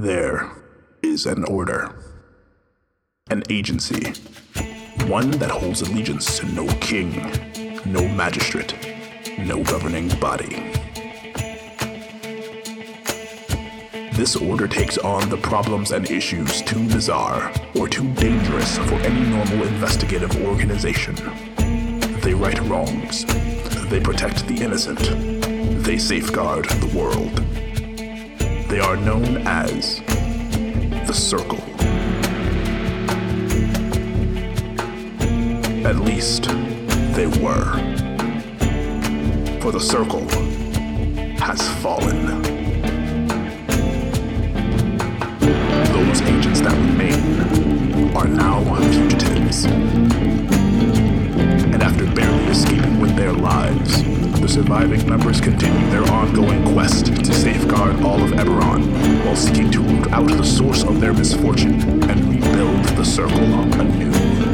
There is an order, an agency, one that holds allegiance to no king, no magistrate, no governing body. This order takes on the problems and issues too bizarre or too dangerous for any normal investigative organization. They right wrongs. They protect the innocent. They safeguard the world. They are known as the Circle. At least, they were. For the Circle has fallen. Those agents that remain are now fugitives. After barely escaping with their lives, the surviving members continue their ongoing quest to safeguard all of Eberron while seeking to root out the source of their misfortune and rebuild the circle anew.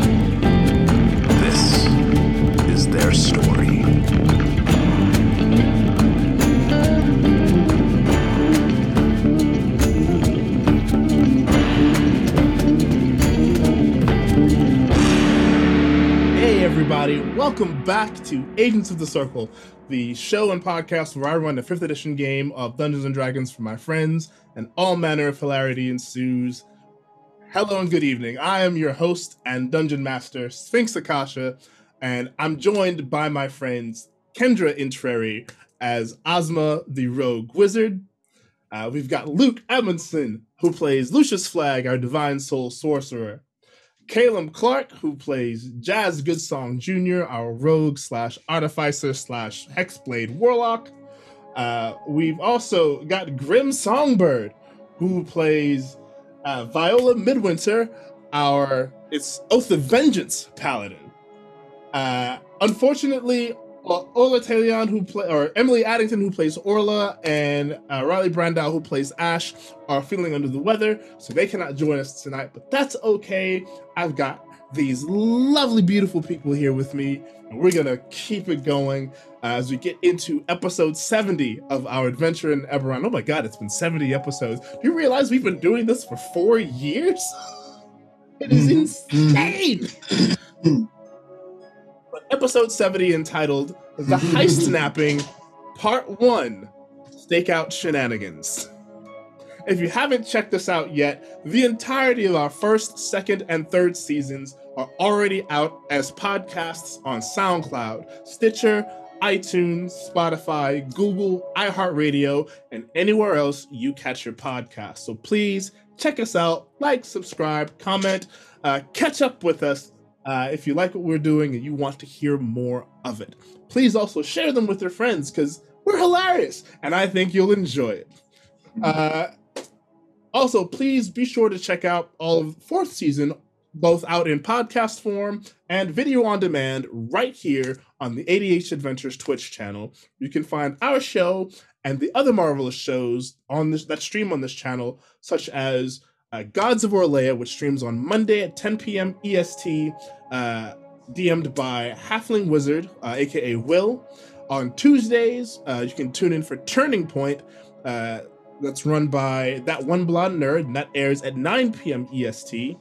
Back to Agents of the Circle, the show and podcast where I run the 5th edition game of Dungeons and Dragons for my friends, and all manner of hilarity ensues. Hello and good evening. I am your host and dungeon master, Sphinx Akasha, and I'm joined by my friends Kendra Intreri as Ozma the Rogue Wizard. Uh, we've got Luke Edmondson, who plays Lucius Flag, our Divine Soul Sorcerer. Caleb Clark, who plays Jazz Goodsong Jr., our rogue slash artificer slash hexblade warlock. Uh, we've also got Grim Songbird, who plays uh, Viola Midwinter, our it's Oath of Vengeance paladin. Uh, unfortunately, uh, Orla Talion, who play or Emily Addington, who plays Orla, and uh, Riley Brandau, who plays Ash, are feeling under the weather, so they cannot join us tonight. But that's okay. I've got these lovely, beautiful people here with me, and we're gonna keep it going uh, as we get into episode 70 of our adventure in Eberron. Oh my God, it's been 70 episodes. Do you realize we've been doing this for four years? It is insane. Episode 70 entitled The Heist Snapping Part 1 Stakeout Shenanigans. If you haven't checked us out yet, the entirety of our first, second, and third seasons are already out as podcasts on SoundCloud, Stitcher, iTunes, Spotify, Google, iHeartRadio, and anywhere else you catch your podcast. So please check us out, like, subscribe, comment, uh, catch up with us uh, if you like what we're doing and you want to hear more of it. Please also share them with your friends because we're hilarious and I think you'll enjoy it. Uh, also, please be sure to check out all of fourth season, both out in podcast form and video on demand, right here on the ADH Adventures Twitch channel. You can find our show and the other marvelous shows on this that stream on this channel, such as uh, Gods of Orlea, which streams on Monday at 10 p.m. EST, uh, DM'd by Halfling Wizard, uh, aka Will. On Tuesdays, uh, you can tune in for Turning Point, uh, that's run by that one blonde nerd, and that airs at 9 p.m. EST.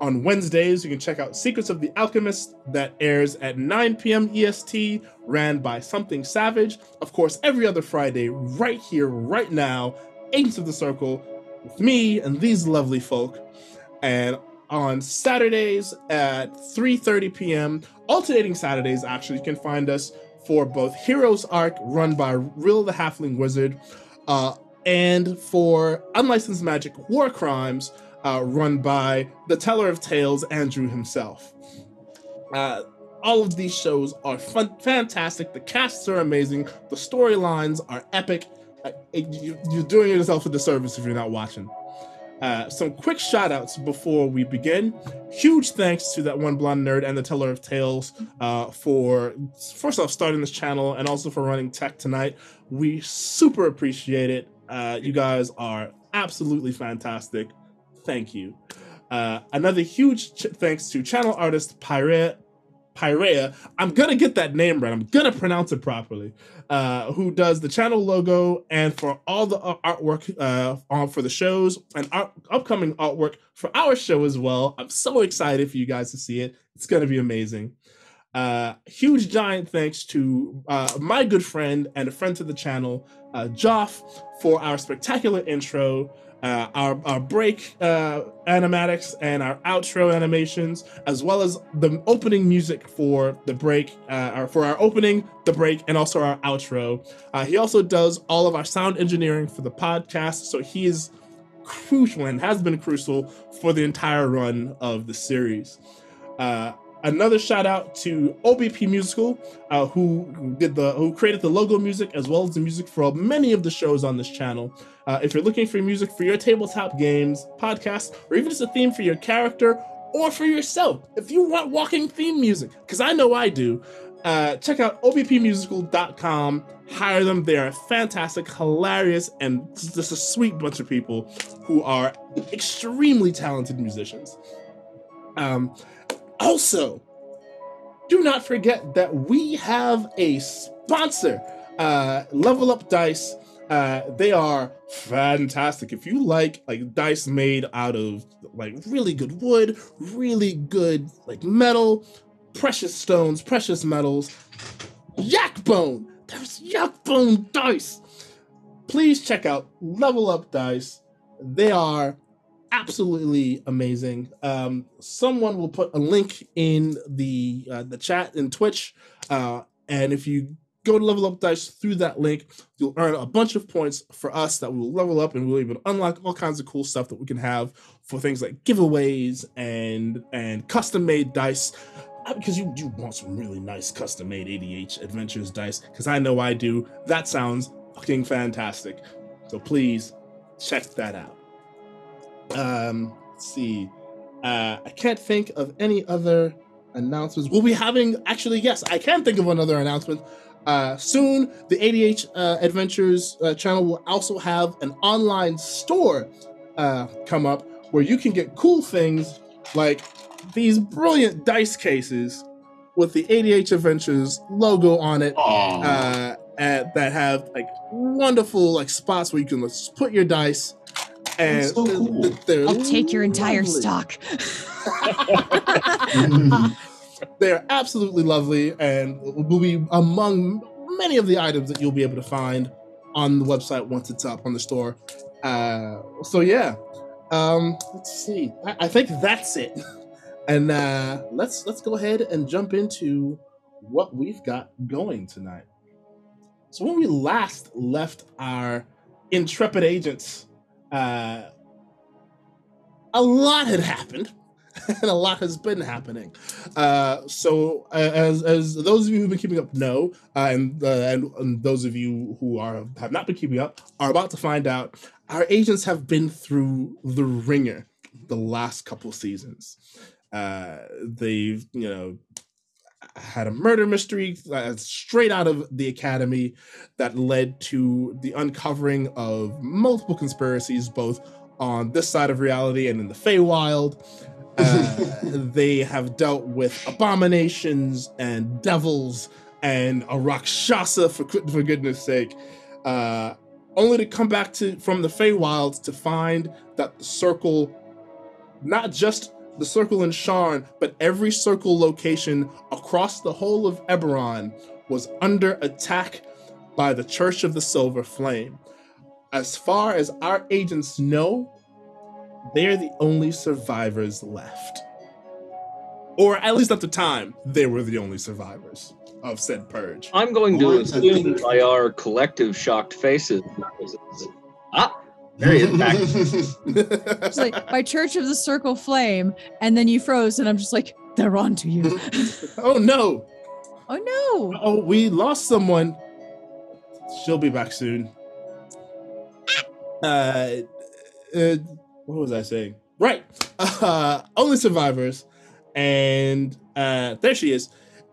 On Wednesdays, you can check out Secrets of the Alchemist, that airs at 9 p.m. EST, ran by Something Savage. Of course, every other Friday, right here, right now, Agents of the Circle, with me and these lovely folk. And on Saturdays at 3:30 p.m., alternating Saturdays, actually, you can find us for both Heroes Arc, run by Rill the Halfling Wizard, uh, and for Unlicensed Magic War Crimes, uh, run by the Teller of Tales, Andrew himself. Uh, all of these shows are fun, fantastic. The casts are amazing. The storylines are epic. Uh, you, you're doing yourself a disservice if you're not watching. Uh, some quick shout outs before we begin. Huge thanks to that one blonde nerd and the teller of tales uh, for, first off, starting this channel and also for running tech tonight. We super appreciate it. Uh, you guys are absolutely fantastic. Thank you. Uh, another huge ch- thanks to channel artist Pirate Pyrea. I'm gonna get that name right. I'm gonna pronounce it properly. Uh, who does the channel logo and for all the artwork uh, on for the shows and art, upcoming artwork for our show as well. I'm so excited for you guys to see it. It's gonna be amazing. Uh, huge giant thanks to uh, my good friend and a friend to the channel, uh, Joff, for our spectacular intro uh, our, our break uh, animatics and our outro animations, as well as the opening music for the break, uh, for our opening, the break, and also our outro. Uh, he also does all of our sound engineering for the podcast, so he is crucial and has been crucial for the entire run of the series. Uh, another shout out to OBP Musical, uh, who did the who created the logo music as well as the music for many of the shows on this channel. Uh, if you're looking for music for your tabletop games, podcasts, or even just a theme for your character or for yourself, if you want walking theme music, because I know I do, uh, check out obpmusical.com. Hire them. They are fantastic, hilarious, and just a sweet bunch of people who are extremely talented musicians. Um, also, do not forget that we have a sponsor, uh, Level Up Dice. Uh, they are fantastic. If you like like dice made out of like really good wood, really good like metal, precious stones, precious metals, Yakbone. There's Yakbone dice. Please check out Level Up Dice. They are absolutely amazing. Um, someone will put a link in the uh, the chat in Twitch, uh, and if you go to level up dice through that link. You'll earn a bunch of points for us that will level up and we'll be able to unlock all kinds of cool stuff that we can have for things like giveaways and and custom made dice. Uh, because you, you want some really nice custom made ADH adventures dice because I know I do. That sounds fucking fantastic. So please check that out. Um let's see. Uh I can't think of any other announcements. We'll be having actually, yes, I can think of another announcement. Uh, soon, the ADH uh, Adventures uh, channel will also have an online store uh, come up where you can get cool things like these brilliant dice cases with the ADH Adventures logo on it, uh, at, that have like wonderful like spots where you can just put your dice. And so cool. I'll take your entire stock. They're absolutely lovely and will be among many of the items that you'll be able to find on the website once it's up on the store. Uh, so yeah, um, let's see. I, I think that's it. And uh, let's let's go ahead and jump into what we've got going tonight. So when we last left our intrepid agents, uh, a lot had happened and a lot has been happening. Uh, so, uh, as as those of you who've been keeping up know, uh, and, uh, and, and those of you who are have not been keeping up are about to find out, our agents have been through the ringer the last couple seasons. Uh, they've you know had a murder mystery uh, straight out of the academy that led to the uncovering of multiple conspiracies both on this side of reality and in the Feywild. Uh, they have dealt with abominations and devils and a rakshasa for for goodness sake, uh, only to come back to from the Feywilds to find that the circle, not just the circle in Sharn, but every circle location across the whole of Eberron was under attack by the Church of the Silver Flame. As far as our agents know, they're the only survivors left. Or at least at the time, they were the only survivors of said purge. I'm going to Lawrence, assume by our collective shocked faces. Ah, there he is back. It's like by Church of the Circle Flame, and then you froze, and I'm just like, they're on to you. oh no! oh no! Oh, we lost someone. She'll be back soon. Uh, uh what was I saying? Right. Uh, only survivors. And uh, there she is.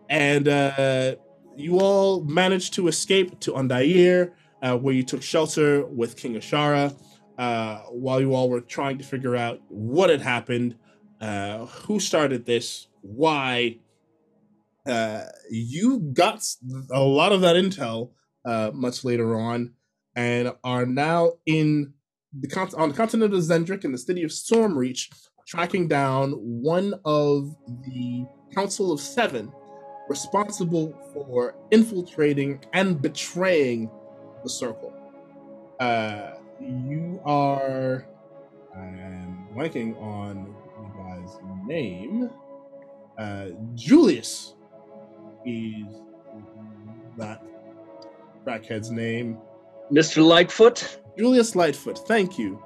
And uh, you all managed to escape to Aundair, uh, where you took shelter with King Ashara, uh, while you all were trying to figure out what had happened, uh, who started this, why, uh, you got a lot of that intel uh, much later on, and are now in the on the continent of Xen'drik in the city of Stormreach, tracking down one of the Council of Seven responsible for infiltrating and betraying the Circle. Uh, you are. I'm blanking on the guy's name. Uh, Julius is that crackhead's name. Mr. Lightfoot? Julius Lightfoot. Thank you.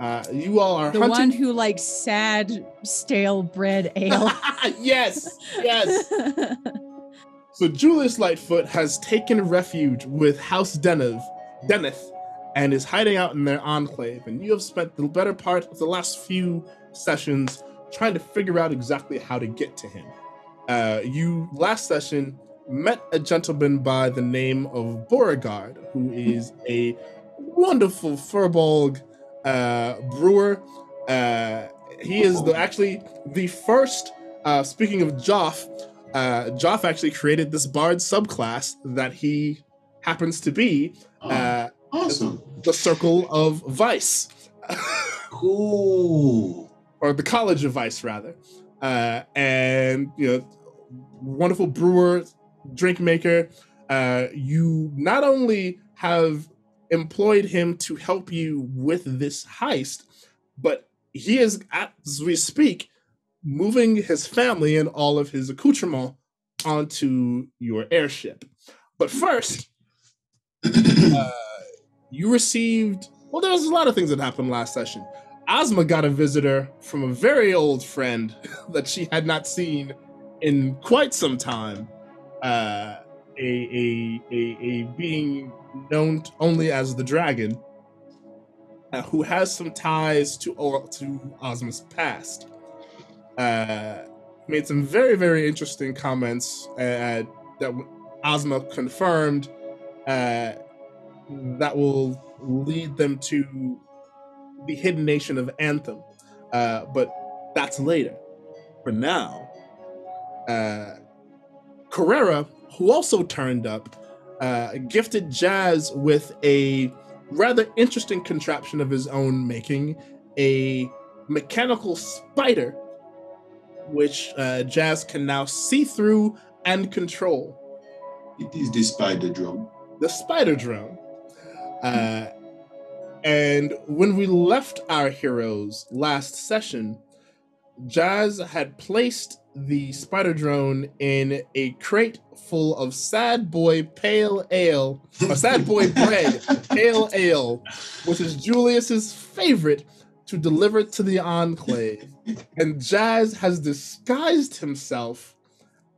Uh, you all are The one who likes sad, stale bread ale. yes, yes. So Julius Lightfoot has taken refuge with House Deneith, Deneith and is hiding out in their enclave. And you have spent the better part of the last few sessions trying to figure out exactly how to get to him. Uh, you last session met a gentleman by the name of Beauregard, who is a wonderful Firbolg uh, brewer. Uh, he is the, actually the first. Uh, speaking of Joff, uh, Joff actually created this bard subclass that he happens to be Oh, uh, awesome. the Circle of Vice, Cool. or the College of Vice, rather. Uh, and you know, wonderful brewer, drink maker. Uh, you not only have employed him to help you with this heist, but he is, as we speak, moving his family and all of his accoutrements onto your airship. But first, uh, you received. Well, there was a lot of things that happened last session. Ozma got a visitor from a very old friend that she had not seen in quite some time. Uh, a, a, a, a being known only as the dragon, uh, who has some ties to or, to Ozma's past. Uh, made some very very interesting comments uh, that Ozma confirmed uh, that will lead them to the hidden nation of Anthem. Uh, but that's later. For now, uh, Carrera, who also turned up, uh, gifted Jazz with a rather interesting contraption of his own making a mechanical spider, which uh, Jazz can now see through and control It is the spider drone. the spider drone. Uh, and when we left our heroes last session, Jazz had placed the spider drone in a crate full of sad boy pale ale, or sad boy bread pale ale, which is Julius's favorite to deliver to the enclave. And Jazz has disguised himself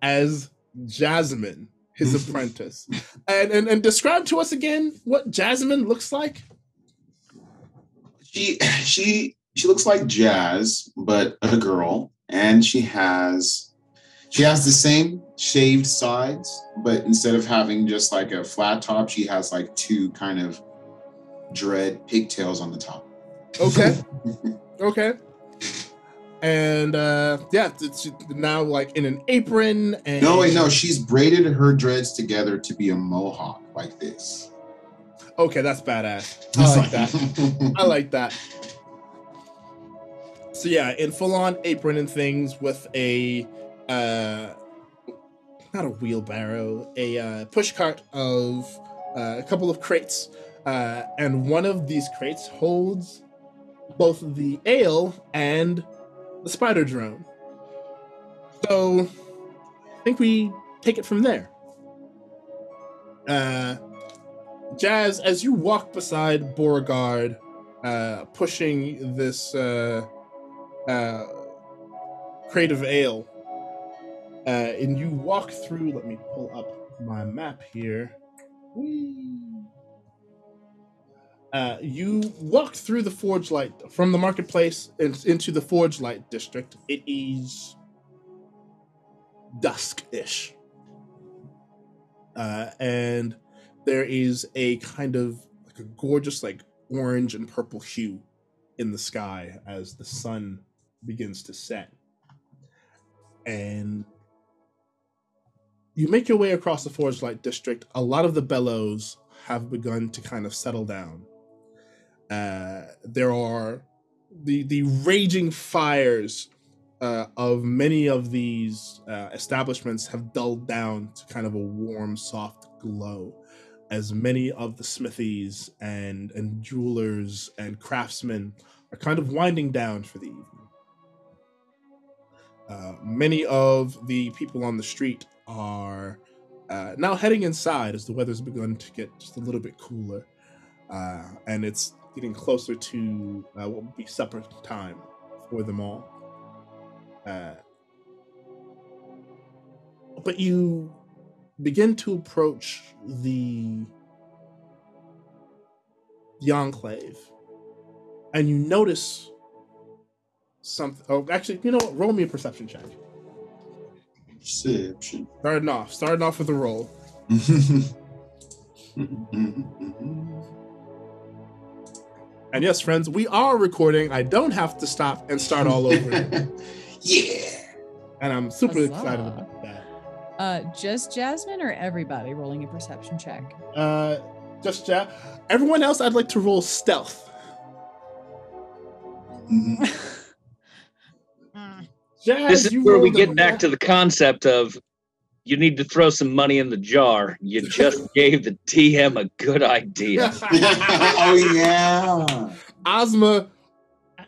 as Jasmine, his apprentice. And, and and describe to us again what Jasmine looks like. She she she looks like Jazz, but a girl, and she has she has the same shaved sides, but instead of having just like a flat top, she has like two kind of dread pigtails on the top. Okay. Okay. And uh yeah, it's now like in an apron and No, wait, no, she's braided her dreads together to be a mohawk like this. Okay, that's badass. I like that. I like that. So yeah, in full on apron and things with a uh not a wheelbarrow, a uh, push cart of uh, a couple of crates. Uh, and one of these crates holds both the ale and the spider drone. So I think we take it from there. Uh Jazz, as you walk beside Beauregard, uh, pushing this uh, uh, crate of ale, uh, and you walk through. Let me pull up my map here. Uh, you walk through the Forge Light from the marketplace in- into the Forge Light district. It is dusk-ish, uh, and there is a kind of like a gorgeous like orange and purple hue in the sky as the sun begins to set and you make your way across the Forge Light District. A lot of the bellows have begun to kind of settle down. Uh, there are the the raging fires uh, of many of these uh, establishments have dulled down to kind of a warm, soft glow, as many of the smithies and and jewelers and craftsmen are kind of winding down for the evening. Uh, many of the people on the street are uh, now heading inside as the weather's begun to get just a little bit cooler, uh, and it's getting closer to uh, what would be supper time for them all. Uh, but you begin to approach the the enclave, and you notice something. Oh, actually, you know what? Roll me a perception check. Perception. Starting off, starting off with a roll. And yes, friends, we are recording. I don't have to stop and start all over. again. yeah. and I'm super Huzzah. excited about that. Uh, just Jasmine or everybody rolling a perception check? Uh, just ja- everyone else, I'd like to roll stealth. Mhm. Jazz, This is where we rolled a- get back to the concept of you need to throw some money in the jar. You just gave the DM a good idea. oh yeah. Ozma,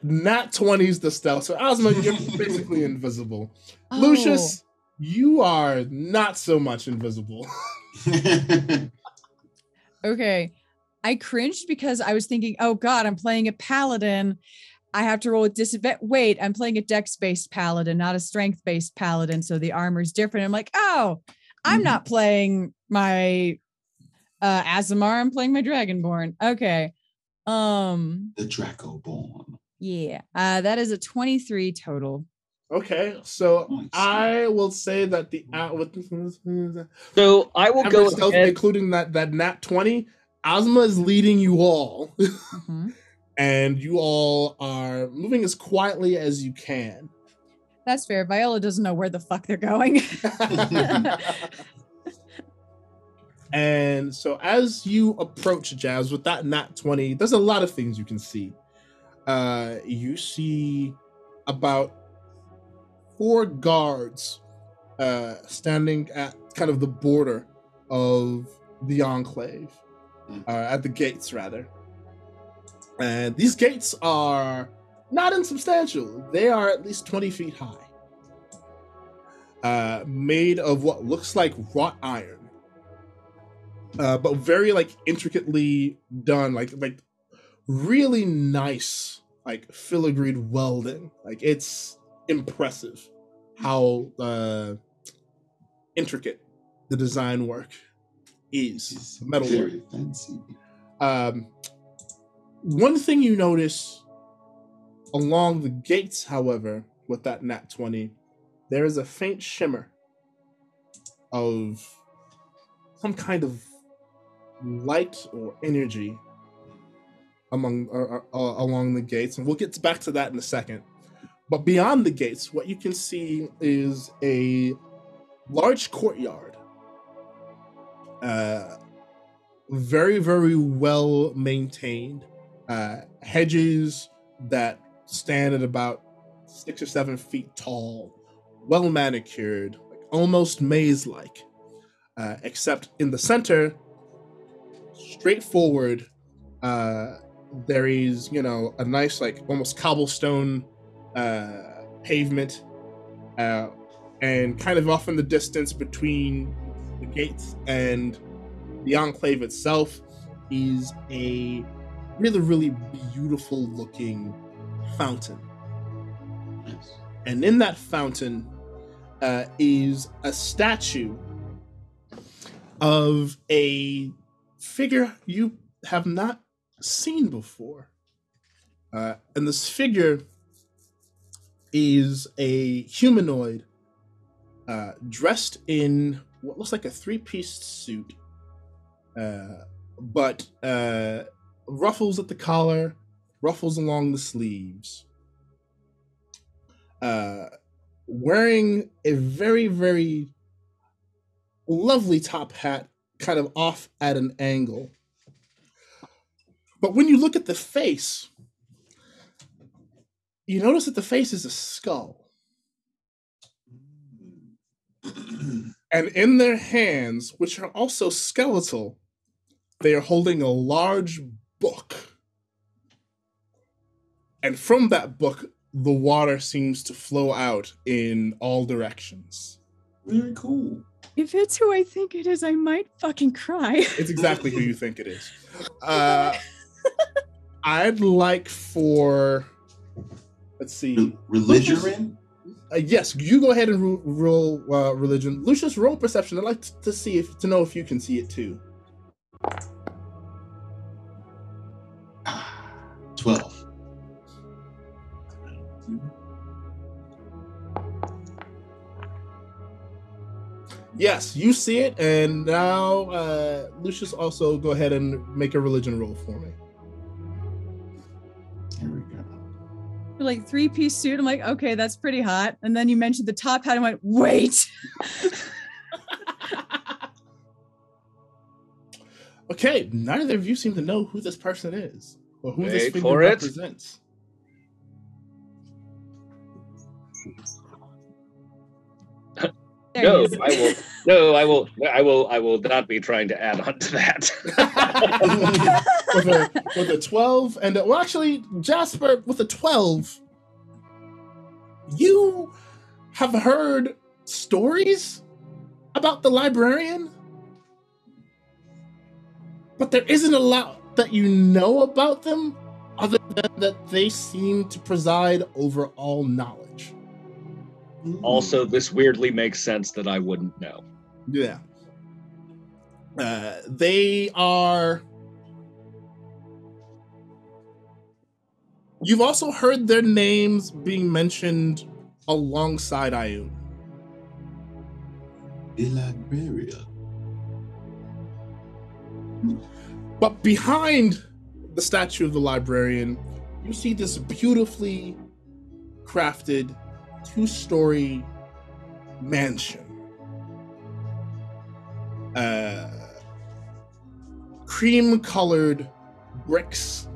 not 20s the stealth. So Ozma, you're basically invisible. Oh, Lucius, you are not so much invisible. Okay. I cringed because I was thinking, oh God, I'm playing a paladin. I have to roll a disadvantage. Wait, I'm playing a dex based paladin, not a strength based paladin. So the armor's different. I'm like, oh, I'm Mhm. not playing my uh Aasimar. I'm playing my Dragonborn. Okay. Um, the Draco born. yeah. Uh that is a 23 total. Okay, so Nice. I will say that the out with So I will go stealth, ahead. including that that nat 20, Ozma is leading you all. Mhm. And you all are moving as quietly as you can. That's fair. Viola doesn't know where the fuck they're going. and so as you approach Jazz with that nat 20, there's a lot of things you can see. Uh, you see about four guards uh, standing at kind of the border of the enclave, Mm. uh, at the gates, rather. And these gates are not insubstantial, they are at least 20 feet high, uh, made of what looks like wrought iron. Uh, but very like intricately done, like like really nice, like filigreed welding. Like it's impressive how uh, intricate the design work is. It's Metal work. very fancy. Um, one thing you notice along the gates, however, with that nat 20, there is a faint shimmer of some kind of light or energy among uh, uh, uh, along the gates. And we'll get back to that in a second. But beyond the gates what you can see is a large courtyard. Uh very very well maintained uh hedges that stand at about six or seven feet tall well manicured like almost maze like uh, except in the center straightforward uh there is you know a nice like almost cobblestone uh pavement uh and kind of off in the distance between the gates and the enclave itself is a really really beautiful looking fountain and in that fountain uh, is a statue of a figure you have not seen before. Uh, and this figure is a humanoid uh, dressed in what looks like a three piece suit, uh, but uh, ruffles at the collar, ruffles along the sleeves uh, wearing a very, very lovely top hat, kind of off at an angle. But when you look at the face, you notice that the face is a skull. And in their hands, which are also skeletal, they are holding a large book. And from that book, the water seems to flow out in all directions. Very cool. If it's who I think it is, I might fucking cry. It's exactly who you think it is. Uh, I'd like for, let's see. Religion? Uh, yes, you go ahead and ro- roll uh, religion. Lucius, roll perception. I'd like t- to see if to know if you can see it too. 12. Yes, you see it, and now uh, Lucius, also go ahead and make a religion roll for me. Here we go. like three piece suit. I'm like, okay, that's pretty hot. And then you mentioned the top hat. I went, wait. Okay, neither of you seem to know who this person is or who this Wait figure for it. represents. No. I will. No, I will. I will. I will not be trying to add on to that. with, a, with a 12 and a, well actually jasper with a 12 you have heard stories about the librarian but there isn't a lot that you know about them other than that they seem to preside over all knowledge also, this weirdly makes sense that I wouldn't know. Yeah. Uh, they are. You've also heard their names being mentioned alongside Ayun. The librarian. But behind the statue of the librarian, you see this beautifully crafted two story mansion. Uh, cream colored bricks,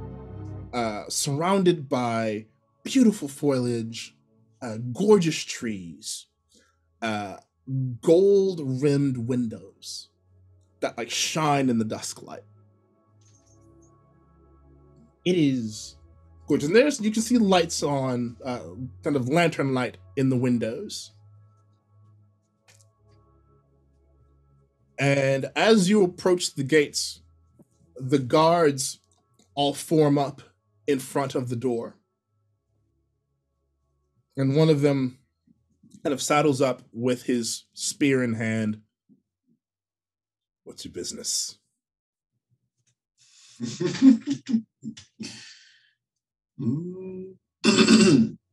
uh, surrounded by beautiful foliage, uh, gorgeous trees, uh, gold rimmed windows that like shine in the dusk light. It is gorgeous. And there's you can see lights on, uh, kind of lantern light in the windows. And as you approach the gates, the guards all form up in front of the door. And one of them kind of saddles up with his spear in hand. What's your business?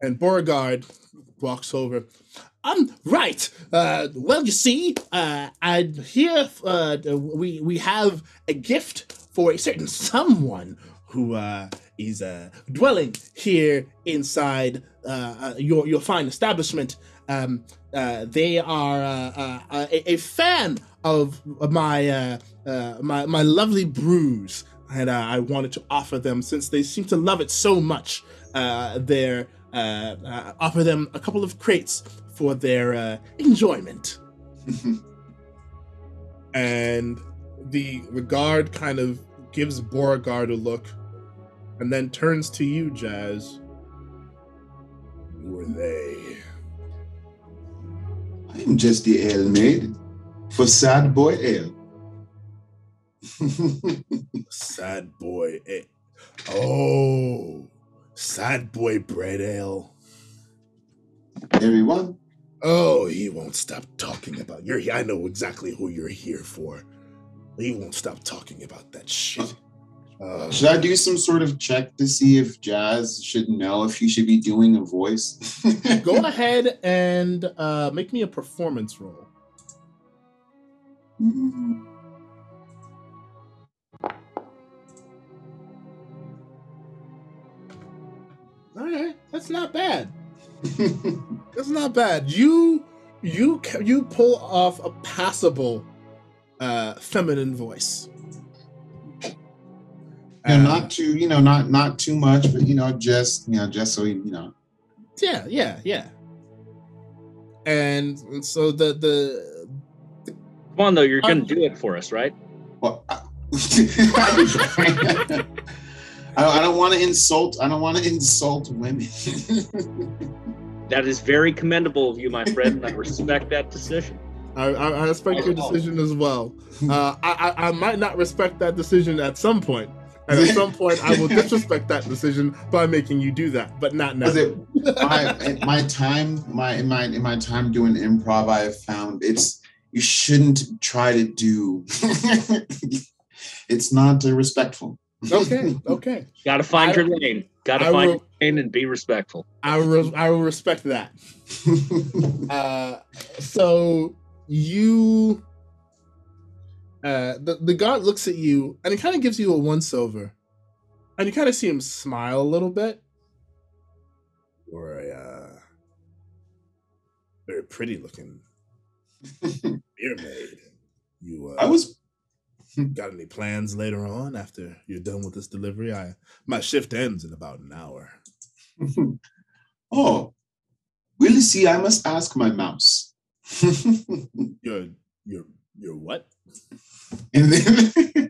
And Beauregard walks over. Um, right. Uh, well, you see, uh, I'm here. Uh, we we have a gift for a certain someone who uh, is uh, dwelling here inside uh, uh, your your fine establishment. Um, uh, they are uh, a, a fan of my my my lovely brews, and uh, I wanted to offer them since they seem to love it so much. Uh, their uh, uh, offer them a couple of crates for their uh, enjoyment. and the the guard kind of gives Beauregard a look, and then turns to you, Jazz. Who are they? I am just the ale maid for sad boy ale. Sad boy. eh. Oh, sad boy bread ale. Everyone, Oh, he won't stop talking about you're. I know exactly who you're here for. He won't stop talking about that shit. Uh, should I do some sort of check to see if Jazz should know if he should be doing a voice? go ahead and uh, make me a performance roll. All right, that's not bad. That's not bad. You you you pull off a passable uh, feminine voice. You know, Uh, not too, you know, not not too much, but you know, just you know, just so you know. Yeah, yeah, yeah. And, and so the the Come on, though, you're Um, gonna do it for us, right? Well, I, I don't, I don't want to insult. I don't want to insult women. That is very commendable of you, my friend, and I respect that decision. I, I, I respect your decision as well. Uh, I, I I might not respect that decision at some point, and at some point I will disrespect that decision by making you do that, but not now. It- my my time, my in my in my time doing improv, I have found it's you shouldn't try to do. it's not uh, respectful. Okay, okay. Got to find I- your lane. Got I to find will- your lane and be respectful. I will I will respect that. Uh, so you, uh, the the guard looks at you and he kind of gives you a once over, and you kind of see him smile a little bit. You're a uh, very pretty looking beer maid. You uh, I was got any plans later on after you're done with this delivery? I my shift ends in about an hour. oh, really? See, I must ask my mouse. your your you're what? and then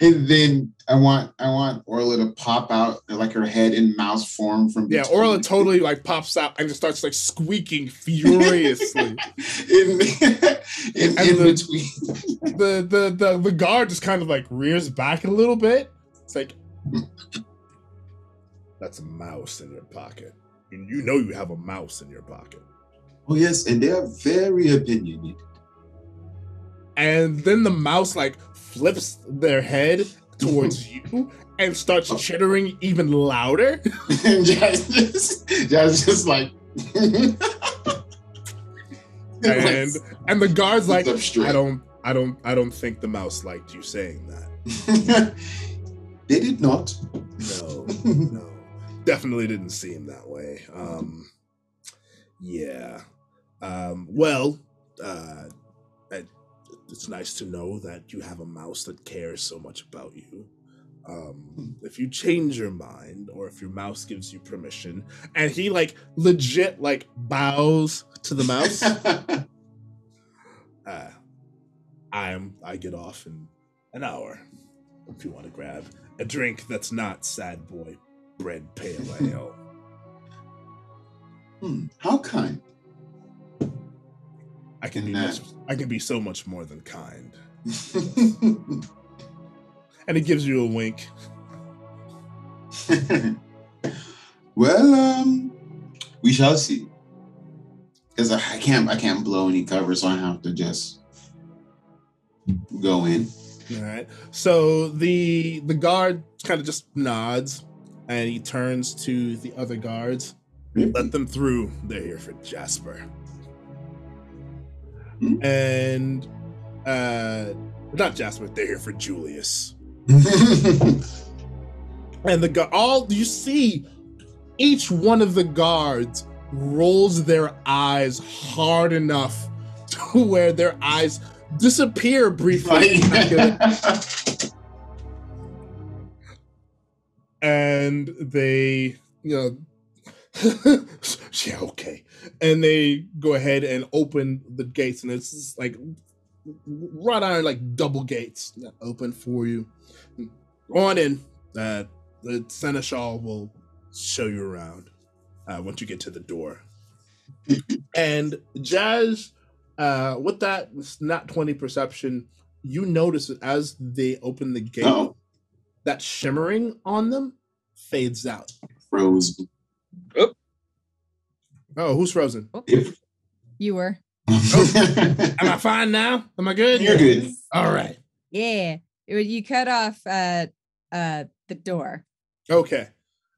and then I want I want Orla to pop out like her head in mouse form from Yeah, Orla totally like pops out and just starts like squeaking furiously. in in, in the- between. the, the the the guard just kind of like rears back a little bit. It's like that's a mouse in your pocket. And you know you have a mouse in your pocket. Oh yes, and they are very opinionated. And then the mouse like flips their head towards you and starts chittering even louder. Jazz just, Jazz just like And and the guard's like, I don't I don't I don't think the mouse liked you saying that. they did not. No, no, definitely didn't seem that way. Um, yeah. Um, well, uh, it's nice to know that you have a mouse that cares so much about you. Um, if you change your mind, or if your mouse gives you permission, and he like legit like bows to the mouse, uh, I am I get off in an hour. If you want to grab a drink that's not sad boy bread pale ale. Hmm, how kind. I can be much, I can be so much more than kind. And he gives you a wink. well, um, we shall see. Because I, I can't, I can't blow any cover, so I have to just go in. All right. So the the guard kind of just nods and he turns to the other guards. Let them through. They're here for Jasper. Hmm. And uh not Jasper, they're here for Julius. And the gu- all you see, each one of the guards rolls their eyes hard enough to where their eyes disappear briefly, and they, you know, yeah, okay, and they go ahead and open the gates, and it's like wrought iron, like double gates that open for you. Go on in. Uh, the seneschal will show you around uh, once you get to the door. and Jazz, uh, with that it's not 20 perception, you notice that as they open the gate, Oh, that shimmering on them fades out. froze. Oh, who's frozen? If- You were. Am I fine now? Am I good? You're good. All right. Yeah. It you cut off uh uh the door. Okay.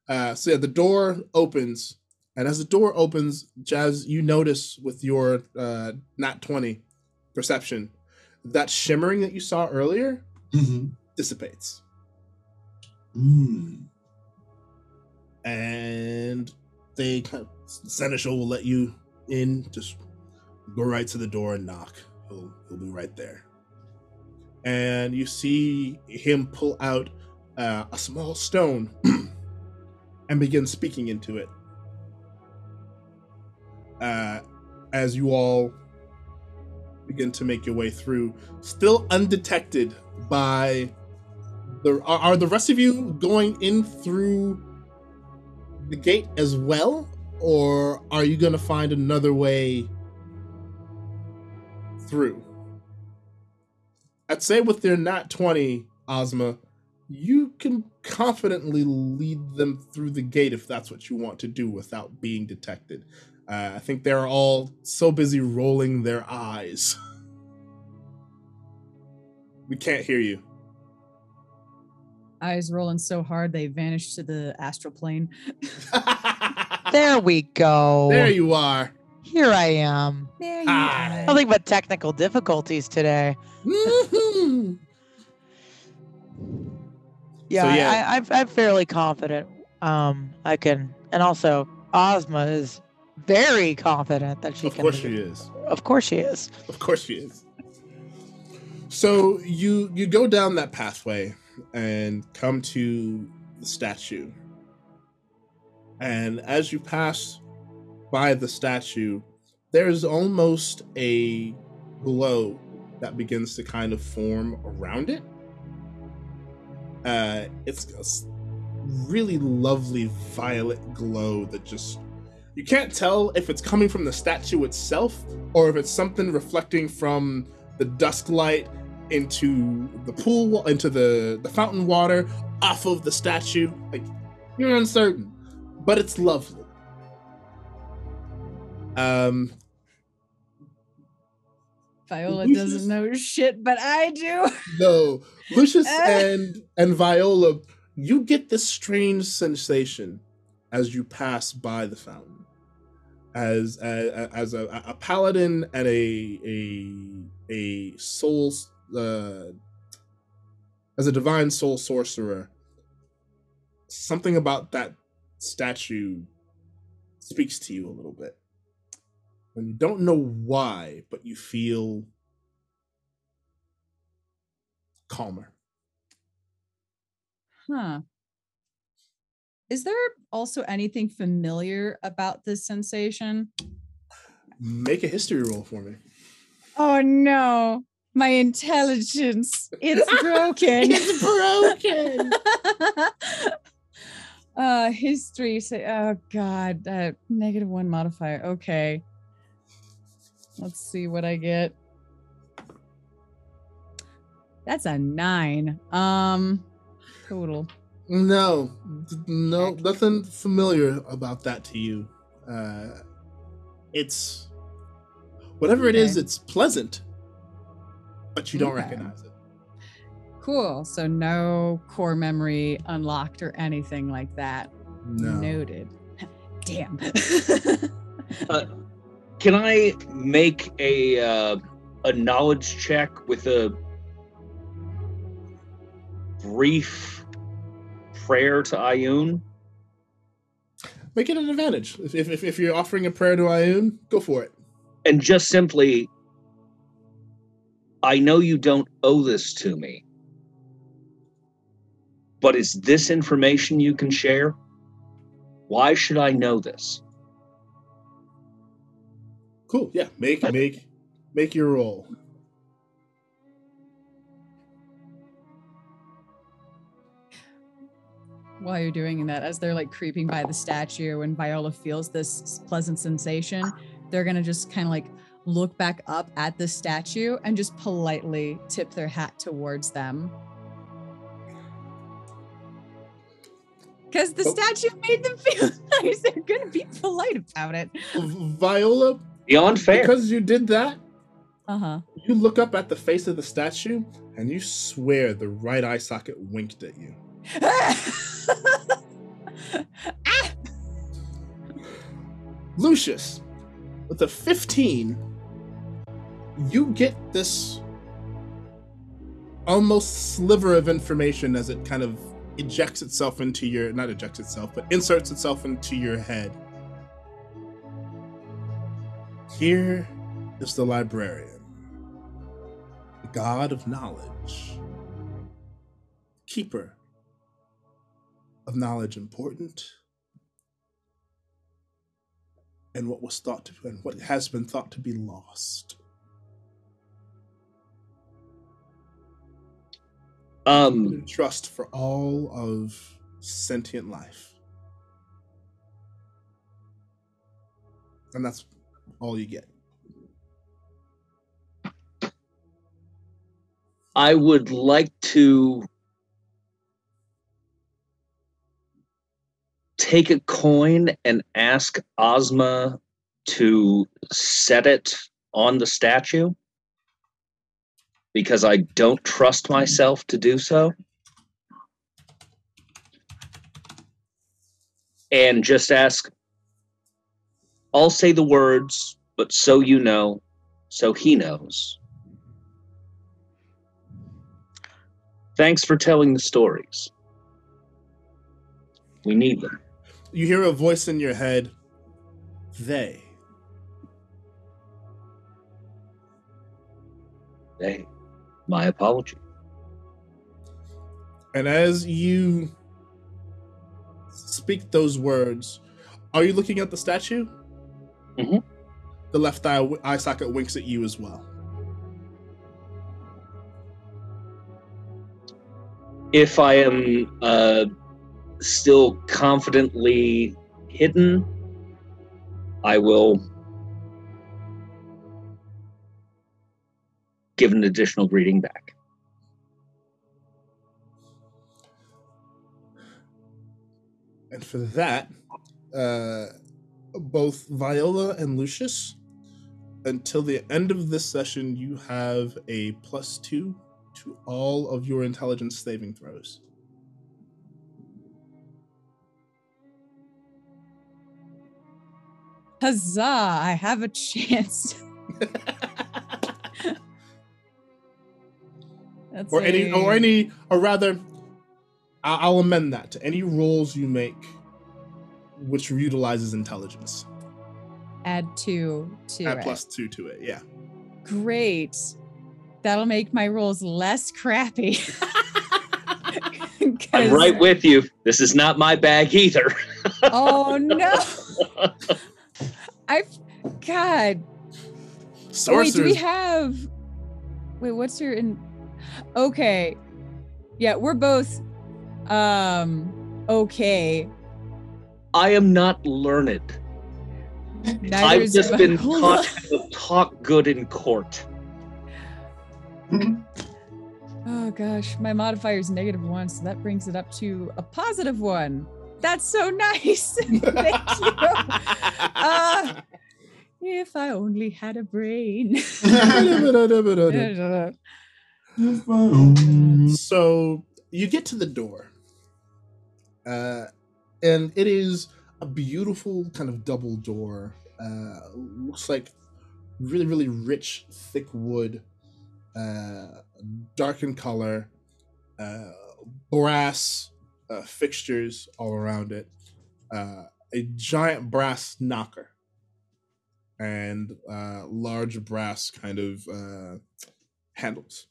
Uh, so yeah, the door opens, and as the door opens, Jazz, you notice with your uh, not twenty perception that shimmering that you saw earlier Mhm. dissipates, Mm. And they kind of, seneschal will let you in. Just go right to the door and knock. He'll he'll be right there. and you see him pull out uh, a small stone and begin speaking into it. Uh, as you all begin to make your way through, still undetected by the. Are, are the rest of you going in through the gate as well, or are you going to find another way through? I'd say with their not 20, Ozma, you can confidently lead them through the gate if that's what you want to do without being detected. Uh, I think they're all so busy rolling their eyes. We can't hear you. Eyes rolling so hard they vanished to the astral plane. There we go. there you are. Here I am. There you Hi. are. Nothing but technical difficulties today. Mhm. Yeah, So, yeah. I, I, I'm, I'm fairly confident. Um, I can, and also Ozma is very confident that she of can. Of course she is. Of course she is. Of course she is. So you you go down that pathway and come to the statue. And as you pass by the statue, there's almost a glow that begins to kind of form around it. Uh, it's a really lovely violet glow that just you can't tell if it's coming from the statue itself or if it's something reflecting from the dusk light into the pool into the the fountain water off of the statue like you're uncertain but it's lovely um Viola Lucius- doesn't know shit, but I do. no lucius Eh. and and viola you get this strange sensation as you pass by the fountain as a, as a, a paladin and a a a soul uh, as a divine soul sorcerer something about that statue speaks to you a little bit and you don't know why but you feel calmer Huh. Is there also anything familiar about this sensation? make a history roll for me Oh no. My intelligence. It's broken. It's broken. Uh history say oh god uh negative one modifier. Okay. Let's see what i get. That's a nine. Um total. No, no, nothing familiar about that to you. Uh, it's whatever it is. It's pleasant, but you don't Okay. recognize it. cool so no core memory unlocked or anything like that No. noted damn Can I make a uh, a knowledge check with a brief prayer to Ayun? Make it an advantage. If, if, if you're offering a prayer to Ayun, go for it. And just simply, I know you don't owe this to me, but is this information you can share? Why should I know this? Cool. Yeah. Make make make your roll. while you're doing that as they're like creeping by the statue and viola feels this pleasant sensation they're gonna just kind of like look back up at the statue and just politely tip their hat towards them because the Oh. statue made them feel nice they're gonna be polite about it Viola, Beyond fair. because you did that, uh-huh you look up at the face of the statue and you swear the right eye socket winked at you. Ah! Lucius, with a 15, you get this almost sliver of information as it kind of ejects itself into your not ejects itself, but inserts itself into your head. Here is the librarian, the god of knowledge, keeper of knowledge important, and what was thought to and what has been thought to be lost. Um, Trust for all of sentient life. And that's all you get. I would like to take a coin and ask Ozma to set it on the statue because I don't trust myself to do so. And just ask, I'll say the words, but so you know, so he knows. Thanks for telling the stories. We need them. You hear a voice in your head. They. Hey, my apology. And as you speak those words, are you looking at the statue? Mhm. The left eye, eye socket winks at you as well. If I am uh, still confidently hidden, I will give an additional greeting back. And for that, uh, both Viola and Lucius, until the end of this session, you have a plus two to all of your intelligence saving throws. Huzzah! I have a chance. That's or any, or any, or rather, I- I'll amend that to any rolls you make, which utilizes intelligence. add two to Add it. plus two to it. Yeah. Great. That'll make my rolls less crappy. I'm right with you. This is not my bag either. Oh no. I've God. Oh, wait, do we have wait, what's your in okay. Yeah, we're both um okay. I am not learned. Neither I've just been Viola. taught to talk good in court. Oh gosh, my modifier is negative one, so that brings it up to a positive one. That's so nice. Thank you. Uh, if I only had a brain. So you get to the door uh, and it is a beautiful kind of double door uh, looks like really really rich thick wood uh, dark in color uh, brass uh, fixtures all around it uh, a giant brass knocker and large brass kind of handles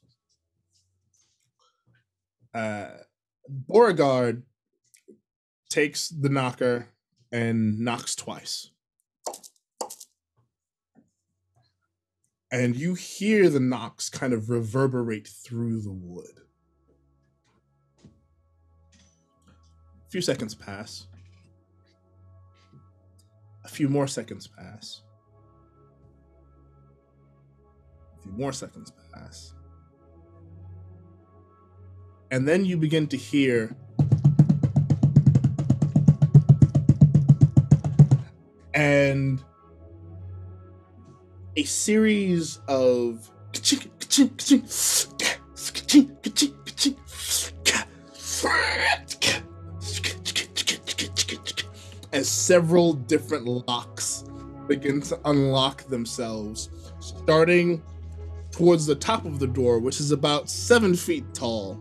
uh, Beauregard takes the knocker and knocks twice. And you hear the knocks kind of reverberate through the wood. A few seconds pass. A few more seconds pass. A few more seconds pass. And then you begin to hear and a series of as several different locks begin to unlock themselves, starting towards the top of the door, which is about seven feet tall,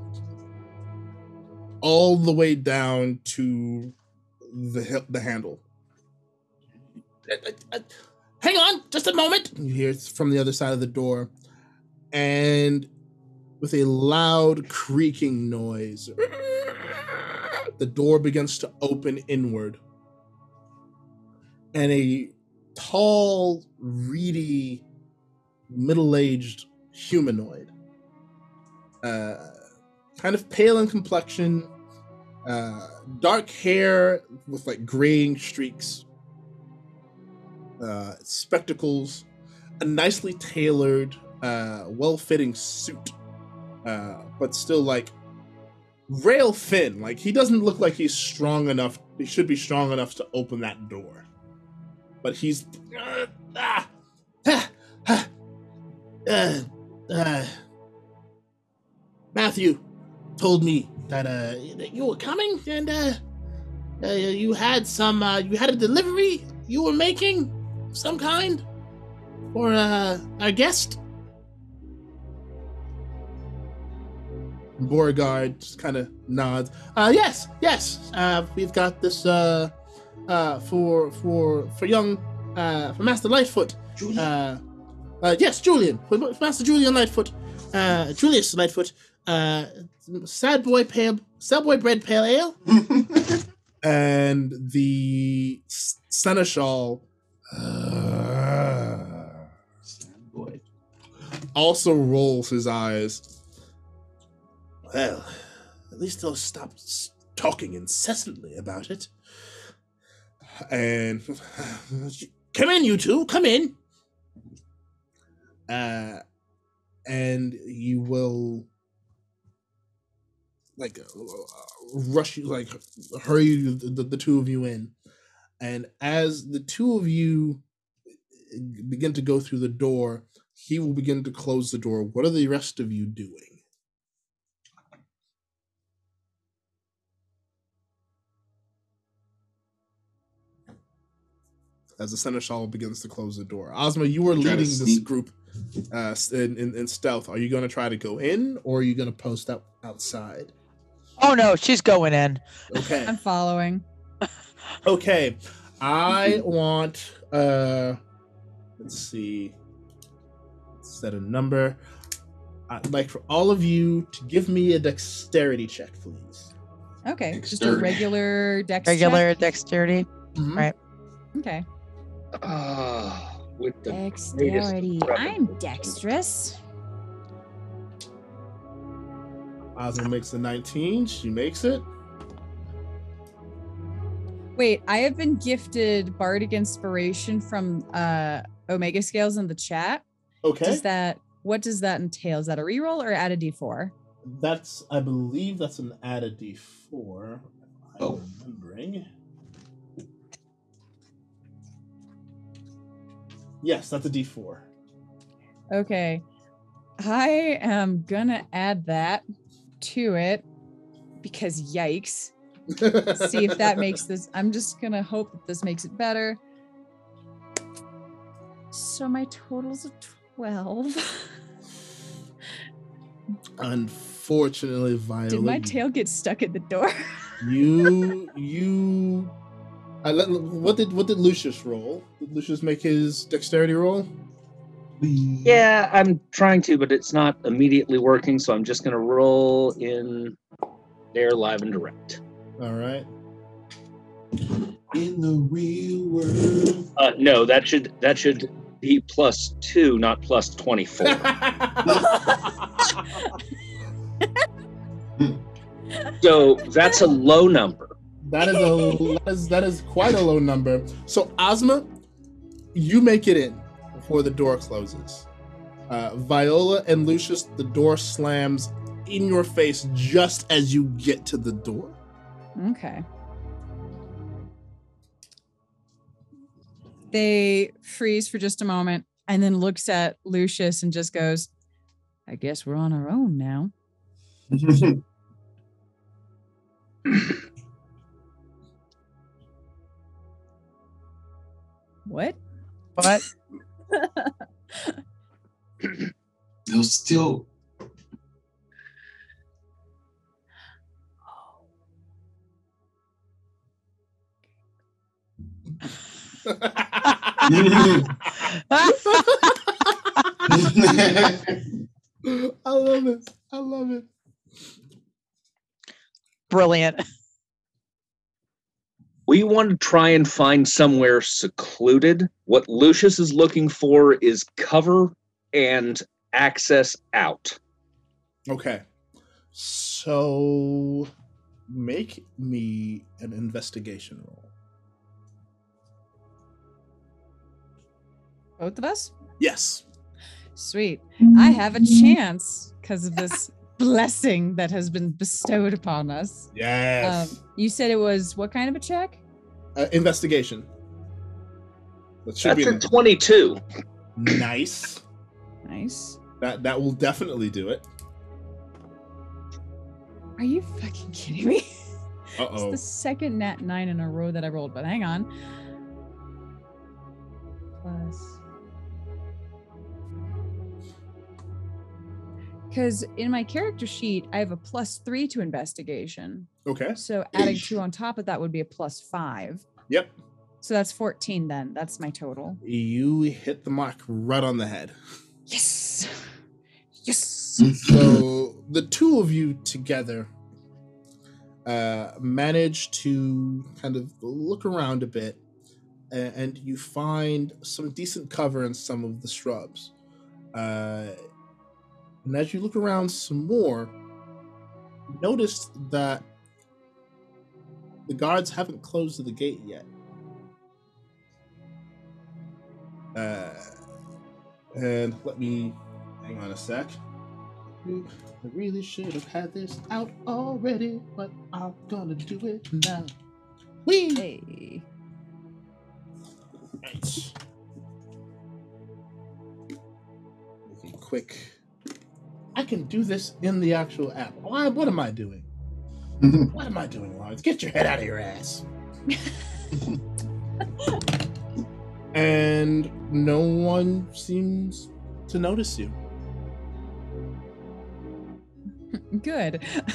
all the way down to the the handle. Uh, uh, uh, Hang on, just a moment. You hear it from the other side of the door, and with a loud creaking noise. The door begins to open inward. And a tall, reedy, middle aged humanoid, uh, kind of pale in complexion, uh, dark hair with like graying streaks, uh, spectacles, a nicely tailored, uh, well fitting suit, uh, but still like rail thin. Like he doesn't look like he's strong enough. He should be strong enough to open that door. But he's. Uh, ah, ah, ah, Matthew told me that uh that you were coming and uh, uh you had some uh you had a delivery you were making of some kind for uh our guest. Beauregard just kind of nods. Uh, yes, yes. Uh, we've got this uh, uh, for for for young uh, for Master Lightfoot. Julia. Uh, uh, yes, Julian. For Master Julian Lightfoot. Uh, Julius Lightfoot. Uh, sad boy pale, sad boy bread pale ale, and the seneschal. Uh, also rolls his eyes. Well, at least they'll stop talking incessantly about it. And come in, you two, come in. Uh, and you will like uh, rush you, like hurry the, the two of you in. And as the two of you uh, begin to go through the door, he will begin to close the door. What are the rest of you doing? As the seneschal begins to close the door, Ozma, you were to leading this group uh, in, in, in stealth. Are you going to try to go in, or are you going to post up outside? Oh no, she's going in. Okay. I'm following. Okay. I want uh let's see. Set a number. I'd like for all of you to give me a dexterity check, please. Okay, just a Dexterity. regular dex. check? Regular dexterity. Mhm. Right. Okay. Ah, with the Dexterity. weapon. I'm dexterous. Ozma makes a 19. She makes it. Wait, I have been gifted bardic inspiration from uh Omega Scales in the chat. Okay. Does that what does that entail? Is that a reroll or add a d4? That's I believe that's an add a d4. I'm Oh. remembering. Yes, that's a D4. Okay. I am gonna add that to it because yikes. See if that makes this. I'm just gonna hope that this makes it better. So my total's a 12. Unfortunately, Viola. Did my tail get stuck at the door? You you. I let, what did what did Lucius roll? Did Lucius make his dexterity roll? Yeah, I'm trying to, but it's not immediately working, so I'm just gonna roll in there live and direct. All right. In the real world. Uh, no, that should that should be plus two, not plus twenty four. so that's a low number. That is a that is that is quite a low number. So Ozma, you make it in before the door closes. Uh, Viola and Lucius, the door slams in your face just as you get to the door. Okay. They freeze for just a moment and then looks at Lucius and just goes, I guess we're on our own now. What? What? They'll still. I love it. I I love it. Brilliant. We want to try and find somewhere secluded. What Lucius is looking for is cover and access out. Okay. So make me an investigation roll. Both of us? Yes. Sweet. I have a chance because of this blessing that has been bestowed upon us. Yes. Um, you said it was what kind of a check? uh, investigation. That should That's be a 22. nice. Nice. That that will definitely do it. Are you fucking kidding me? Uh It's oh. the second nat nine in a row that I rolled, but hang on. Because in my character sheet, I have a plus three to investigation. Okay. So adding two on top of that would be a plus five. Yep. So that's 14 then. That's my total. You hit the mark right on the head. Yes. Yes. so the two of you together uh, manage to kind of look around a bit a- and you find some decent cover in some of the shrubs uh, and as you look around some more notice that the guards haven't closed the gate yet uh, and let me hang on a sec I really should have had this out already, but I'm gonna do it now. Whee! Hey. Right. Making quick. I can do this in the actual app. Why? What am I doing? Mm-hmm. What am I doing, Lawrence? Get your head out of your ass. and no one seems to notice you. Good.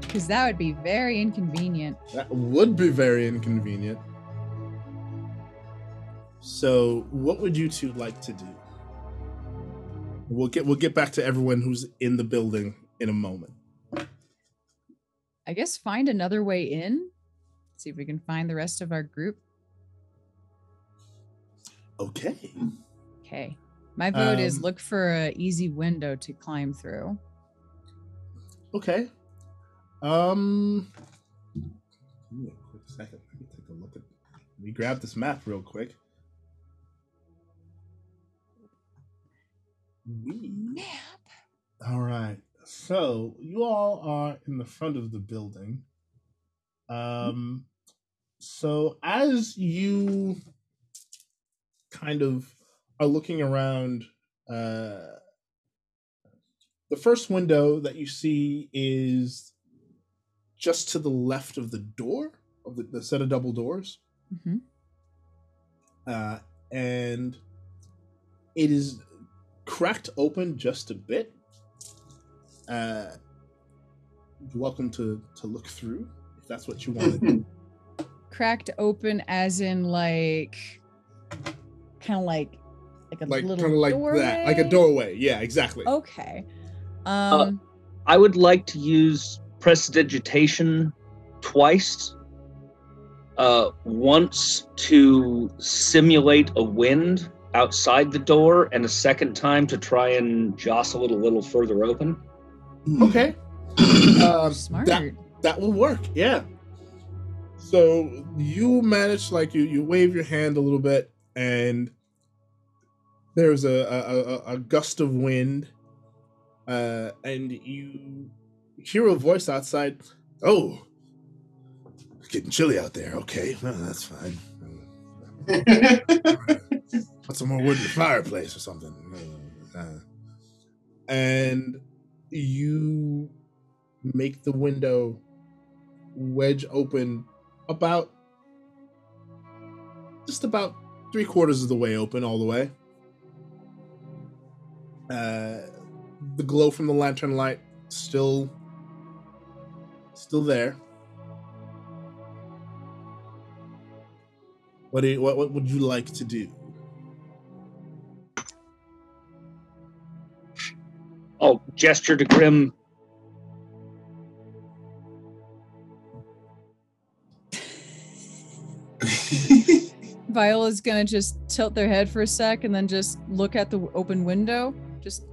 Because that would be very inconvenient. That would be very inconvenient. So, what would you two like to do? We'll get we'll get back to everyone who's in the building in a moment. I guess find another way in. See if we can find the rest of our group. Okay. Okay. My vote is Um, look for a easy window to climb through. Okay. Um give me a quick second. Let me take a look at let me grab this map real quick. We Map. All right. So you all are in the front of the building. Um, so as you kind of are looking around, uh, the first window that you see is just to the left of the door of the, the set of double doors hmm uh, and it is cracked open just a bit. Uh, you're welcome to to look through if that's what you want to do. Cracked open as in like kind of like like a like little kind of like doorway? that, like a doorway. Yeah, exactly. Okay. Um I would like to use prestidigitation twice. Uh, once to simulate a wind outside the door, and a second time to try and jostle it a little further open. Okay. Um, smart. that that will work. Yeah. So you manage like you you wave your hand a little bit, and there's a a, a, a gust of wind, uh, and you hear a voice outside. Oh, it's getting chilly out there. Okay, well, that's fine. Put some more wood in the fireplace or something. Uh, and you make the window wedge open about just about three quarters of the way open all the way. Uh, the glow from the lantern light still still there. What do you, what what would you like to do? I'll gesture to Grim. Viola's gonna just tilt their head for a sec and then just look at the open window. Just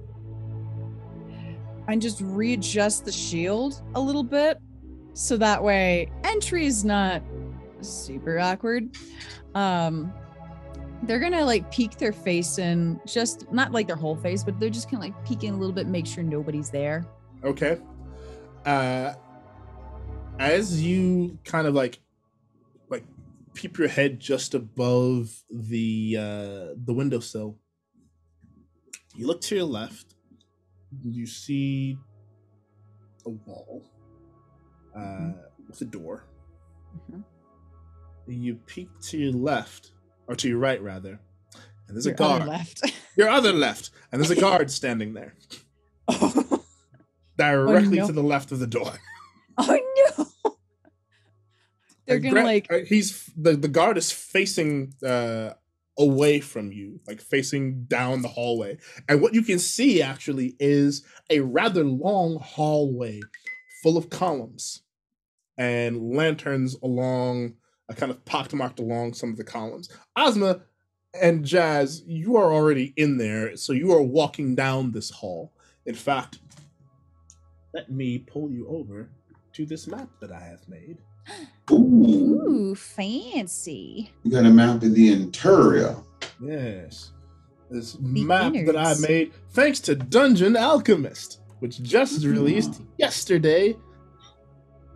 and just readjust the shield a little bit so that way entry is not super awkward. Um, they're gonna like peek their face in, just not like their whole face, but they're just gonna like peek in a little bit, make sure nobody's there. Okay. Uh, as you kind of like, like, peep your head just above the uh, the windowsill, you look to your left. You see a wall uh, with a door. Mhm. You peek to your left, or to your right rather, and there's a Your other guard. left. Your other left, and there's a guard standing there, directly no. to the left of the door. oh no! They're gonna like he's the the guard is facing uh away from you, like facing down the hallway. And what you can see actually is a rather long hallway full of columns and lanterns along a kind of pockmarked along some of the columns. Ozma and Jazz, you are already in there, so you are walking down this hall. In fact, let me pull you over to this map that I have made. Ooh, Ooh, fancy. you got a map of the interior. Yes. This map that I made thanks to Dungeon Alchemist, which just mm-hmm. released yesterday.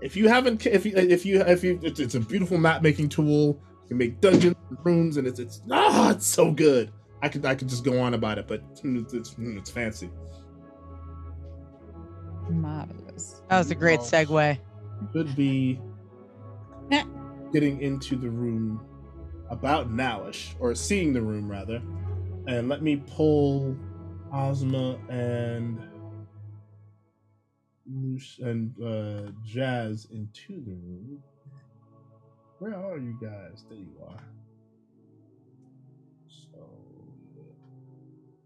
If you haven't, if you, if you, if you, it's, it's a beautiful map making tool. You can make dungeons, and rooms, and it's it's ah, it's so good. I could I could just go on about it, but it's it's, it's fancy. marvelous. That was a great segue. Could be getting into the room about nowish, or seeing the room rather. And let me pull Ozma and Luce and uh, Jazz into the room. Where are you guys? There you are. So,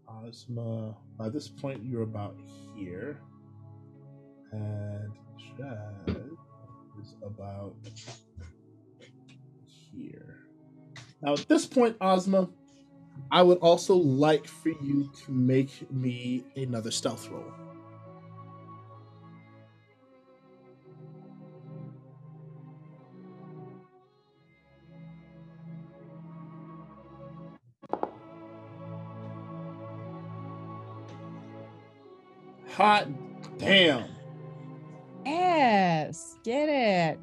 Ozma, by this point, you're about here. And Jazz is about here. Now, at this point, Ozma, I would also like for you to make me another stealth roll. Hot damn. Yes, get it.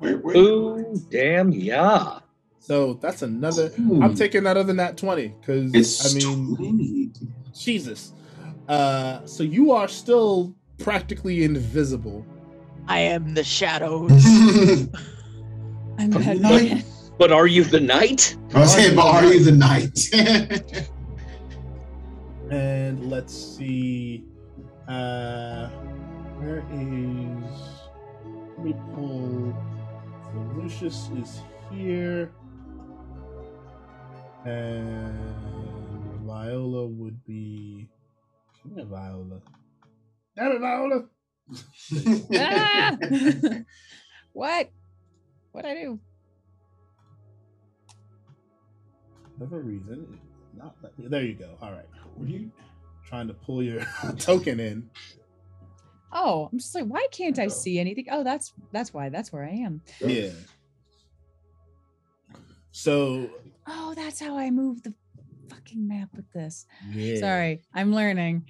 Wait, wait. Ooh, damn, yeah. So that's another. Ooh. I'm taking that other than that 20 because I mean, 20. Jesus. Uh, so you are still practically invisible. I am the shadows. I'm Are bad you man. knight? But are you the knight? I was saying, but are you the knight? And let's see. Uh, where is. Let me pull. So Lucius is here. And Viola would be. Come here, Viola. Damn it, Viola! Ah! what? What I do? For whatever reason, not let there you go. All right. Were you trying to pull your token in? Oh, I'm just like, why can't I see anything? Oh, that's that's why. That's where I am. Yeah. So Oh, that's how I move the fucking map with this. yeah. Sorry, I'm learning.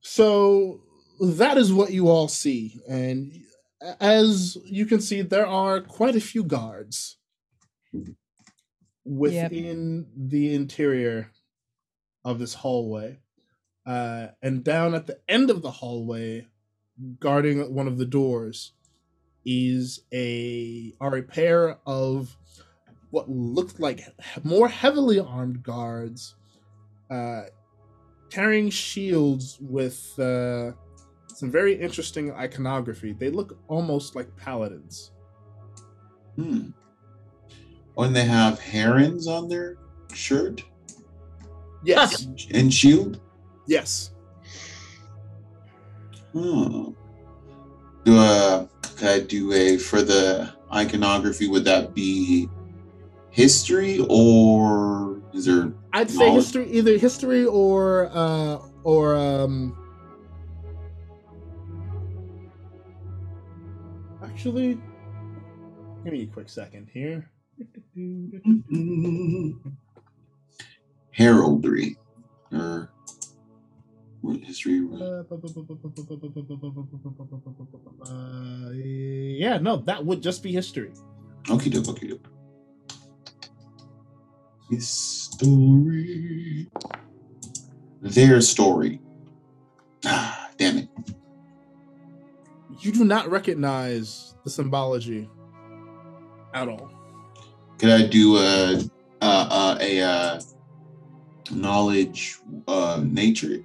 So that is what you all see, and as you can see, there are quite a few guards within the interior of this hallway. Uh, and down at the end of the hallway, guarding one of the doors, is a are a pair of what looked like more heavily armed guards, uh, carrying shields with uh, some very interesting iconography. They look almost like paladins. Hmm. When they have herons on their shirt Yes, and shield. yes. Hmm. Do a could I do a for the iconography? Would that be history or is there I'd say history, either history or uh or um. Actually, give me a quick second here. heraldry or what history? Uh, yeah, no, that would just be history. Okay, doke, okay, doke. History. Their story. Ah, damn it. You do not recognize the symbology at all. Could I do a a a, a, uh knowledge uh nature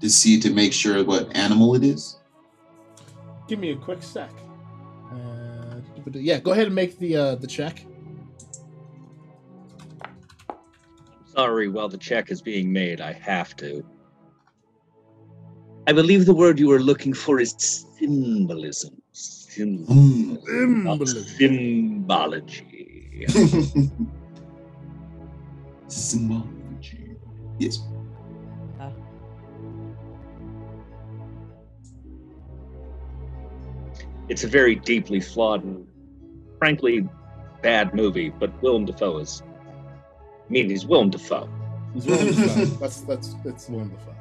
to see to make sure what animal it is? Give me a quick sec. Uh, yeah, go ahead and make the uh, the check. Sorry, while the check is being made, I have to. I believe the word you were looking for is symbolism. Sym- Mm. Symbolism. symbology. Symbology. Yes. it's a very deeply flawed and frankly bad movie, but Willem Dafoe is. I mean, he's Willem Dafoe. He's Willem Dafoe. That's that's that's Willem Dafoe.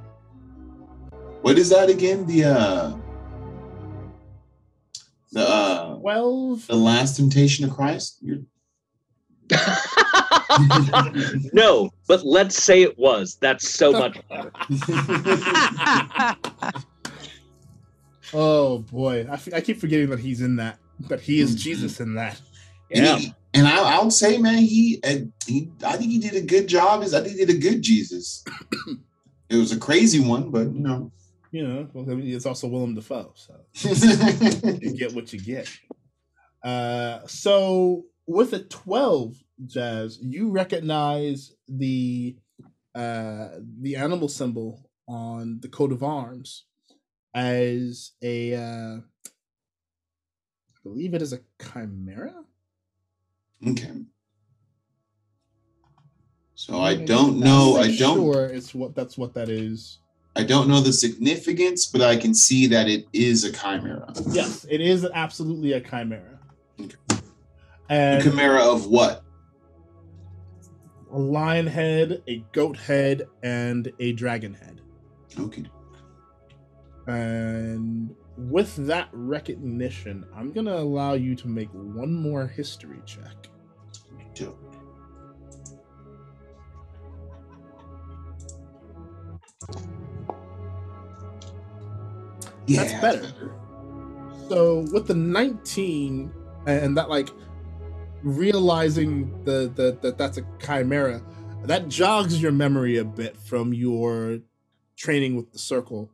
What is that again? The uh the uh Twelve. the last temptation of Christ? You're no, but let's say it was. That's so much better. Oh boy, I, f- I keep forgetting that he's in that. That he is Jesus in that. And, Yeah. he- and I, I would say, man, he, uh, he, I think he did a good job. Is I think he did a good Jesus. it was a crazy one, but you know, You know, well, I mean, it's also Willem Dafoe, so you get what you get. Uh, so with a twelve, Jazz, you recognize the uh, the animal symbol on the coat of arms as a, uh, I believe it is a chimera. okay. So I don't know. I don't. Sure, it's what that's what that is. I don't know the significance, but I can see that it is a chimera. Yes, it is absolutely a chimera. And chimera of what? a lion head, a goat head, and a dragon head. Okay. And with that recognition, I'm gonna allow you to make one more history check. dope. Yeah, That's better. So with the 19 and that like realizing the the that that's a chimera, that jogs your memory a bit from your training with the circle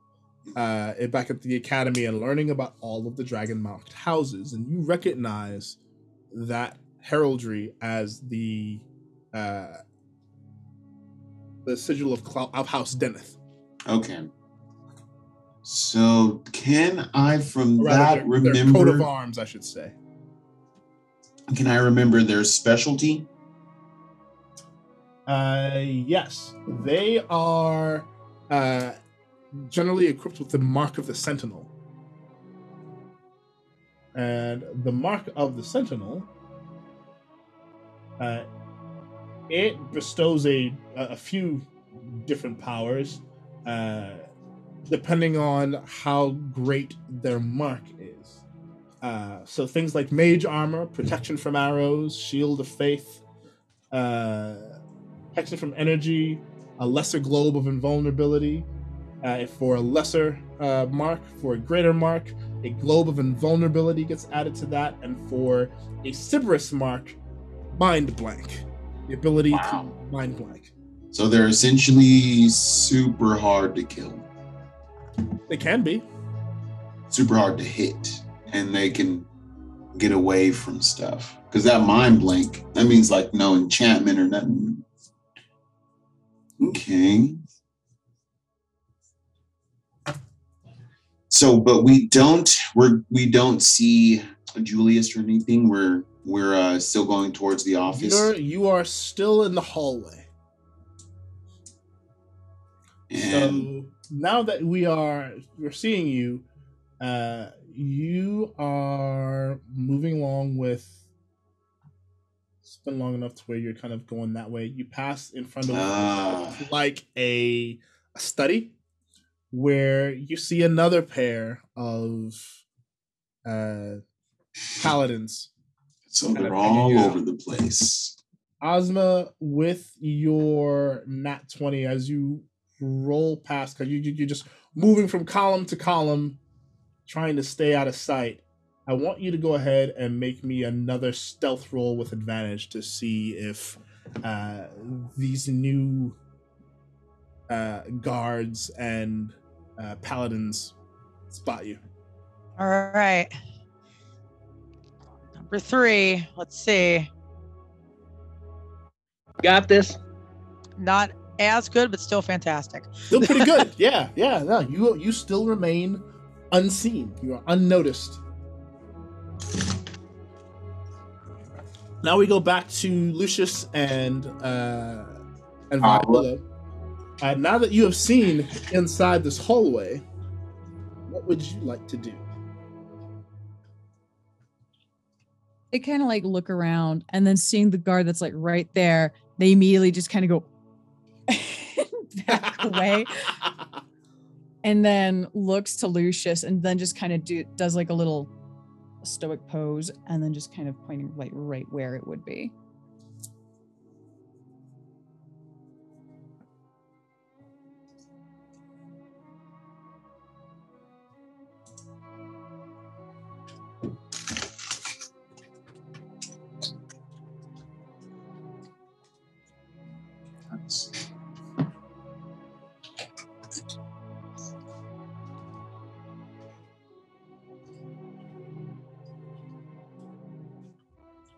uh back at the academy and learning about all of the dragon marked houses and you recognize that heraldry as the uh the sigil of Clou- of House Deneith. Okay. So can I from Or that their- their coat of arms, I should say. Can I remember their specialty? Uh, yes, they are uh, generally equipped with the mark of the Sentinel, and the mark of the Sentinel, uh, it bestows a a few different powers, uh, depending on how great their mark is. Uh, so things like mage armor, protection from arrows, shield of faith. Uh, protection from energy, a lesser globe of invulnerability. Uh, for a lesser uh, mark, for a greater mark, a globe of invulnerability gets added to that, and for a Siberys mark, mind blank, the ability Wow. to mind blank. So they're essentially super hard to kill, They can be. super hard to hit, and they can get away from stuff. Because that mind blank, that means like no enchantment or nothing. Okay. So, but we don't we're we don't see Julius or anything We're we're uh, still going towards the office. You're you are still in the hallway. and So now that we are we're seeing you, uh, you are moving along with. It's been long enough to where you're kind of going that way. You pass in front of Ah. like a, a study where you see another pair of uh, paladins so Kinda they're all over out. the place. Ozma, with your nat 20, as you roll past, because you, you, you're just moving from column to column, trying to stay out of sight, I want you to go ahead and make me another stealth roll with advantage to see if uh, these new uh, guards and uh, paladins spot you. All right. Number three. Let's see. Got this. Not as good, but still fantastic. Still pretty good. yeah, yeah. No, you you still remain unseen. You are unnoticed. Now we go back to Lucius and uh and Paolo. Viola. Uh, now that you have seen inside this hallway, what would you like to do? They kind of like look around and then seeing the guard that's like right there, they immediately just kind of go back away and then looks to Lucius and then just kind of do does like a little stoic pose and then just kind of pointing like right where it would be.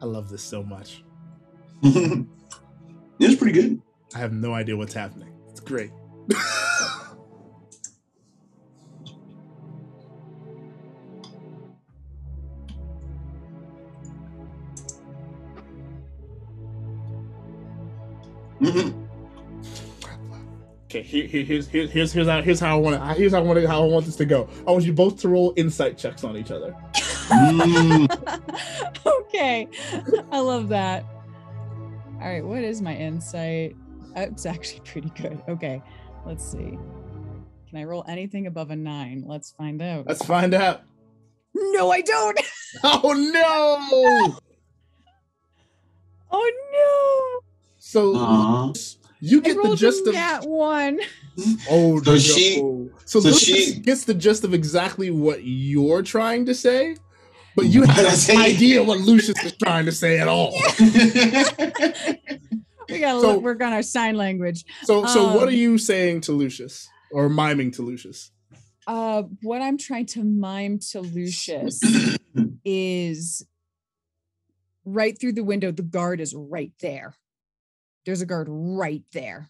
I love this so much. it's pretty good. I have no idea what's happening. It's great. Okay, here, here, here's here's here's here's how here's how I want to here's how I want to, how I want this to go. I want you both to roll insight checks on each other. Mm. okay. I love that. All right, what is my insight? It's actually pretty good. Okay, let's see. Can I roll anything above a nine? Let's find out. Let's find out. no, I don't. Oh no! Oh no. So Aw. you no! I get the gist of nat one. oh So no. she- so, so she- gets the gist of exactly what you're trying to say, but you I no idea what Lucius is trying to say at all. We gotta So- work on our sign language. So so what Um, are you saying to Lucius or miming to Lucius? Uh, what I'm trying to mime to Lucius is right through the window. The guard is right there. There's a guard right there.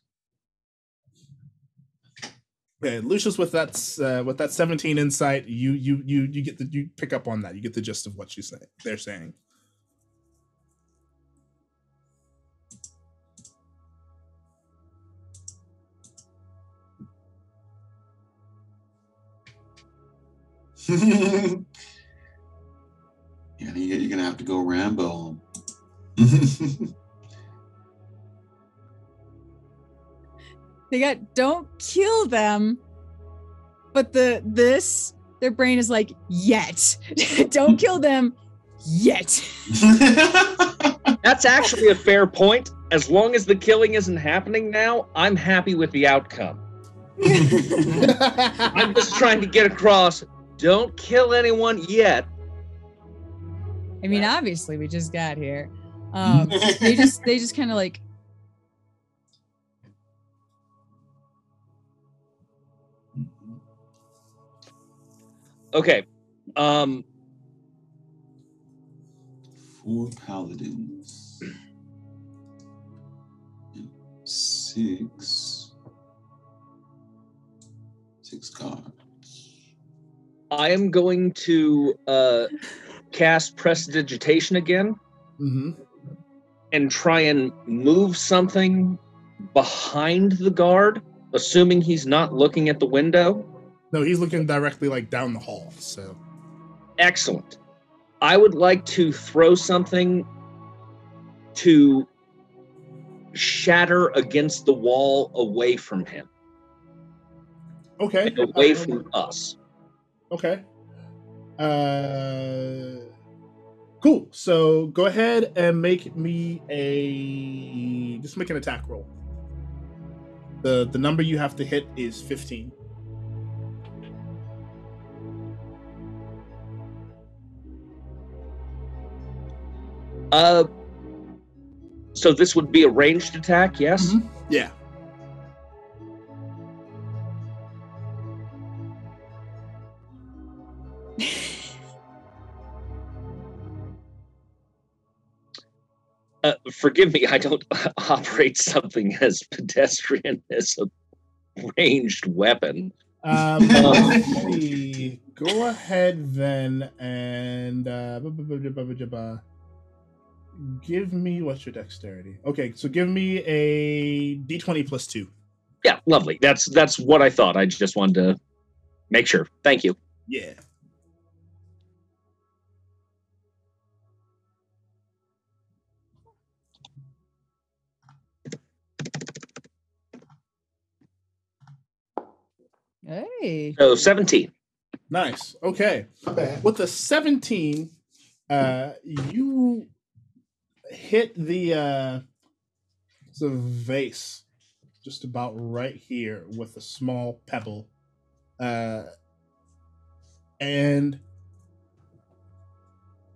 Okay, Lucius with that uh, with that 17 insight, you you you you get the you pick up on that. You get the gist of what she's saying. They're saying. yeah, you're gonna have to go Rambo. They got don't kill them, but the this their brain is like yet. don't kill them yet. That's actually a fair point. As long as the killing isn't happening now, I'm happy with the outcome. I'm just trying to get across don't kill anyone yet. I mean, obviously we just got here. Um, they just they just kind of like Okay. Um Four paladins. Six. Six guards. I am going to uh cast prestidigitation again Mm-hmm. and try and move something behind the guard, assuming he's not looking at the window. No, he's looking directly like down the hall. So Excellent. I would like to throw something to shatter against the wall away from him, okay, and away uh, from us. Okay. Uh, cool. So go ahead and make me a just make an attack roll. the The number you have to hit is fifteen. Uh, so this would be a ranged attack, yes? Mhm. Yeah. Uh, forgive me, I don't operate something as pedestrian as a ranged weapon. Um, Uh. Go ahead then and uh, give me what's your dexterity? Okay, so give me a d20 plus two. Yeah, lovely. That's that's what I thought. I just wanted to make sure. Thank you. Yeah. Hey. So 17. Nice. Okay. With the 17, uh, you hit the uh, the vase just about right here with a small pebble, uh, and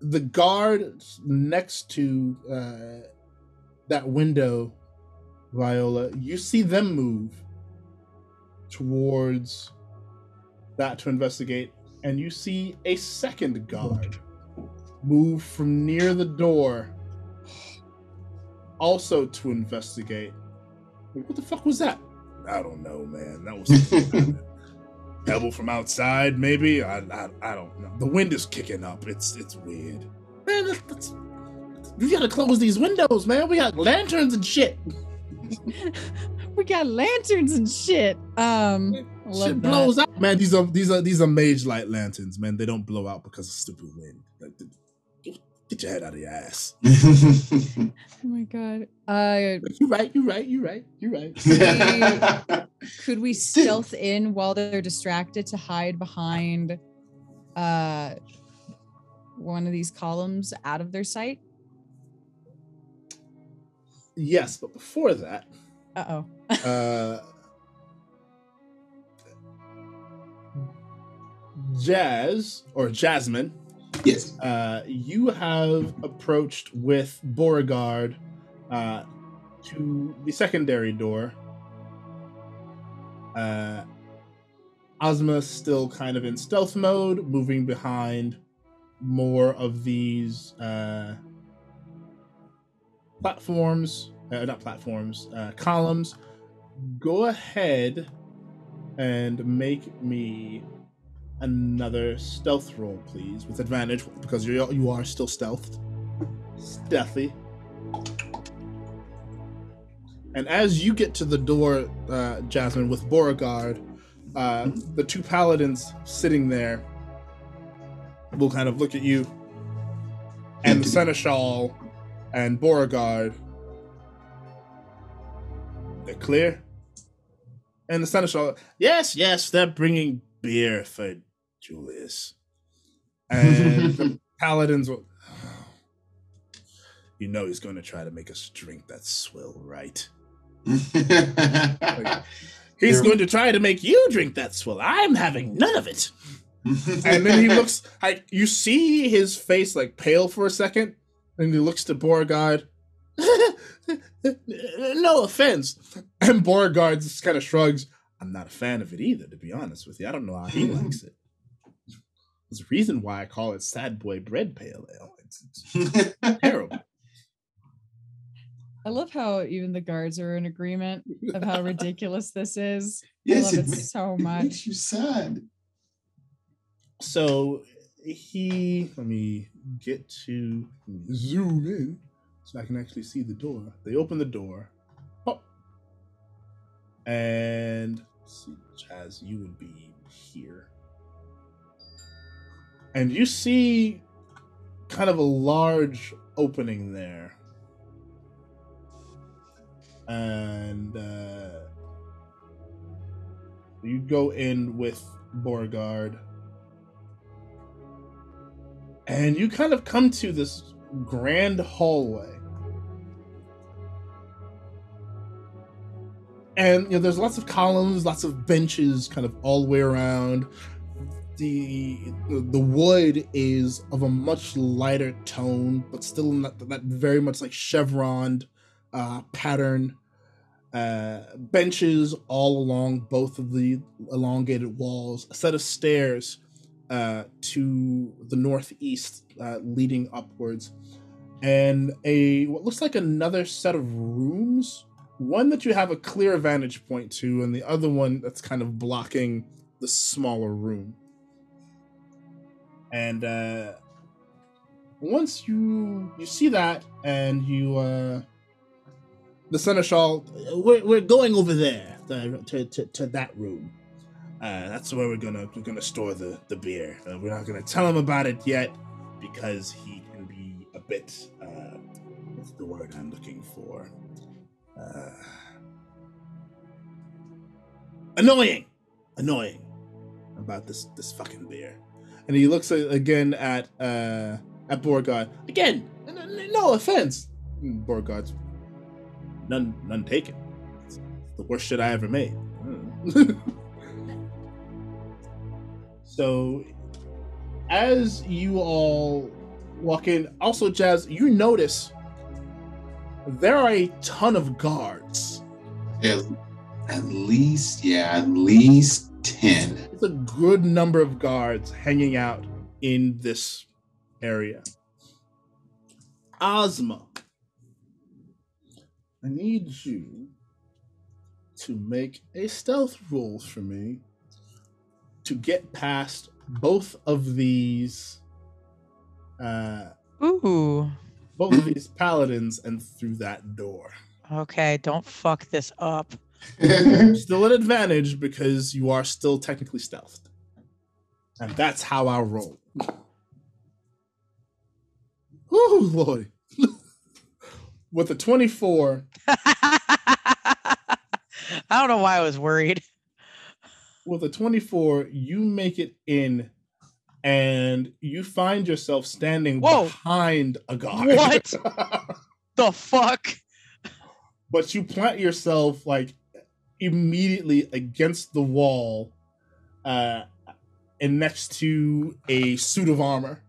the guard next to uh, that window, Viola, you see them move towards that to investigate, and you see a second guard move from near the door, also to investigate. What the fuck was that? I don't know, man. That was pebble from outside, maybe. I, I, I don't know. The wind is kicking up. It's it's weird. Man, that's, that's, we gotta close these windows, man. We got lanterns and shit. we got lanterns and shit. Um, I love shit that. blows out, man. These are these are these are mage light lanterns, man. They don't blow out because of stupid wind. Like, th- get your head out of your ass. Oh my god. Uh, you're right, You're right, You're right, You're right. could we stealth in while they're distracted to hide behind uh one of these columns out of their sight? yes, but before that, Uh oh. uh Jazz or Jasmine, yes. uh, you have approached with Beauregard uh, to the secondary door. Uh, Ozma still kind of in stealth mode, moving behind more of these uh, platforms, uh, not platforms, uh, columns. Go ahead and make me another stealth roll, please, with advantage because you you are still stealthed, stealthy. And as you get to the door, uh, Jasmine, with Beauregard, uh, the two paladins sitting there will kind of look at you, and the seneschal and Beauregard. They're clear. And the seneschal, yes, yes, they're bringing beer for Julius. And the paladins will. You know he's going to try to make us drink that swill, right? He's Yeah. going to try to make you drink that swill. I'm having none of it. And then he looks like you see his face like pale for a second, and he looks to Beauregard. no offense. And Beauregard just kind of shrugs. I'm not a fan of it either, to be honest with you. I don't know how he likes it. There's a reason why I call it Sad Boy Bread Pale Ale. It's, it's terrible. I love how even the guards are in agreement of how ridiculous this is. I yes, love it ma- so it makes much. you sad. So he let me get to me zoom in so I can actually see the door. They open the door. Oh. And let's see, Jazz, you would be here. And you see kind of a large opening there. And uh, you go in with Beauregard. And you kind of come to this grand hallway. And you know, there's lots of columns, lots of benches kind of all the way around. The the wood is of a much lighter tone, but still that very much like chevroned uh, pattern. Uh, benches all along both of the elongated walls, a set of stairs uh, to the northeast uh, leading upwards, and a what looks like another set of rooms. One that you have a clear vantage point to, and the other one that's kind of blocking the smaller room. And uh, once you you see that, and you uh, the seneschal, we're, we're going over there to, to, to that room. Uh, that's where we're gonna we're gonna store the the beer. Uh, we're not gonna tell him about it yet because he can be a bit. Uh, what's the word I'm looking for? Uh, annoying, annoying about this this fucking beer. And he looks again at uh, at Beauregard. Again, no offense, And Beauregard's none none taken. It's the worst shit I ever made. Mm. so, as you all walk in, also Jazz, you notice there are a ton of guards. At least, yeah, at least 10. It's a good number of guards hanging out in this area. Ozma, I need you to make a stealth roll for me to get past both of these uh Ooh. both of these paladins and through that door. Okay, don't fuck this up. Still an advantage because you are still technically stealthed. And that's how I roll. Oh Lord. With a 24, I don't know why I was worried. with a 24, you make it in and you find yourself standing Whoa. behind a guard. What? The fuck? but you plant yourself like immediately against the wall uh and next to a suit of armor.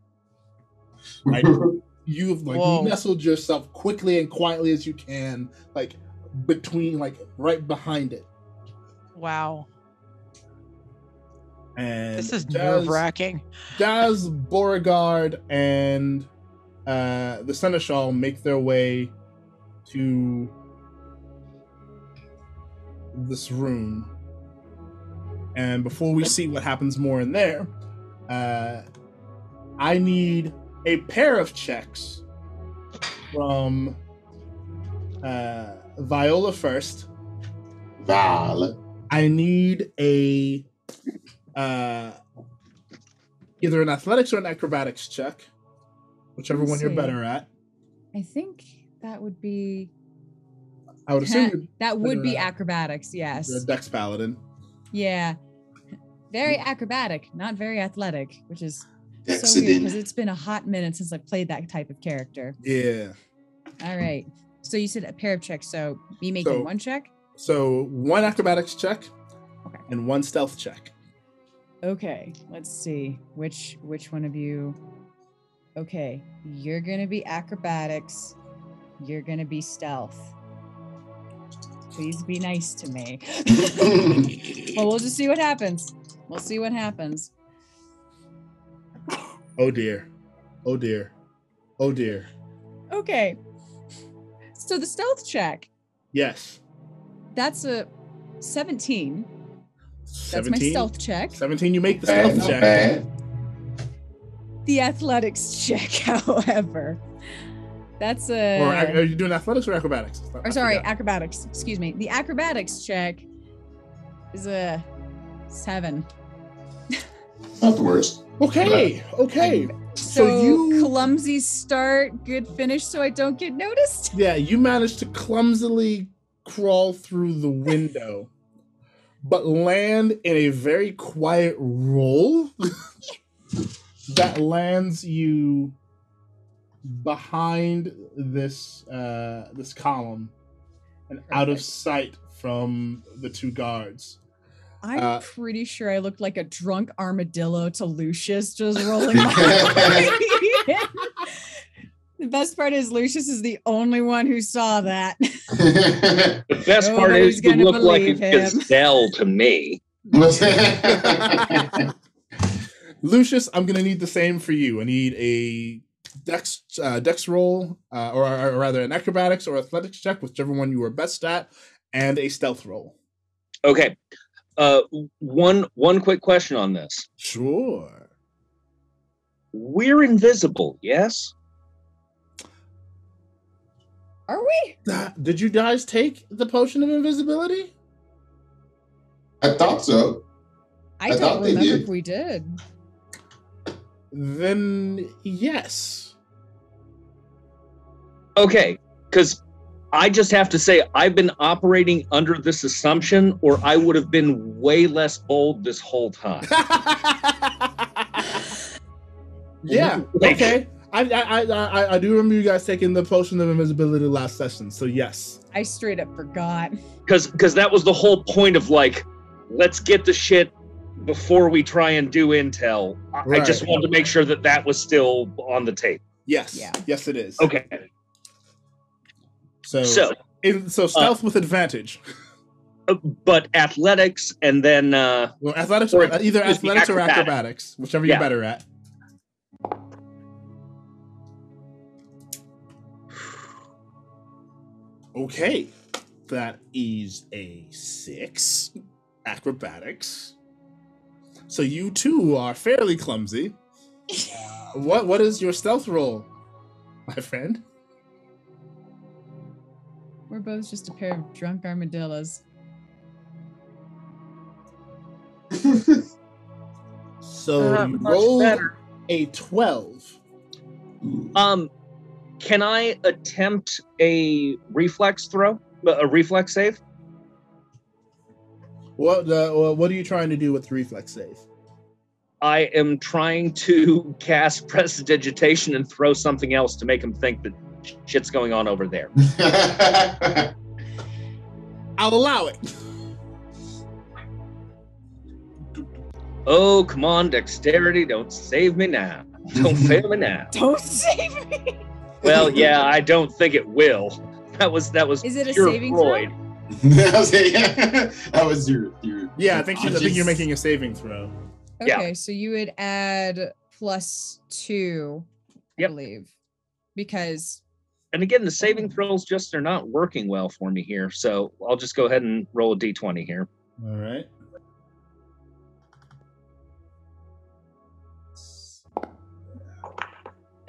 Like you've like Whoa. nestled yourself quickly and quietly as you can, like between like right behind it. Wow. And This is nerve wracking. Jazz, Beauregard, and uh, the Seneschal make their way to this room. And before we see what happens more in there, uh, I need a pair of checks from uh, Viola first. Val. I need a uh, either an athletics or an acrobatics check, whichever Let's one you're better at. I think that would be I would assume that would be acrobatics. Yes. you're a dex paladin. Yeah. Very hmm. acrobatic, not very athletic, which is so weird because it's been a hot minute since I played that type of character. Yeah. All right. So you said a pair of checks. So me making So- one check. So one acrobatics check Okay. and one stealth check. Okay. Let's see which which one of you. Okay, you're gonna be acrobatics. You're gonna be stealth. Please be nice to me. well, we'll just see what happens. We'll see what happens. Oh dear. Oh dear. Oh dear. Okay. So the stealth check, Yes. that's a 17. 17? That's my stealth check. 17, you make the stealth not check. bad. the athletics check, however. That's a. or are you doing athletics or acrobatics? Or sorry, acrobatics. Excuse me. The acrobatics check is a seven. Not the worst. Okay, okay. So, So you- clumsy start, good finish, so I don't get noticed. Yeah, you managed to clumsily crawl through the window, but land in a very quiet roll that lands you behind this uh, this column and out of sight from the two guards. I'm Uh, pretty sure I looked like a drunk armadillo to Lucius just rolling my way. The best part is Lucius is the only one who saw that. The best part Nobody's is you gonna look like a believe him. gazelle to me. Lucius, I'm gonna need the same for you. I need a dex uh, dex roll, uh, or, or rather an acrobatics or athletics check, whichever one you are best at, and a stealth roll. Okay. Uh, one one quick question on this. Sure. We're invisible, yes? Are we? Did you guys take the potion of invisibility? I thought so. I, I don't thought they remember did. if we did. Then yes. Okay, because I just have to say I've been operating under this assumption, or I would have been way less bold this whole time. yeah. Like- Okay. I, I, I, I, I do remember you guys taking the potion of invisibility last session. So yes. I straight up forgot. Because because that was the whole point of like, let's get the shit before we try and do intel. I, I just wanted to make sure that that was still on the tape. Yes. Yeah. Yes, it is. Okay, So so in, so stealth with advantage. uh, but athletics and then uh, Well, athletics Or or either excuse me, athletics or acrobatics, whichever you're better at. Okay, that is a six acrobatics. So you too are fairly clumsy. Uh, what what is your stealth roll, my friend? We're both just a pair of drunk armadillos. So not you much rolled better. a twelve. Um, can I attempt a reflex throw, a reflex save? What uh, what are you trying to do with the reflex save? I am trying to cast prestidigitation and throw something else to make him think that shit's going on over there. I'll allow it. Oh, come on, dexterity! Don't save me now. Don't fail me now. Don't save me. Well, yeah, I don't think it will. That was that was Is it a pure saving throw? Freud. that was your your. Yeah, I think she's, I think you're making a saving throw. Yeah. Okay, so you would add plus two, I Yep. believe, because And again, the saving throws just are not working well for me here. So I'll just go ahead and roll a d20 here. All right.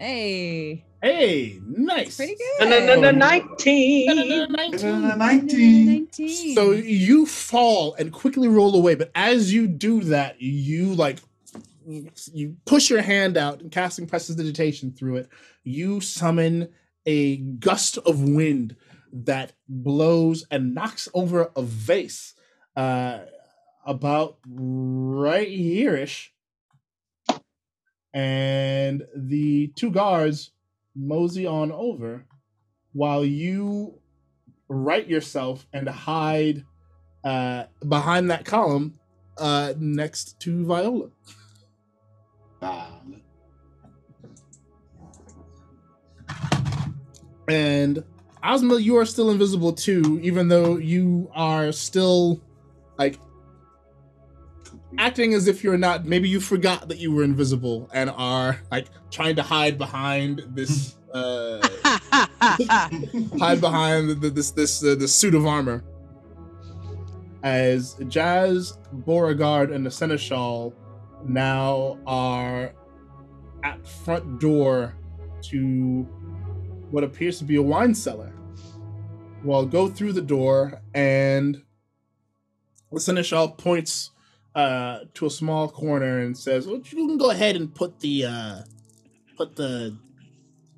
Hey, Hey, nice. pretty No, good. no, no, no. 19. Nineteen. 19. So you fall and quickly roll away, but as you do that, you like you push your hand out and casting prestidigitation through it. You summon a gust of wind that blows and knocks over a vase uh, about right here-ish. And the two guards mosey on over while you right yourself and hide uh, behind that column uh, next to Viola. Bad. And Ozma, you are still invisible too, even though you are still like acting as if you're not. Maybe you forgot that you were invisible and are like trying to hide behind this. Uh, hide behind the, this this uh, the suit of armor. As Jazz, Beauregard, and the Seneschal now are at front door to what appears to be a wine cellar. Well, go through the door, and the seneschal points uh, to a small corner and says, well, "You can go ahead and put the uh, put the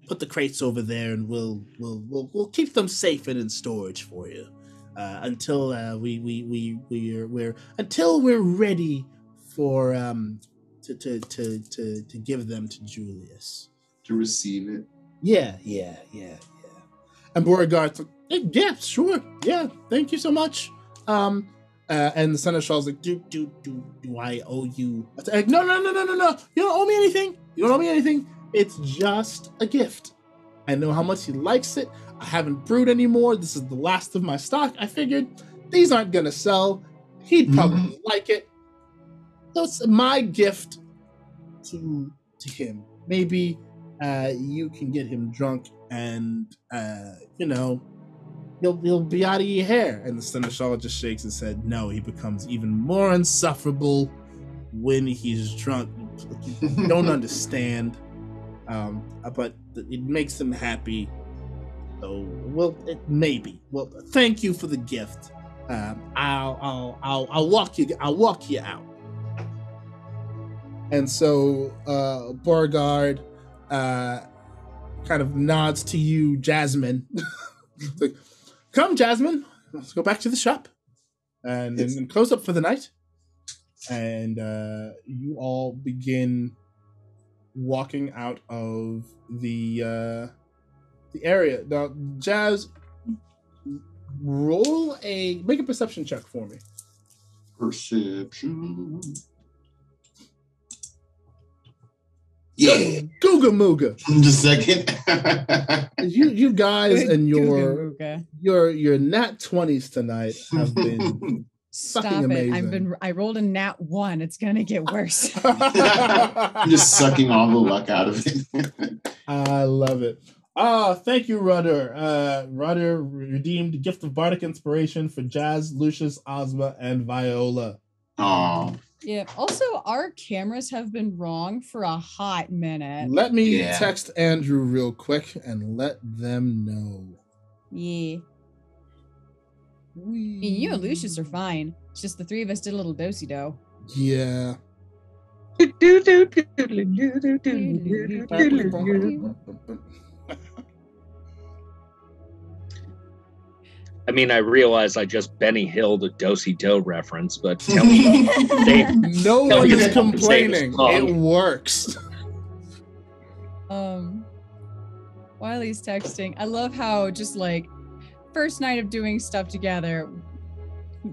put the crates over there, and we'll we'll we'll, we'll keep them safe and in storage for you uh, until uh, we we we we're, we're until we're ready for um to to to to, to give them to Julius." to receive it. Yeah, yeah, yeah, yeah. And Beauregard's like, "Eh, yeah, sure, yeah, thank you so much. Um, uh, and the seneschal's like, do do do do I owe you? Said, no, no, no, no, no, no. You don't owe me anything. You don't owe me anything. It's just a gift. I know how much he likes it. I haven't brewed anymore. This is the last of my stock. I figured these aren't gonna sell. He'd probably like it. So it's my gift to to him. Maybe uh, you can get him drunk and uh, you know he'll he'll be out of your hair. And the seneschal just shakes and said, "No, he becomes even more insufferable when he's drunk. You don't understand, um, but it makes him happy. So, well, it, maybe. Well, thank you for the gift. Um, I'll I'll I'll I'll walk you I'll walk you out." And so uh, Beauregard uh, kind of nods to you, Jasmine. Like, Come, Jasmine, let's go back to the shop and then and close up for the night. And uh, you all begin walking out of the uh, the area. Now, Jazz, roll a make a perception check for me. Perception. Yeah. Googa Mooga. Just a second. You you guys and your Googa-mooga. your your nat twenties tonight have been Stop fucking it. amazing. I've been I rolled a nat one. It's gonna get worse. I'm just sucking all the luck out of it. I love it. Ah, thank you, Rudder. Uh, Rudder redeemed gift of bardic inspiration for Jazz, Lucius, Ozma, and Viola. Oh, yeah. Also, our cameras have been wrong for a hot minute. Let me Yeah. text Andrew real quick and let them know. Yeah. I mean, you and Lucius are fine. It's just the three of us did a little dosey do. Yeah. I mean, I realize I just Benny Hill the Dosey Do reference, but tell me, they, No Tell one is it's not the same complaining. It works. Um, Wiley's texting. I love how just like first night of doing stuff together,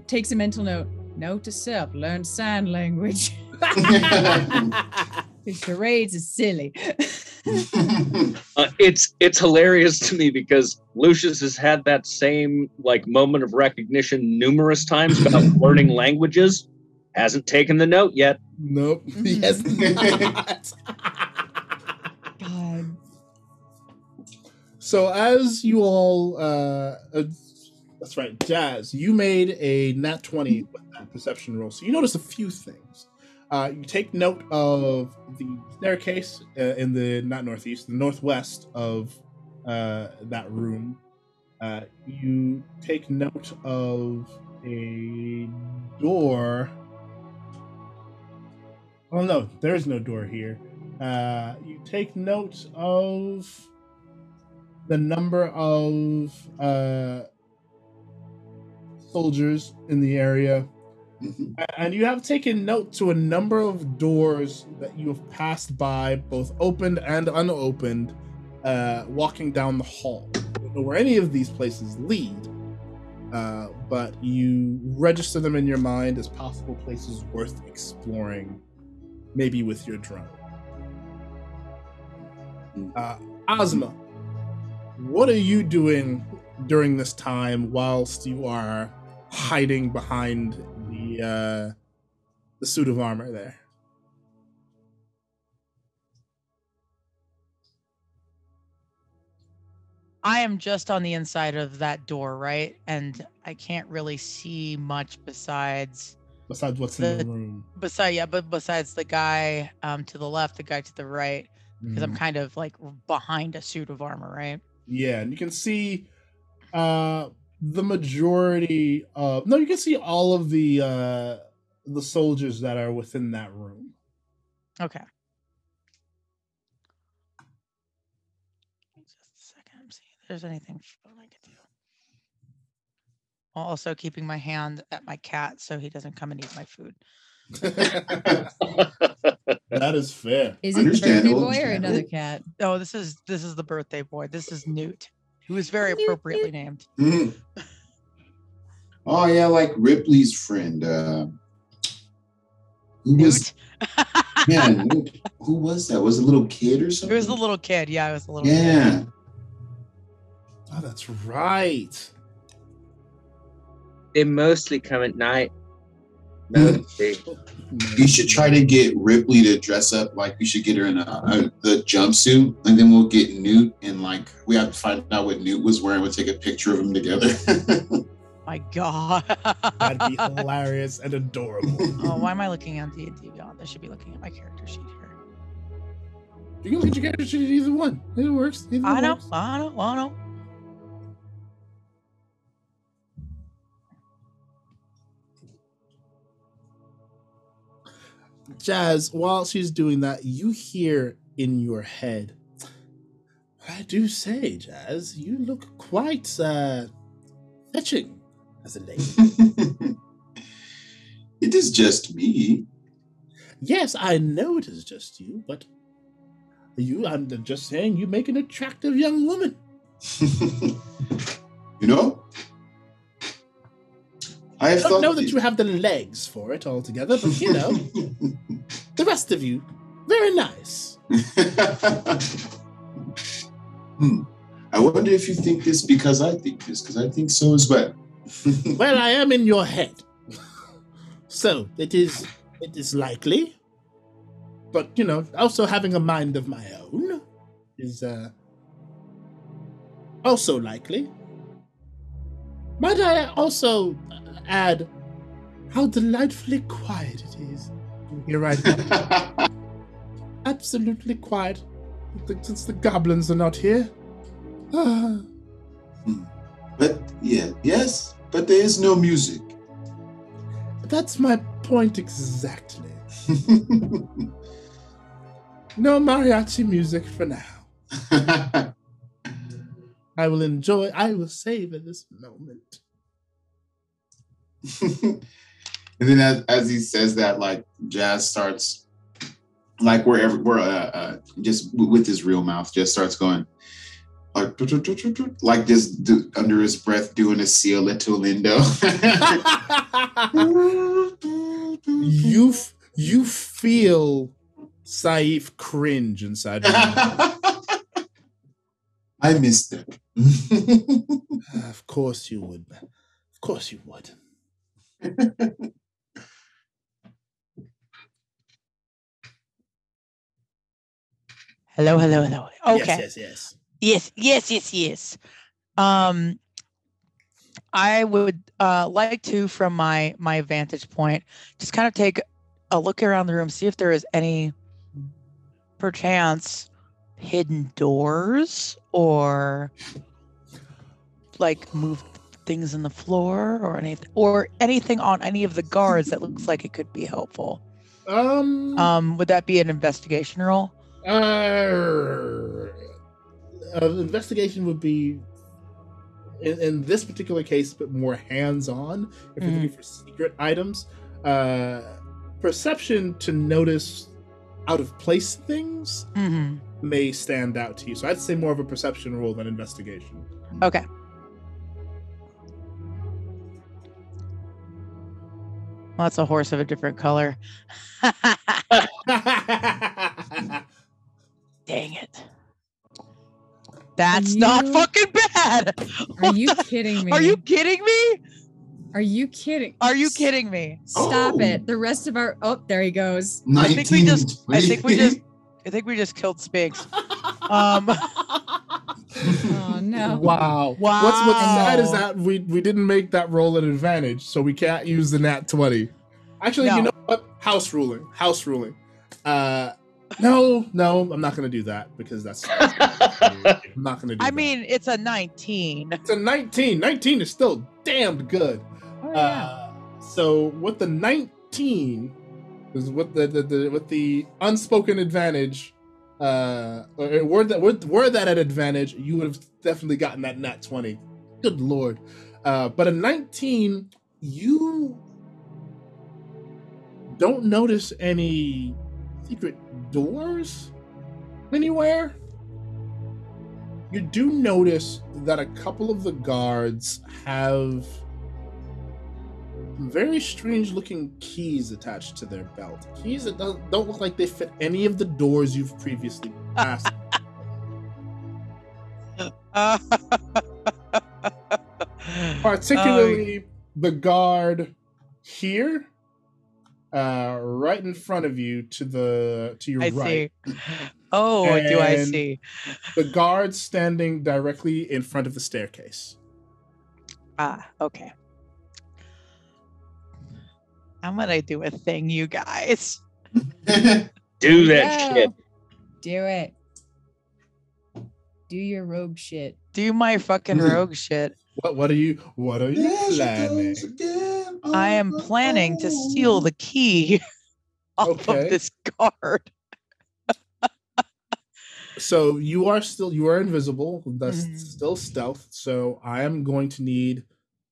takes a mental note. Note to self: learn sign language. His charades is silly. uh, it's it's hilarious to me because Lucius has had that same like moment of recognition numerous times about learning languages. Hasn't taken the note yet. nope. Yes. not. God. So as you all, uh, uh, that's right, Jazz, you made a nat twenty with that perception roll. So you notice a few things. Uh, you take note of the staircase uh, in the not northeast, the northwest of uh, that room. Uh, you take note of a door. Oh no, there is no door here. Uh, you take note of the number of uh, soldiers in the area, and you have taken note to a number of doors that you have passed by, both opened and unopened, uh, walking down the hall. Don't know where any of these places lead, uh, but you register them in your mind as possible places worth exploring, maybe with your drone. Uh, Ozma, what are you doing during this time whilst you are hiding behind the uh, the suit of armor there? I am just on the inside of that door, right? And I can't really see much besides Besides what's in the The- room. beside yeah, but besides the guy um to the left, the guy to the right. because I'm Mhm. kind of like behind a suit of armor, right? Yeah, and you can see uh the majority of no, you can see all of the uh the soldiers that are within that room. Okay. Just a second. See if there's anything fun I can do. While Also keeping my hand at my cat so he doesn't come and eat my food. that is fair. Is it the birthday boy or another cat? Oh, this is this is the birthday boy. This is Newt. Who is very appropriately named. Mhm. Oh yeah, like Ripley's friend. Uh, who was Newt. yeah? Newt. Who was that? Was it a little kid or something? It was a little kid. Yeah, it was a little kid. yeah. Oh, that's right. They mostly come at night. Mostly. You should try to get Ripley to dress up like we should get her in a, a the jumpsuit, and then we'll get Newt and like we have to find out what Newt was wearing. We'll take a picture of them together. My God. That'd be hilarious and adorable. oh, why am I looking at the D&D Beyond? I should be looking at my character sheet here. You can look at your character sheet either one. It works. Either I one know. works. I know. I know. Jazz, while she's doing that, you hear in your head, I do say, Jazz, you look quite uh, fetching as a lady. it is just me. yes, I know it is just you, but you, I'm just saying, you make an attractive young woman. you know, I I don't know that you have the legs for it altogether, but you know, the rest of you, very nice. hmm. I wonder if you think this because I think this, because I think so as well. Well, I am in your head. So it is it is likely. But you know, also having a mind of my own is uh also likely. Might I also add how delightfully quiet it is here right now? Absolutely quiet. Since the goblins are not here. Ah. but yeah, yes, but there is no music. That's my point exactly. No mariachi music for now. I will enjoy, I will savor this moment. and then as, as he says that, like Jazz starts, like wherever, where uh, uh, just with his real mouth, just starts going, like, like just do, under his breath doing a Cielito Lindo. you, f- you feel Saif cringe inside. I missed it. Of course you would. Of course you would. Hello, hello, hello. Okay. Yes, yes, yes. Yes, yes, yes, yes. Um, I would uh, like to, from my my vantage point, just kind of take a look around the room, see if there is any, perchance, hidden doors or like moved things in the floor or anything or anything on any of the guards that looks like it could be helpful. Um, Um, would that be an investigation roll? Uh, uh, investigation would be in, in this particular case, but more hands-on. If you're Mhm. looking for secret items, uh, perception to notice out of place things Mm-hmm. may stand out to you. So I'd say more of a perception roll than investigation. Okay. Well, that's a horse of a different color. Dang it. That's not fucking bad. Are you the- kidding me? Are you kidding me? Are you kidding? Are you kidding me? Stop Oh. it. The rest of our oh, there he goes. I think we just I think we just I think we just killed Spinks. Um Oh no. Wow. Wow! What's what's sad is that we we didn't make that roll an advantage, so we can't use the nat 20. Actually, you know what? House ruling. House ruling. Uh No, no, I'm not gonna do that because that's I'm not gonna do I that. mean, it's a 19. it's a 19. 19 is still damned good. Oh, yeah. Uh, so with the 19 is with the, the, the with the unspoken advantage uh were that were, were that at advantage you would have definitely gotten that nat 20 good lord. Uh but a 19 you don't notice any secret doors anywhere? You do notice that a couple of the guards have very strange looking keys attached to their belt. Keys that don't, don't look like they fit any of the doors you've previously passed. Uh, Particularly the guard here, uh, right in front of you to the to your I right. see. Oh, do I see? The guard standing directly in front of the staircase. Ah, okay. I'm gonna do a thing, you guys. Do that Go. shit. Do it. Do your rogue shit. Do my fucking rogue shit. What what are you what are you There planning? goes. I am planning to steal the key off Okay. of this guard. So you are still you are invisible. That's Mhm. still stealth. So I am going to need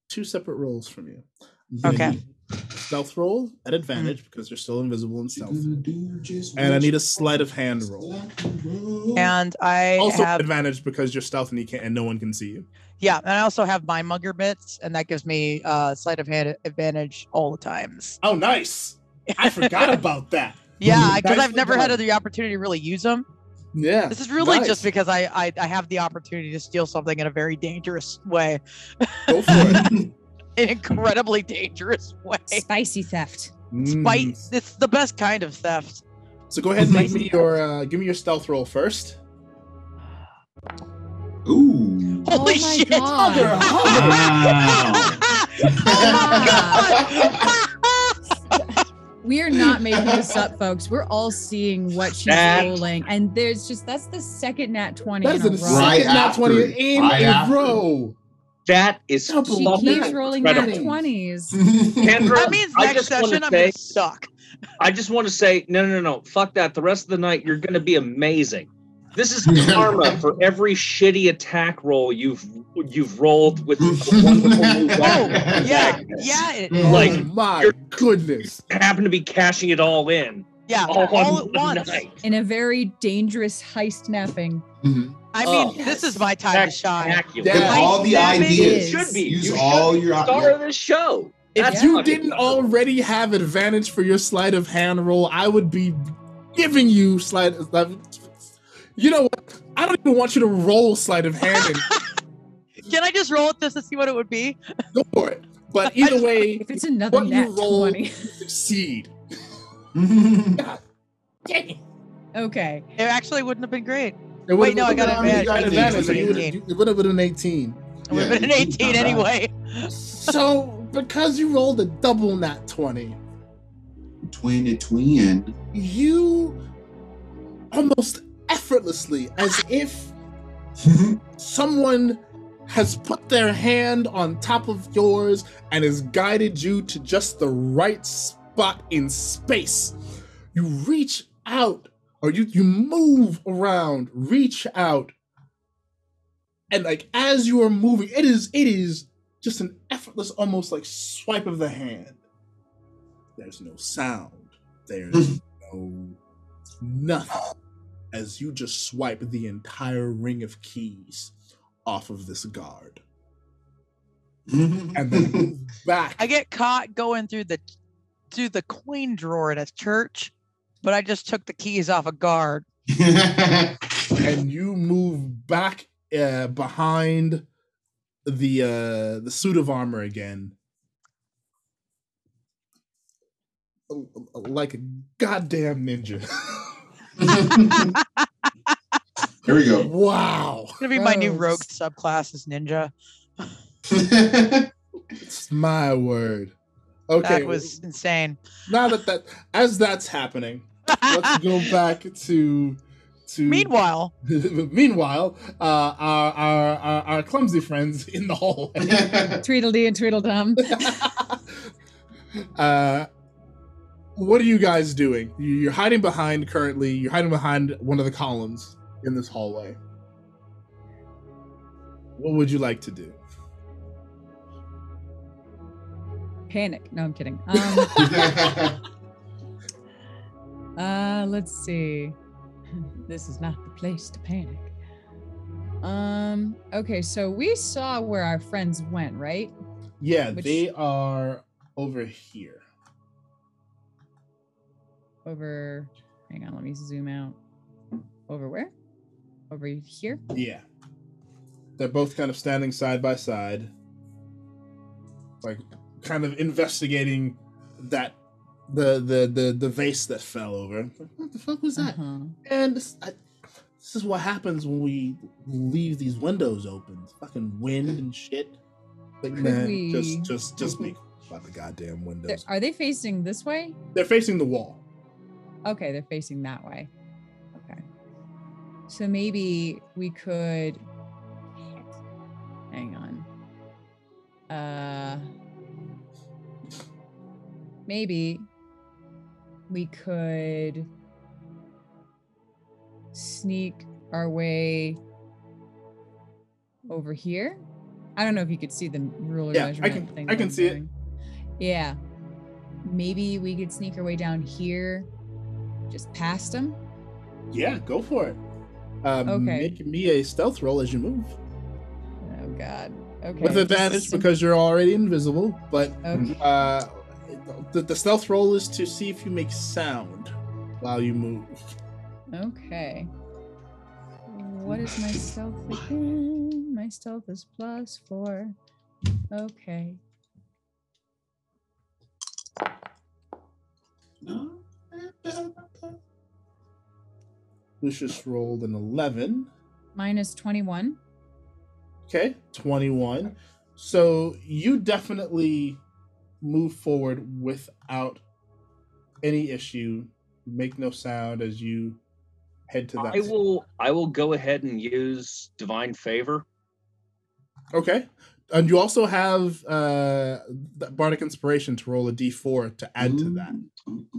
two separate rolls from you. I'm Okay. Need a Stealth roll at advantage because you're still invisible and stealth. And And I need a sleight of hand roll. And I Also have advantage because you're stealth and you can't and no one can see you. yeah, and I also have my mugger bits, and that gives me uh sleight of hand advantage all the times. Oh, nice! I forgot about that. Yeah, because I've never had the opportunity to really use them. Yeah, This is really nice. just because I, I I have the opportunity to steal something in a very dangerous way, Go for it. an incredibly dangerous way. Spicy theft. Spite. Mm. It's the best kind of theft. So go ahead and make me your uh, give me your stealth roll first. Ooh. Oh Holy my shit! God. We are not making this up, folks. We're all seeing what she's That- rolling, and there's just that's the second nat twenty That in is a the row. Right second nat twenty it. in Right a after row. That is Double She Love keeps that. rolling Incredible. nat twenties. Kendra, that means I next just wanna session I'm say- gonna suck. I just want to say, no, no, no, fuck that. The rest of the night, you're going to be amazing. This is karma for every shitty attack roll you've you've rolled with a wonderful move. Oh, yeah, yeah, it, Oh, Like, oh my goodness! Happen to be cashing it all in yeah, all, all at once. night. in a very dangerous heist napping. Mhm. I mean, Oh, this is my time to shine. Spectacular. Yeah. All the ideas. is- Should be. Use You all should be your star of this show. If That's you didn't already have advantage for your sleight of hand roll, I would be giving you sleight. You know what? I don't even want you to roll sleight of hand Can I just roll it just to see what it would be? go for it. But either way, If it's another what you nat roll, twenty, you succeed. okay. It actually wouldn't have been great. It Wait, would've no, I been- got I advantage. got An It advantage, so would've would've- been it would have been an 18. It would have been an 18 anyway. So, because you rolled a double nat 20, Twin to twin. you almost effortlessly, as if someone has put their hand on top of yours and has guided you to just the right spot in space. You reach out, or you, you move around, reach out. And like as you are moving, it is it is just an effortless, almost like swipe of the hand. There's no sound. There's hmm. no nothing as you just swipe the entire ring of keys off of this guard and then back. I get caught going through the through the coin drawer at a church, but I just took the keys off a guard. and you move back uh, behind the uh, the suit of armor again, like a goddamn ninja. Here we go. wow, It's gonna be my new rogue subclass is ninja. it's my word. Okay, That was insane. now that that as that's happening, let's go back to to Meanwhile, meanwhile uh our, our our our clumsy friends in the hallway. Tweedledee and Tweedledum. uh what are you guys doing? You- you're hiding behind currently you're hiding behind one of the columns in this hallway. What would you like to do Panic. No, I'm kidding. Um, uh, let's see. This is not the place to panic. Um, okay, so we saw where our friends went, right? yeah Which- they are over here Over hang on, let me zoom out. Over where? Over here? Yeah. They're both kind of standing side by side, like kind of investigating that the the the the vase that fell over. What the fuck was that? Uh-huh. And this, I, this is what happens when we leave these windows open. Fucking wind and shit. Like Could man, we- just just just be about the goddamn They're- windows. Are they facing this way? They're facing the wall. Okay, they're facing that way. Okay. So maybe we could hang on. Uh maybe we could sneak our way over here. I don't know if you could see the ruler Yeah, I can- thing. I can I'm see it. Yeah. Maybe we could sneak our way down here, just past them. Yeah, go for it. Um, Okay. Make me a stealth roll as you move. Oh God. Okay. with advantage because you're already invisible. But Okay. uh, the, the stealth roll is to see if you make sound while you move. Okay. What is my stealth again? My stealth is plus four. Okay. Lucius rolled an 11. Minus 21. Okay, 21. So you definitely move forward without any issue. Make no sound as you head to that. I will I will go ahead and use divine favor. Okay. And you also have uh the Bardic Inspiration to roll a d4 to add to that.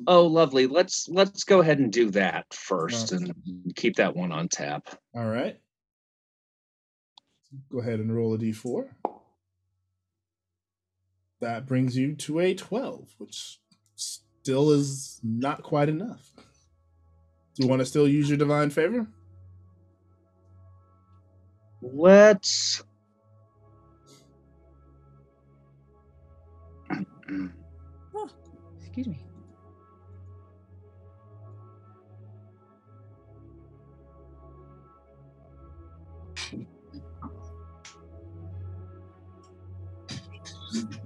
Oh, lovely. Let's let's go ahead and do that first and keep that one on tap. All right. Go ahead and roll a d4. That brings you to a 12, which still is not quite enough. Do you want to still use your divine favor? Let's Excuse me.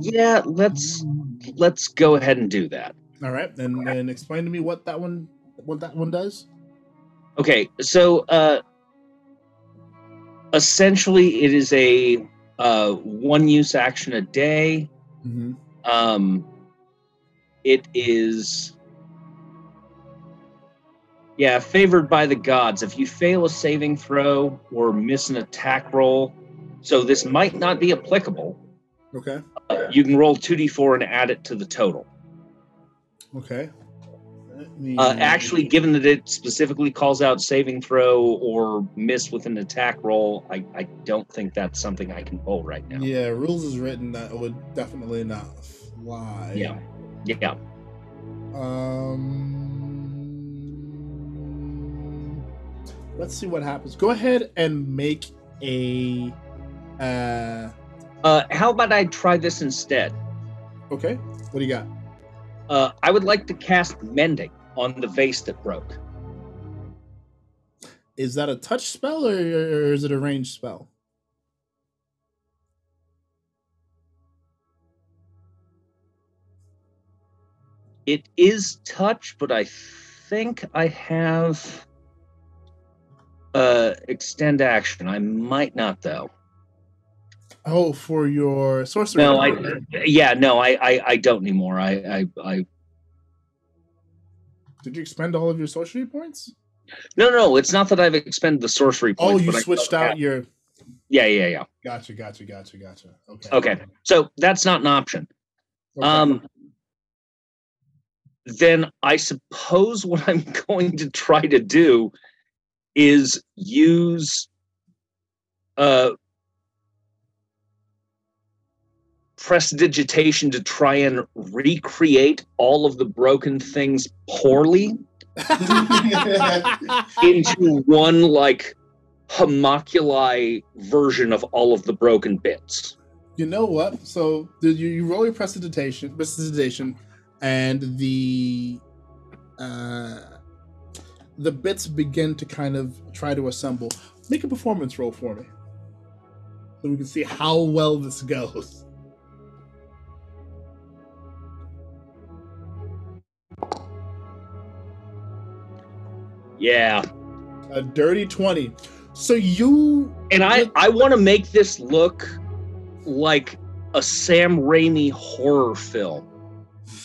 yeah, let's let's go ahead and do that. All right. And and explain to me what that one what that one does. Okay, so uh essentially it is a uh one use action a day. Mm-hmm. Um it is yeah, favored by the gods. If you fail a saving throw or miss an attack roll, so this might not be applicable. Okay. uh, you can roll 2d4 and add it to the total. Okay. Uh, actually, given that it specifically calls out saving throw or miss with an attack roll, I, I don't think that's something I can pull right now. Yeah, rules is written that would definitely not fly. Yeah. Yeah. Um, let's see what happens. Go ahead and make a. Uh, Uh, how about I try this instead? okay, what do you got? Uh, I would like to cast Mending on the vase that broke. Is that a touch spell or, or is it a ranged spell? It is touch, but I think I have uh extend action. I might not though. Oh, for your sorcery. No, I yeah, no, I I, I don't anymore. I, I I Did you expend all of your sorcery points? no no, it's not that I've expended the sorcery Oh, points. you but I- switched out your. Yeah, yeah, yeah. Gotcha, gotcha, gotcha, gotcha. Okay. Okay. So that's not an option. Okay. Um then I suppose what I'm going to try to do is use uh prestidigitation to try and recreate all of the broken things poorly into one like homoculi version of all of the broken bits. You know what? So you, you roll your prestidigitation, prestidigitation, and the uh, the bits begin to kind of try to assemble. Make a performance roll for me, so we can see how well this goes. Yeah. A dirty twenty. So you And I I want to make this look like a Sam Raimi horror film.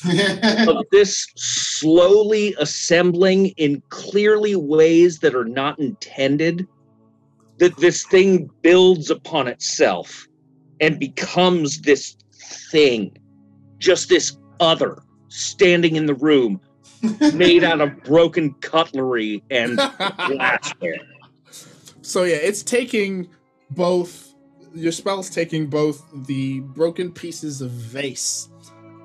of this slowly assembling in clearly ways that are not intended that this thing builds upon itself and becomes this thing just this other standing in the room made out of broken cutlery and glassware. So yeah, it's taking both your spell's taking both the broken pieces of vase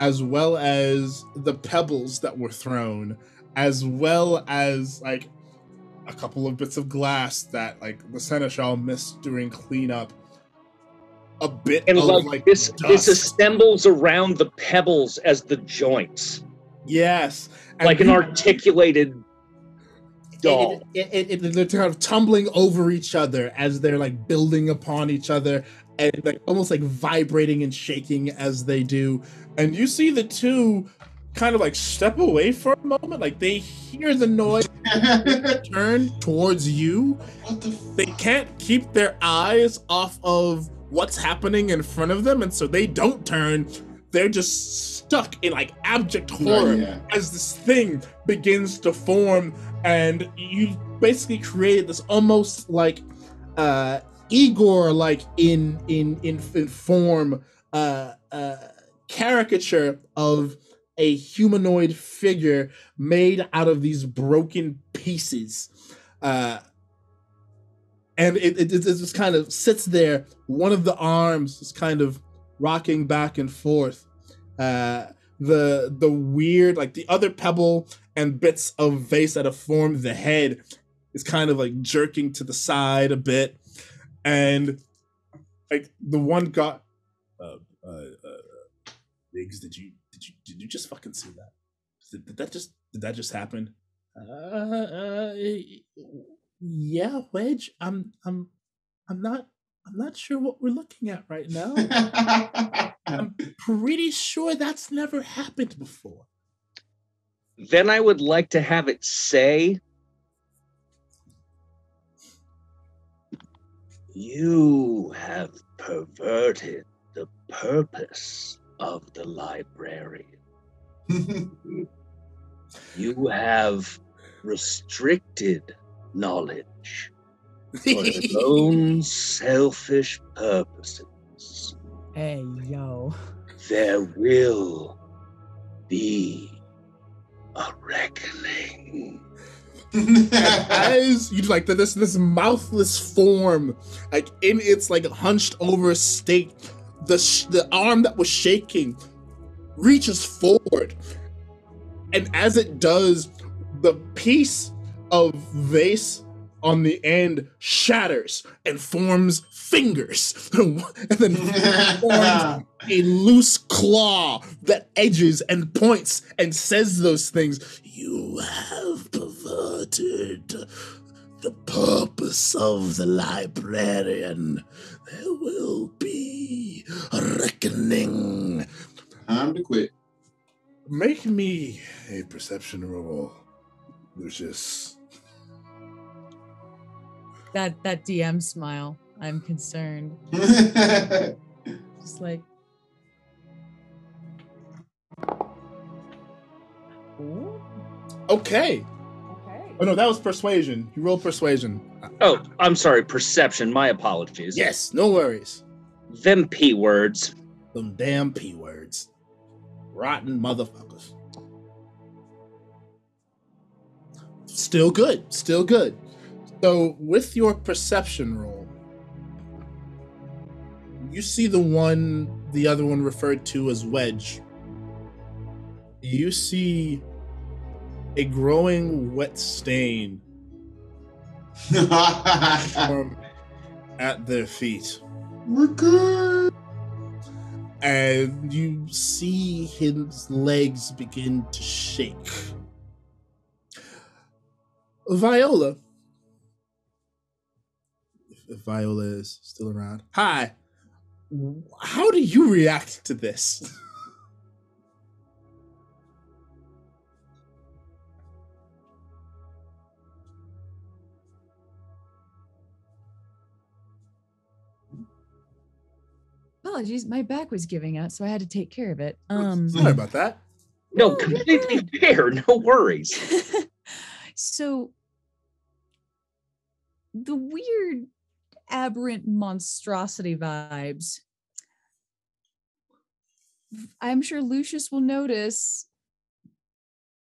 as well as the pebbles that were thrown, as well as like a couple of bits of glass that like the seneschal missed during cleanup. A bit and of like, like this this assembles around the pebbles as the joints. Yes, like an articulated doll It, it, it, it- they're kind of tumbling over each other as they're like building upon each other and like almost like vibrating and shaking as they do. And you see the two kind of like step away for a moment, like they hear the noise, turn towards you. what the They can't keep their eyes off of what's happening in front of them, and so they don't turn. They're just stuck in like abject horror yeah. as this thing begins to form and you basically created this almost like uh igor like in in in, in form uh uh caricature of a humanoid figure made out of these broken pieces uh and it, it, it just kind of sits there one of the arms is kind of rocking back and forth uh the the weird like the other pebble and bits of vase that have formed the head is kind of like jerking to the side a bit. And like the one got uh uh, uh Biggs, did you did you did you just fucking see that? Did, did that just did that just happen? Uh, uh yeah wedge i'm i'm i'm not i'm not sure what we're looking at right now i'm pretty sure that's never happened before then I would like to have it say, You have perverted the purpose of the library. You have restricted knowledge for your own selfish purposes. Hey, yo. There will be a reckoning. as you like this this mouthless form like in its like hunched over state the sh- the arm that was shaking reaches forward and as it does the piece of vase on the end shatters and forms fingers, and then forms a loose claw that edges and points and says those things. You have perverted the purpose of the librarian. There will be a reckoning. Time to quit. Make me a perception roll, Lucius. That that DM smile. I'm concerned. Just like Ooh, Okay. okay. Oh no, that was persuasion. You rolled persuasion. Oh, I'm sorry. Perception. My apologies. Yes, no worries. Them p words. Them damn p words. Rotten motherfuckers. Still good. Still good. So with your perception roll, you see the one the other one referred to as wedge. You see a growing wet stain at their feet. We're good. and you see his legs begin to shake. Viola. If- If Viola is still around. Hi. How do you react to this? Apologies, my back was giving out, so I had to take care of it. Um Sorry about that. No, Oh, completely good. fair. No worries. so the weird aberrant monstrosity vibes. I'm sure lucius will notice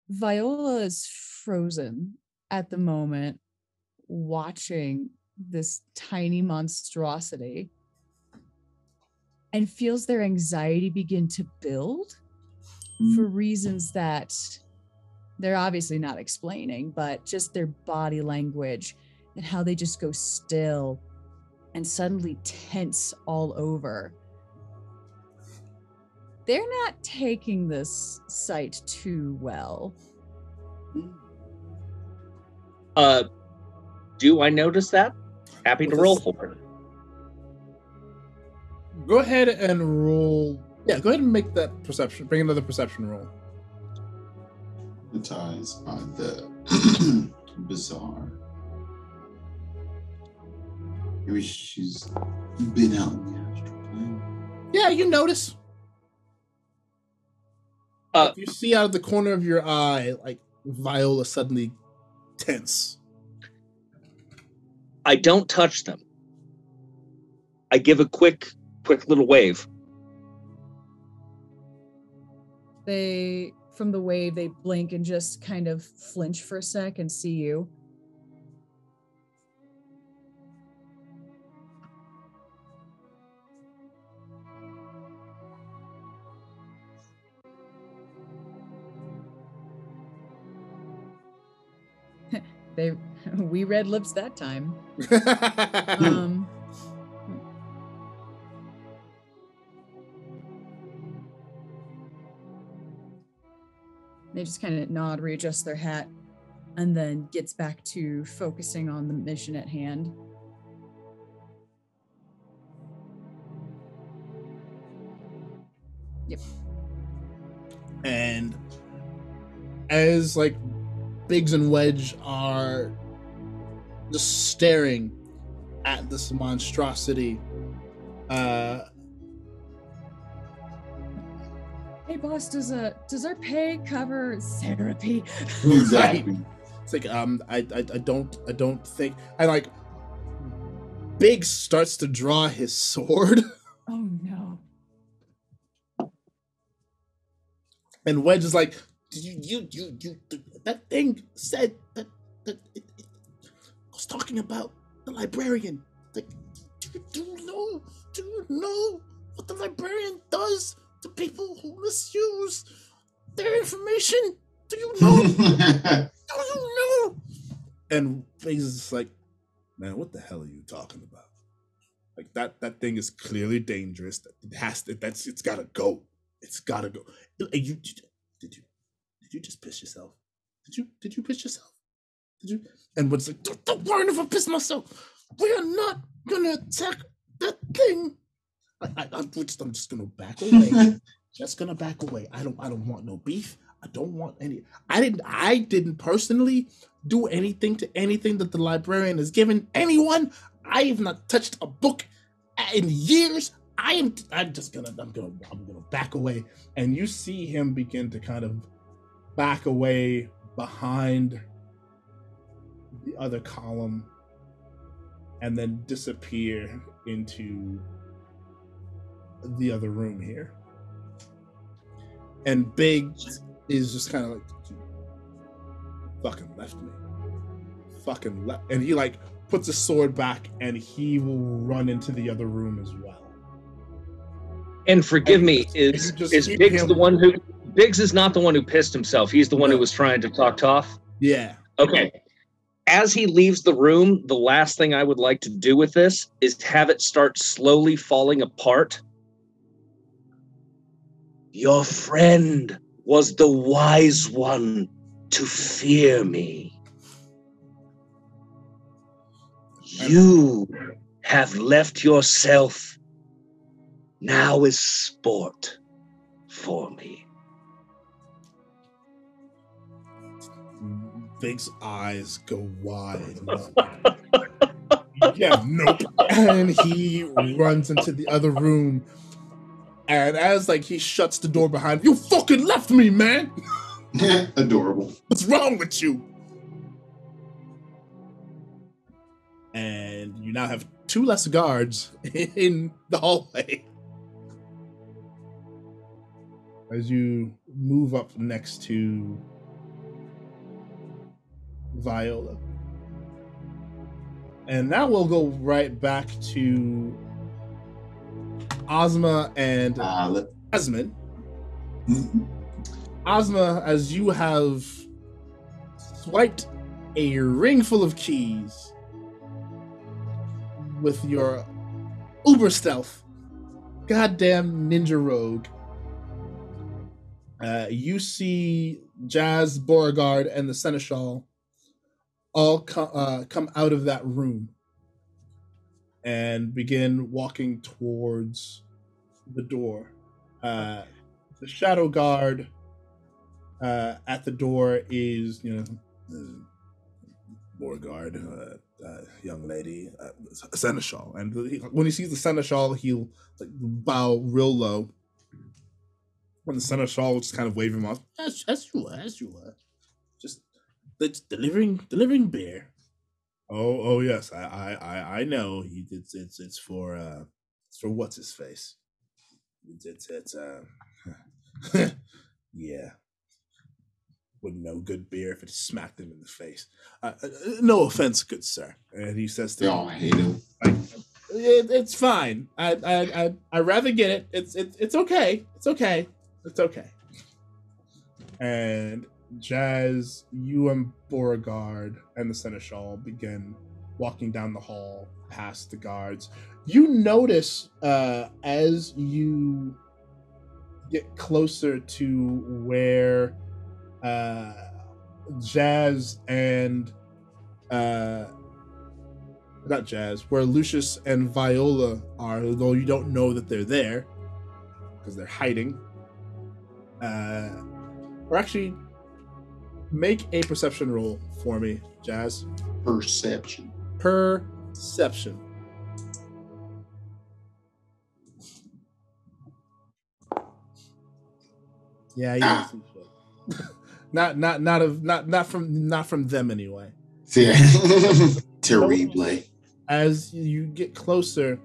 viola is frozen at the moment watching this tiny monstrosity and feels their anxiety begin to build mm. for reasons that they're obviously not explaining, but just their body language and how they just go still and suddenly tense all over. They're not taking this sight too well. Uh, do I notice that? Happy to roll this- for it. Go ahead and roll. Yeah, go ahead and make that perception. Bring another perception roll. The ties on the bizarre. Maybe she's been out in the astral plane. Yeah, you notice. Uh, you see out of the corner of your eye, like Viola suddenly tense. I don't touch them. I give a quick, quick little wave. They, from the wave, they blink and just kind of flinch for a sec and see you. They, we read lips that time. Um, they just kind of nod, readjust their hat, and then gets back to focusing on the mission at hand. Yep. And as like Biggs and Wedge are just staring at this monstrosity, uh, Hey boss, does a does our pay cover therapy? Exactly. it's like um, I, I, I don't, I don't think, and like Biggs starts to draw his sword, Oh no. and Wedge is like, you, you, you, you, that thing said that that it, it was talking about the librarian. Like, do, you- do you know? Do you know what the librarian does to people who misuse their information? Do you know? do you know? And Biggs is like, man, what the hell are you talking about? Like that that thing is clearly dangerous. It has to. That's it's gotta go. It's gotta go. You, did you did you just piss yourself? Did you did you piss yourself? Did you? And what's like? Don't, don't worry if I piss myself. We are not gonna attack that thing. I, I, I'm just I'm just gonna back away. just gonna back away. I don't I don't want no beef. I don't want any. I didn't I didn't personally do anything to anything that the librarian has given anyone. I have not touched a book in years. I am I'm just gonna I'm gonna I'm gonna back away. And you see him begin to kind of back away behind the other column and then disappear into the other room here. And Biggs is just kind of like, fucking left me. Fucking left. And he like puts his sword back and he will run into the other room as well. And forgive And me, is is Biggs him- the one who Biggs is not the one who pissed himself. He's the one who was trying to talk tough. Yeah. Okay. As he leaves the room, the last thing I would like to do with this is have it start slowly falling apart. Your friend was the wise one to fear me. You have left yourself. Now is sport for me. Biggs' eyes go wide. yeah, nope. And he runs into the other room. And as like he shuts the door behind, you fucking left me, man. Adorable. What's wrong with you? And you now have two less guards in the hallway. As you move up next to Viola. And now we'll go right back to Ozma and Uh, let- Ozma, as you have swiped a ring full of keys with your uber stealth, goddamn ninja rogue, uh, you see Jazz, Beauregard, and the Seneschal all co- uh, come out of that room and begin walking towards the door. Uh, the shadow guard uh, at the door is, you know, Beauregard, uh, uh, young lady, uh, seneschal, and he- when he sees the seneschal, he'll like bow real low. When the seneschal will just kind of wave him off, as, as you were, as you were, it's delivering delivering beer. Oh, oh yes, I I I, I know. He, it's it's it's for uh, it's for what's his face. It's it's, it's uh, yeah. Wouldn't know good beer if it smacked him in the face. Uh, uh, no offense, good sir. And he says to They him, all hate him. it, it's fine. I I I I rather get it. It's it's it's okay. It's okay. It's okay. And Jazz, you and Beauregard and the Seneschal begin walking down the hall past the guards. You notice uh, as you get closer to where uh, Jazz and uh, not Jazz, where Lucius and Viola are, though you don't know that they're there because they're hiding. Uh, or actually, make a perception roll for me, Jazz. Perception. Perception. Yeah, you ah. don't not not not of not not from not from them anyway. Yeah. Terrible. as you get closer,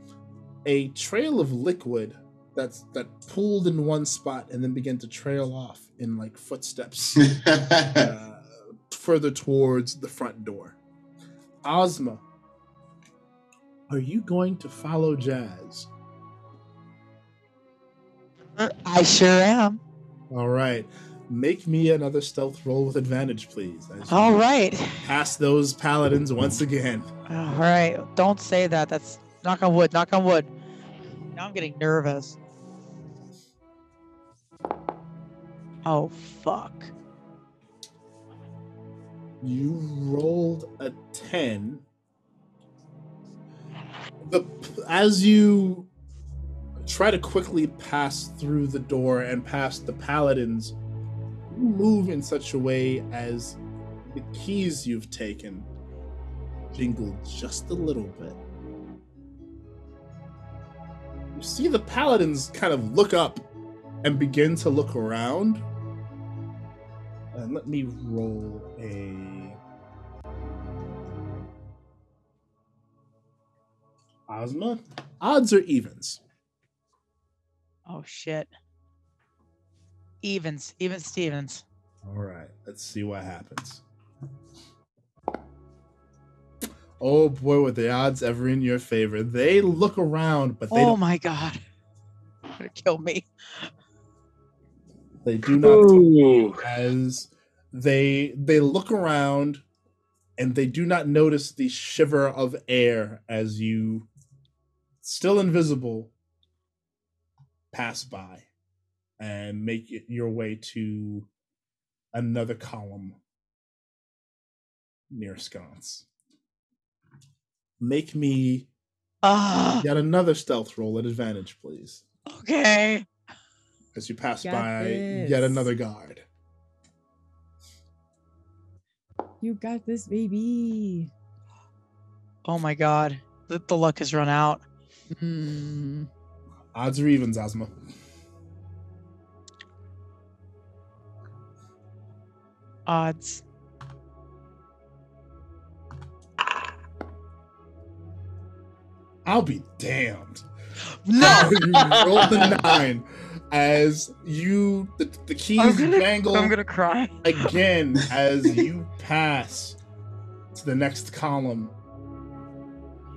a trail of liquid that's that pooled in one spot and then began to trail off in like footsteps uh, further towards the front door. Ozma, are you going to follow Jazz? I sure am. All right. make me another stealth roll with advantage, please. All right. Pass those paladins once again. All right. Don't say that. That's knock on wood. Knock on wood. Now I'm getting nervous. Oh fuck. You rolled a 10. The, as you try to quickly pass through the door and past the paladins, you move in such a way as the keys you've taken jingle just a little bit. You see the paladins kind of look up and begin to look around. And let me roll a Ozma. Odds or evens? Oh shit. Evens. Even Stevens. All right, let's see what happens. Oh boy, were the odds ever in your favor? They look around, but they Oh don't, my god. Gonna kill me. They do not Ooh. as they they look around and they do not notice the shiver of air as you still invisible pass by and make it your way to another column near sconce make me Ah. yet another stealth roll at advantage please Okay. As you pass Got by this. yet another guard You got this, baby. Oh my god. The, the luck has run out. Mm. odds or evens ozma Odds. I'll be damned. No. you roll the nine as you the, the keys I'm gonna, jangle I'm gonna cry. again as you pass to the next column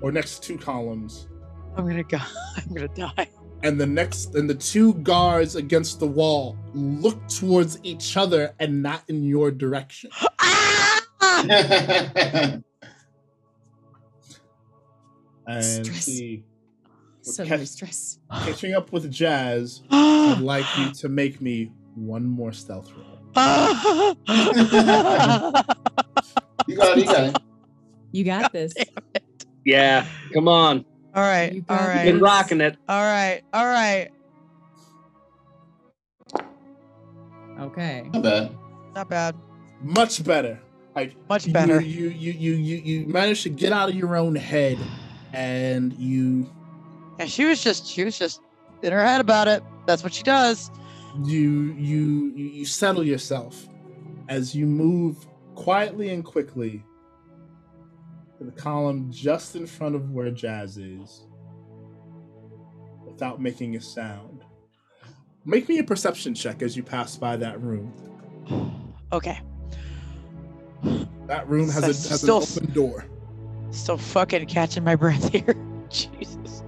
or next two columns I'm gonna go. I'm gonna die. and the next and the two guards against the wall look towards each other and not in your direction Ah! and Stress. see So Okay. much stress. catching up with jazz i'd like you to make me one more stealth roll you got it. You got it. You got this. Yeah, come on. all right. You All got right. Been rocking it. All right. All right. Okay. Not bad. Not bad. much better like Much better. You you you you you managed to get out of your own head, and you And she was just she was just in her head about it. That's what she does. you you you settle yourself as you move quietly and quickly to the column just in front of where Jazz is, without making a sound. Make me a perception check as you pass by that room. Okay. That room has a has Still- an open door. Still fucking catching my breath here. Jesus.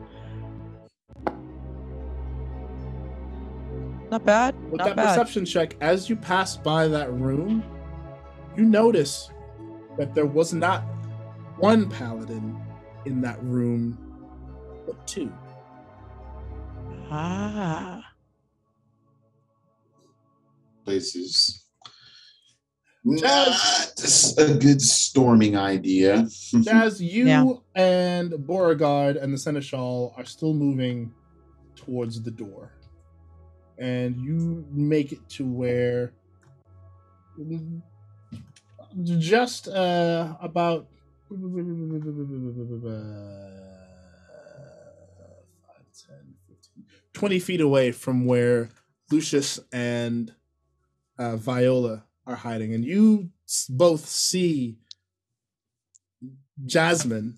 Not bad. With Not that bad. perception check, as you pass by that room, you notice that there was not one paladin in that room, but two. Ah. Place is not a good storming idea. Jazz, you Yeah. and Beauregard and the Seneschal are still moving towards the door. And you make it to where just uh, about five, 10, 15, 20 feet away from where Lucius and uh, Viola are hiding. And you both see Jasmine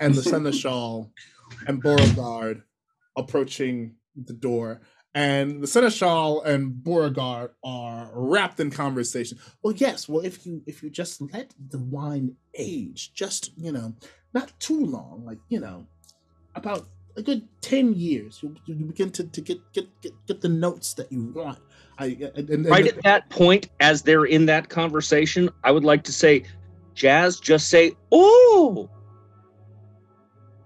and the Seneschal and Beauregard approaching the door. And the Seneschal and Beauregard are wrapped in conversation. Well, yes. Well, if you if you just let the wine age, just you know, not too long, like you know, about a good ten years. You, you begin to, to get, get get get the notes that you want. I and, and, Right at that point, as they're in that conversation, I would like to say, Jazz, just say, "Oh,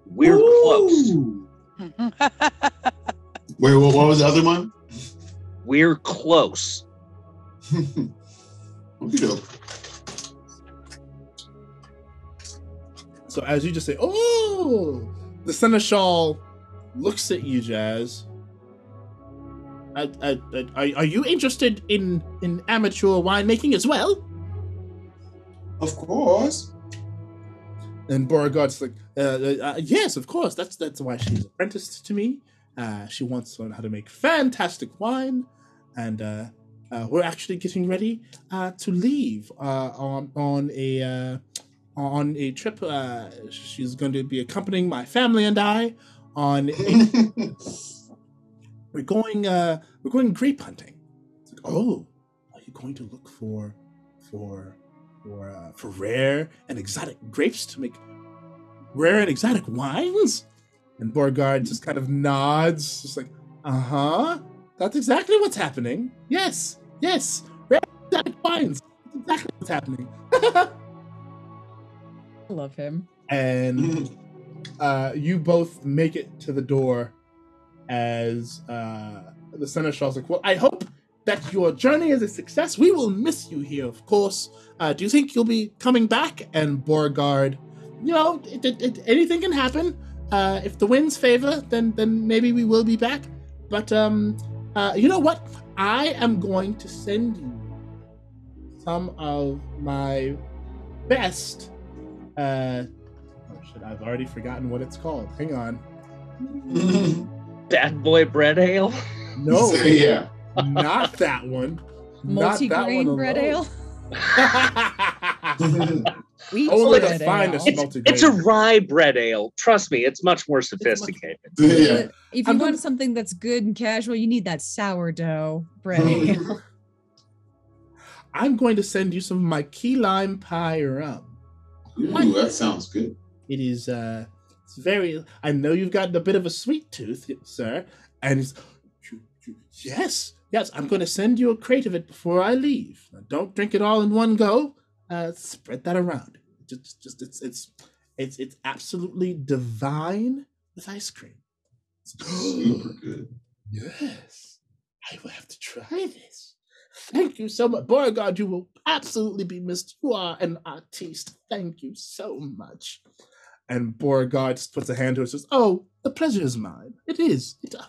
we're close. Ooh. Wait, what, what was the other one? We're close." Okay. So as you just say, "Oh," the seneschal looks at you, Jazz. Uh, uh, uh, are, are you interested in in amateur winemaking as well? Of course. And Beauregard's like, uh, uh, uh, "Yes, of course. That's that's why she's apprenticed to me. Uh, she wants to learn how to make fantastic wine, and uh, uh, we're actually getting ready uh, to leave uh, on on a uh, on a trip. Uh, she's going to be accompanying my family and I on. A, we're going. Uh, we're going grape hunting. It's like, oh, are you going to look for for for uh, for rare and exotic grapes to make rare and exotic wines? And Beauregard just kind of nods, just like, uh huh. That's exactly what's happening. Yes, yes, rare and exotic wines. That's exactly what's happening. I love him. and uh, you both make it to the door as uh, the seneschal's like, "Well, I hope that your journey is a success. We will miss you here, of course. Uh, do you think you'll be coming back?" And Beauregard, you know, it, it, it- anything can happen. Uh, if the winds favor, then then maybe we will be back. But um, uh, you know what? I am going to send you some of my best. Uh, oh shit! I've already forgotten what it's called. Hang on. Bad boy bread ale. No, So, yeah. not that one. Not that Multi-grain one bread ale. Wheat Only bread the finest ale. multigrain. It's a rye bread ale. Trust me, it's much more sophisticated. yeah. If you I'm want gonna- something that's good and casual, you need that sourdough bread ale. I'm going to send you some of my key lime pie rum. Ooh, that sounds good. It is uh it's very I know you've got a bit of a sweet tooth, sir. And it's yes, yes, I'm gonna send you a crate of it before I leave. Now, don't drink it all in one go. Uh spread that around. Just just it's it's it's it's absolutely divine with ice cream. Super good. Yes, I will have to try this. Thank you so much. Beauregard, you will absolutely be missed. You are an artiste. Thank you so much. And Beauregard just puts a hand to it and says, Oh, the pleasure is mine. It is. It, uh,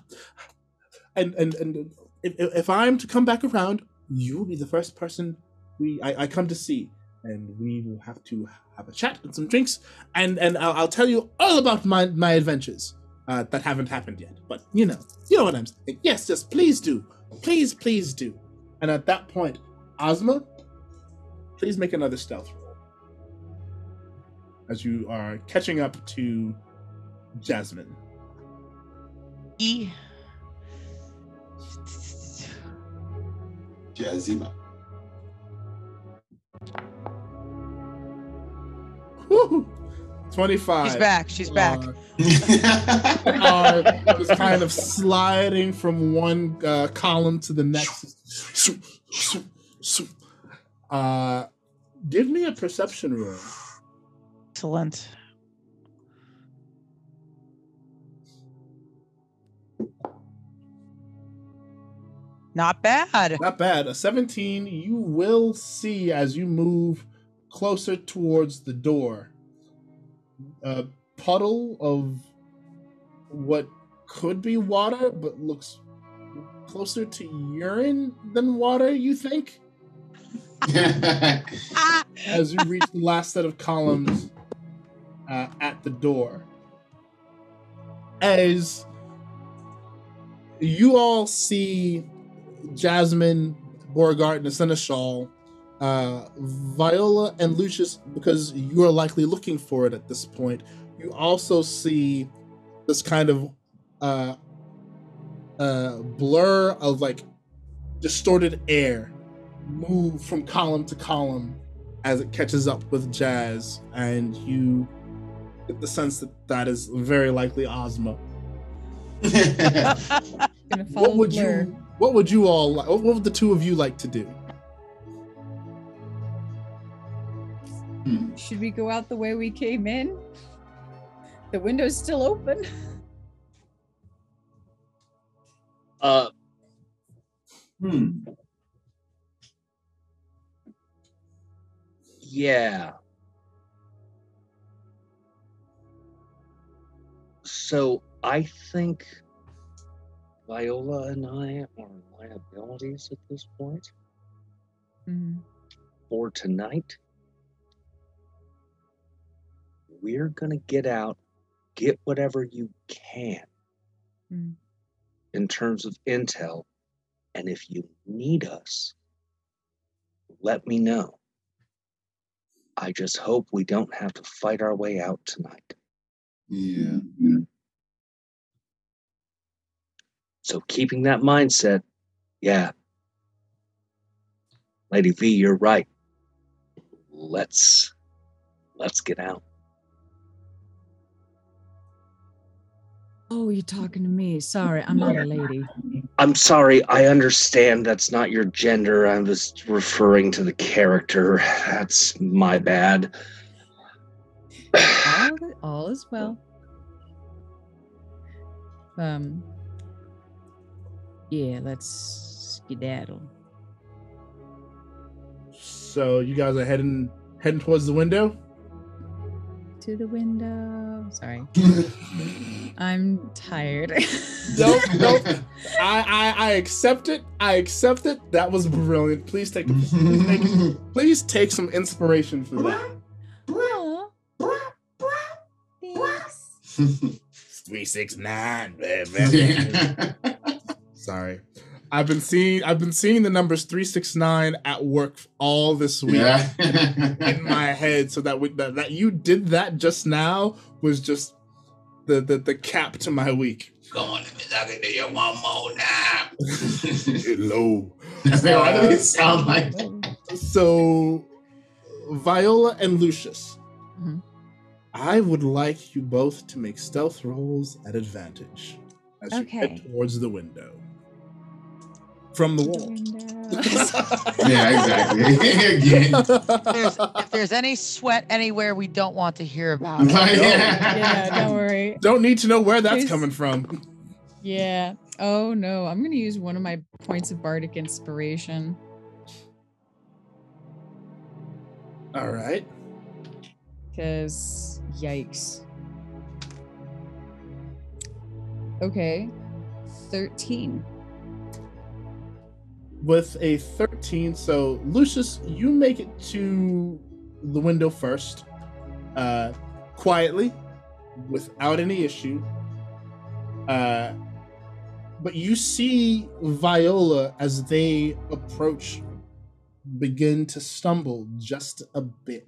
and and and if, if I'm to come back around, you will be the first person we I, I come to see. And we will have to have a chat and some drinks, and and I'll, I'll tell you all about my my adventures uh, that haven't happened yet. But you know, you know what I'm saying. Yes, yes, please do, please, please do. And at that point, Ozma, please make another stealth roll as you are catching up to Jasmine. E. Jazzy. Woo! Twenty-five. She's back. She's back. Uh, are just kind of sliding from one uh, column to the next. Uh, give me a perception roll. Excellent. Not bad. Not bad. A 17, you will see as you move closer towards the door a puddle of what could be water, but looks closer to urine than water, you think? As you reach the last set of columns uh, at the door. As you all see Jasmine, Beauregard, and the Seneschal, uh, Viola, and Lucius, because you are likely looking for it at this point, you also see this kind of uh, uh, blur of like distorted air move from column to column as it catches up with Jazz, and you get the sense that that is very likely Ozma What would you? What would you all? li- What would the two of you like to do? Hmm. Should we go out the way we came in? The window's still open. Uh, Hmm. yeah. So I think Viola and I are liabilities at this point Mhm. for tonight. We're gonna get out, get whatever you can Mm. in terms of intel, and if you need us, let me know. I just hope we don't have to fight our way out tonight. Yeah. So keeping that mindset, yeah. Lady V, you're right. Let's let's get out. Oh, you're talking to me. Sorry, I'm not a lady. I'm sorry, I understand that's not your gender. I was referring to the character. That's my bad. All, all is well. Um. Yeah, let's skedaddle. So you guys are heading heading towards the window. To the window. Sorry, I'm tired. Nope, nope. I, I I accept it. I accept it. That was brilliant. Please take please take, please take some inspiration for that. Aw, thanks. Three six nine. Yeah. Sorry. I've been seeing I've been seeing the numbers three six nine at work all this week yeah. in my head. So that, we, that that you did that just now was just the the, the cap to my week. Come on, let me talk to you one more now. Hello. Why do they sound like So Viola and Lucius. Mhm. I would like you both to make stealth rolls at advantage as you head towards the window. From the The wall. Yeah, exactly. Again. There's, if there's any sweat anywhere we don't want to hear about, yeah, don't worry. Don't need to know where that's Please. coming from. Yeah. Oh no, I'm gonna use one of my points of bardic inspiration. All right. Cause yikes. Okay. 13. With a 13, so Lucius, you make it to the window first, uh, quietly, without any issue. Uh, but you see Viola as they approach begin to stumble just a bit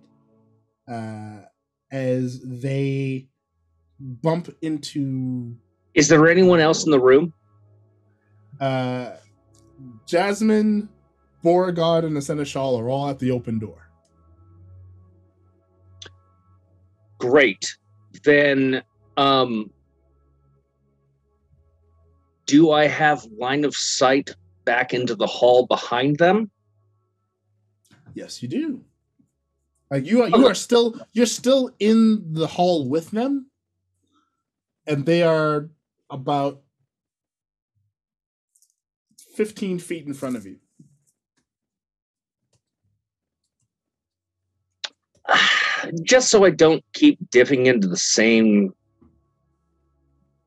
uh, as they bump into Is there anyone else in the room? uh, Jasmine, Beauregard, and the Seneschal are all at the open door. Great. Then um do I have line of sight back into the hall behind them? Yes, you do. Like you are, you are still you're still in the hall with them, and they are about fifteen feet in front of you. Just so I don't keep dipping into the same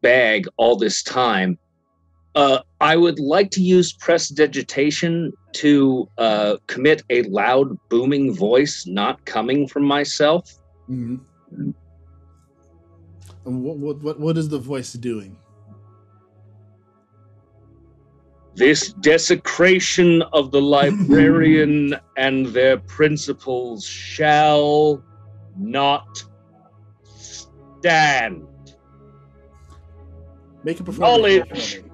bag all this time, uh, I would like to use prestidigitation to uh, commit a loud booming voice not coming from myself. And what, what what what is the voice doing? This desecration of the librarian and their principles shall not stand. Make a Knowledge.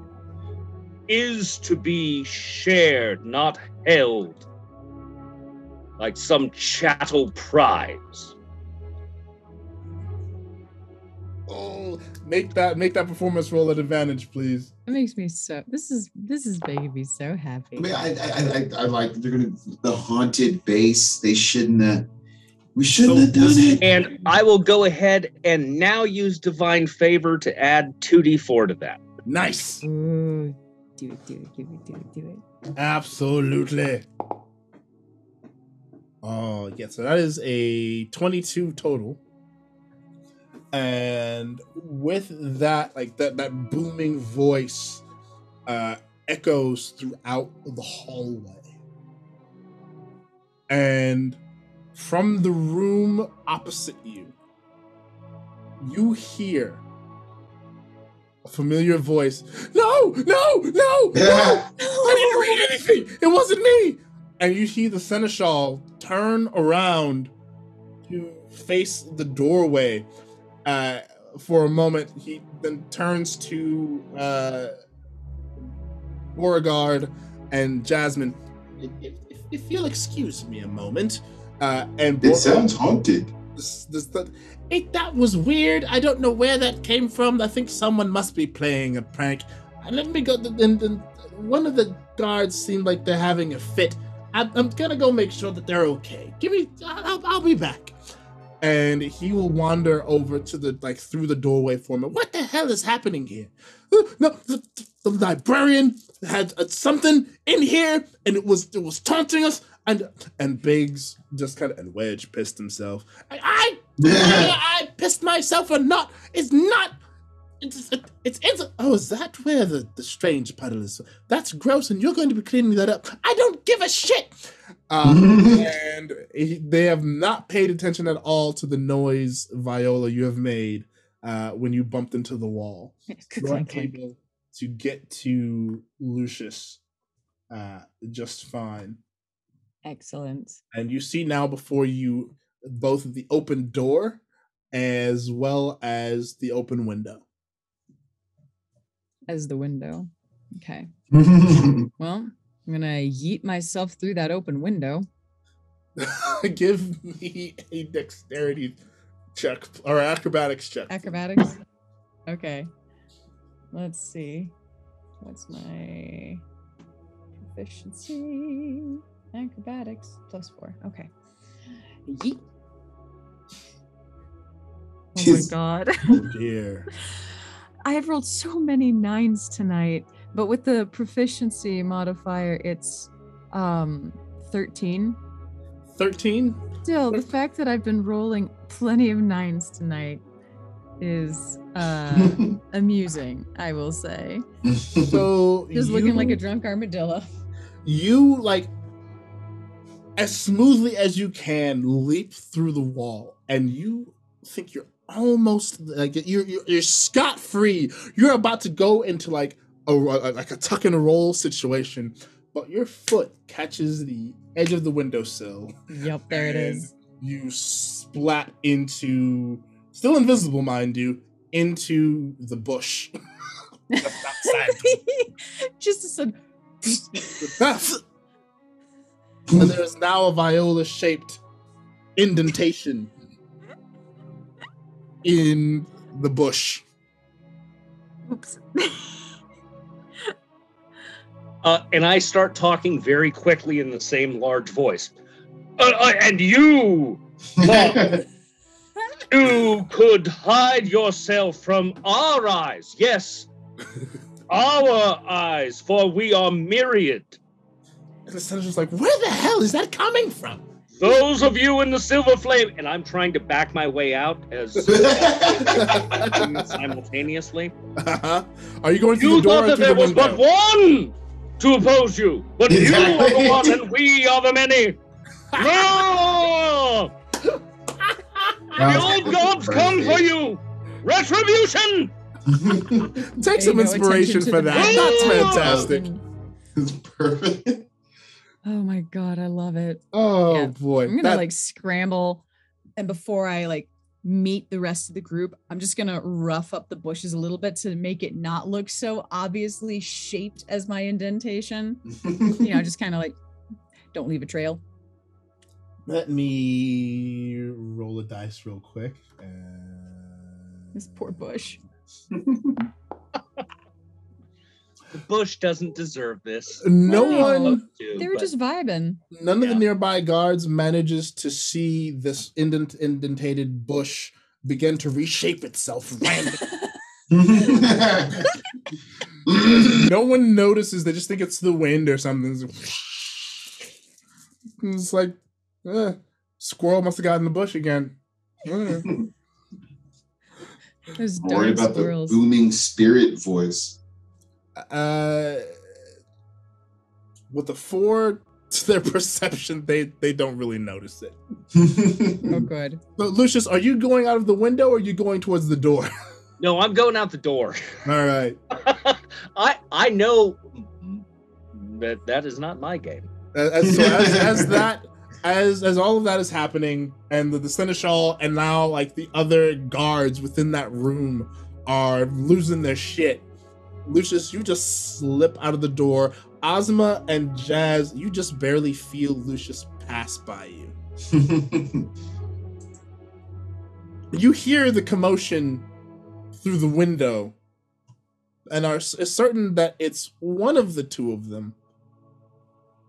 Is to be shared, not held like some chattel prize. Oh, make that make that performance roll at advantage, please. It makes me so. This is this is making me so happy. I mean, I, I, I, I like they're gonna the haunted base. They shouldn't have. We shouldn't So have done this- it. And I will go ahead and now use divine favor to add 2d4 to that. Nice. Ooh, do it, do it, do it, do it, do it. Absolutely. Oh, yeah. So that is a 22 total. And with that, like that, that booming voice uh, echoes throughout the hallway. And from the room opposite you, you hear a familiar voice. No, no, no, no! I didn't read anything. It wasn't me. And you see the seneschal turn around to face the doorway. Uh, for a moment, he then turns to uh, Beauregard and Jasmine. If, if, if you'll excuse me a moment, uh, and It sounds haunted. this, this, that, it, that was weird. I don't know where that came from. I think someone must be playing a prank. Uh, Let me go. And, and one of the guards seemed like they're having a fit. I'm, I'm gonna go make sure that they're okay. Give me. I'll, I'll be back. And he will wander over to the like through the doorway for me. What the hell is happening here? Uh, No, the, the librarian had uh, something in here, and it was it was taunting us. And and Biggs just kind of and Wedge pissed himself. I, I I, I pissed myself or not. is not. It's it's, oh, is that where the, the strange puddle is? That's gross, and you're going to be cleaning that up. I don't give a shit. Um, and he, they have not paid attention at all to the noise, Viola, you have made uh, when you bumped into the wall. You are Clink, clink. able to get to Lucius uh, just fine Excellent. and you see now before you both the open door as well as the open window. As the window. Okay. Well, I'm gonna yeet myself through that open window. Give me a dexterity check or acrobatics check. Acrobatics. Okay. Let's see. What's my proficiency? Acrobatics plus four. Okay. Yeet. Oh my god. Oh dear. I have rolled so many nines tonight, but with the proficiency modifier, it's um 13. 13? Still, the fact that I've been rolling plenty of nines tonight is uh amusing, I will say. So Just looking like a drunk armadillo. you like as smoothly as you can leap through the wall and you think you're almost like you're you're, you're scot free you're about to go into like a a- like a tuck and roll situation but your foot catches the edge of the windowsill Yep, there it is. you splat into still invisible mind you into the bush Just a sudden. and there is now a viola shaped indentation in the bush. Oops. Uh, and I start talking very quickly in the same large voice. Uh, uh, and you, you could hide yourself from our eyes. Yes, our eyes, for we are myriad. And the senator's like, where the hell is that coming from? Those of you in the silver flame, and I'm trying to back my way out as simultaneously. Uh-huh. Are you going through You the door thought or that there the was but one to oppose you, but you are the one and we are the many. No! The old gods come for you! Retribution! Take some inspiration for the that. That's fantastic. it's perfect. Oh my god, I love it. Oh Yeah. boy. I'm gonna That- like scramble, and before I like meet the rest of the group, I'm just gonna rough up the bushes a little bit to make it not look so obviously shaped as my indentation. You know, just kind of like don't leave a trail. Let me roll a dice real quick. And This poor bush. The bush doesn't deserve this. No No. one, to, They were but- just vibing. none of the nearby guards manages to see this indent, indentated bush begin to reshape itself randomly. no one notices. They just think it's the wind or something. It's like, eh, squirrel must have gotten in the bush again. Eh. Those Worry darn about the booming spirit voice. Uh, with the four to their perception, they they don't really notice it. Oh, good. So, Lucius, are you going out of the window or are you going towards the door? No, I'm going out the door. All right. I I know that that is not my game. As, as- so as, as that as as all of that is happening, and the, the seneschal and now like the other guards within that room are losing their shit. Lucius, you just slip out of the door. Ozma and Jazz, you just barely feel Lucius pass by you. You hear the commotion through the window and are certain that it's one of the two of them.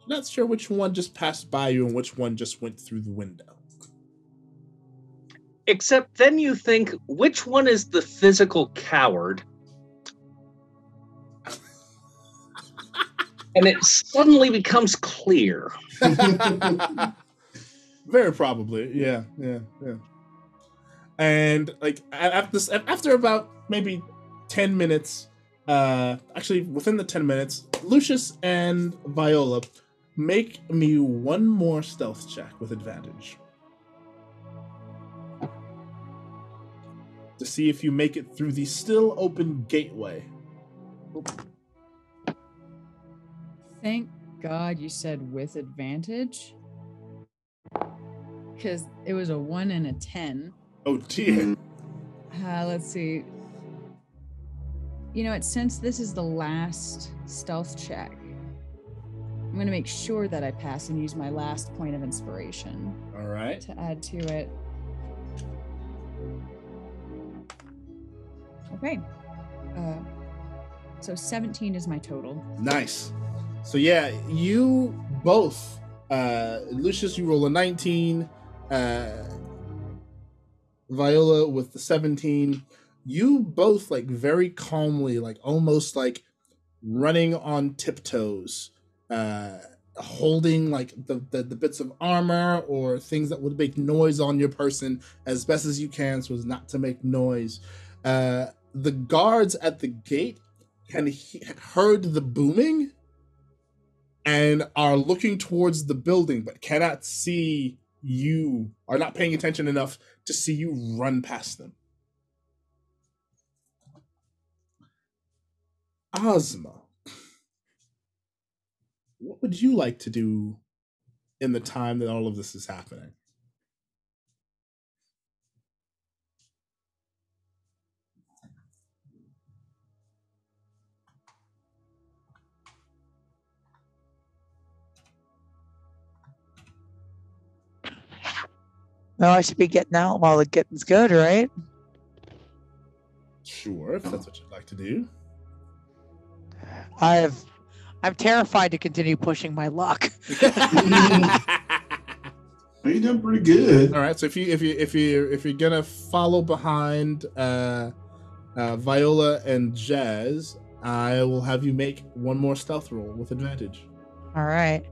Not sure which one just passed by you and which one just went through the window. Except then you think, which one is the physical coward? And it suddenly becomes clear. Very probably, yeah, yeah, yeah. And like after this, after about maybe ten minutes, uh, actually within the ten minutes, Lucius and Viola make me one more stealth check with advantage to see if you make it through the still open gateway. Thank God you said with advantage. Because it was a one and a 10. Oh dear. Uh, let's see. You know what? Since this is the last stealth check, I'm going to make sure that I pass and use my last point of inspiration All right. to add to it. Okay. Uh, so 17 is my total. Nice. So yeah, you both, uh Lucius, you roll a 19, uh Viola with the 17. You both like very calmly, like almost like running on tiptoes, uh holding like the, the the bits of armor or things that would make noise on your person as best as you can so as not to make noise. Uh the guards at the gate can he- heard the booming and are looking towards the building but cannot see you are not paying attention enough to see you run past them. Ozma what would you like to do in the time that all of this is happening Well, I should be getting out while the getting's good, right? sure if that's what you'd like to do I have. I'm terrified to continue pushing my luck. Well, you done pretty good. All right. So if you if you if you if you're gonna follow behind uh, uh, Viola and Jazz, I will have you make one more stealth roll with advantage. All right.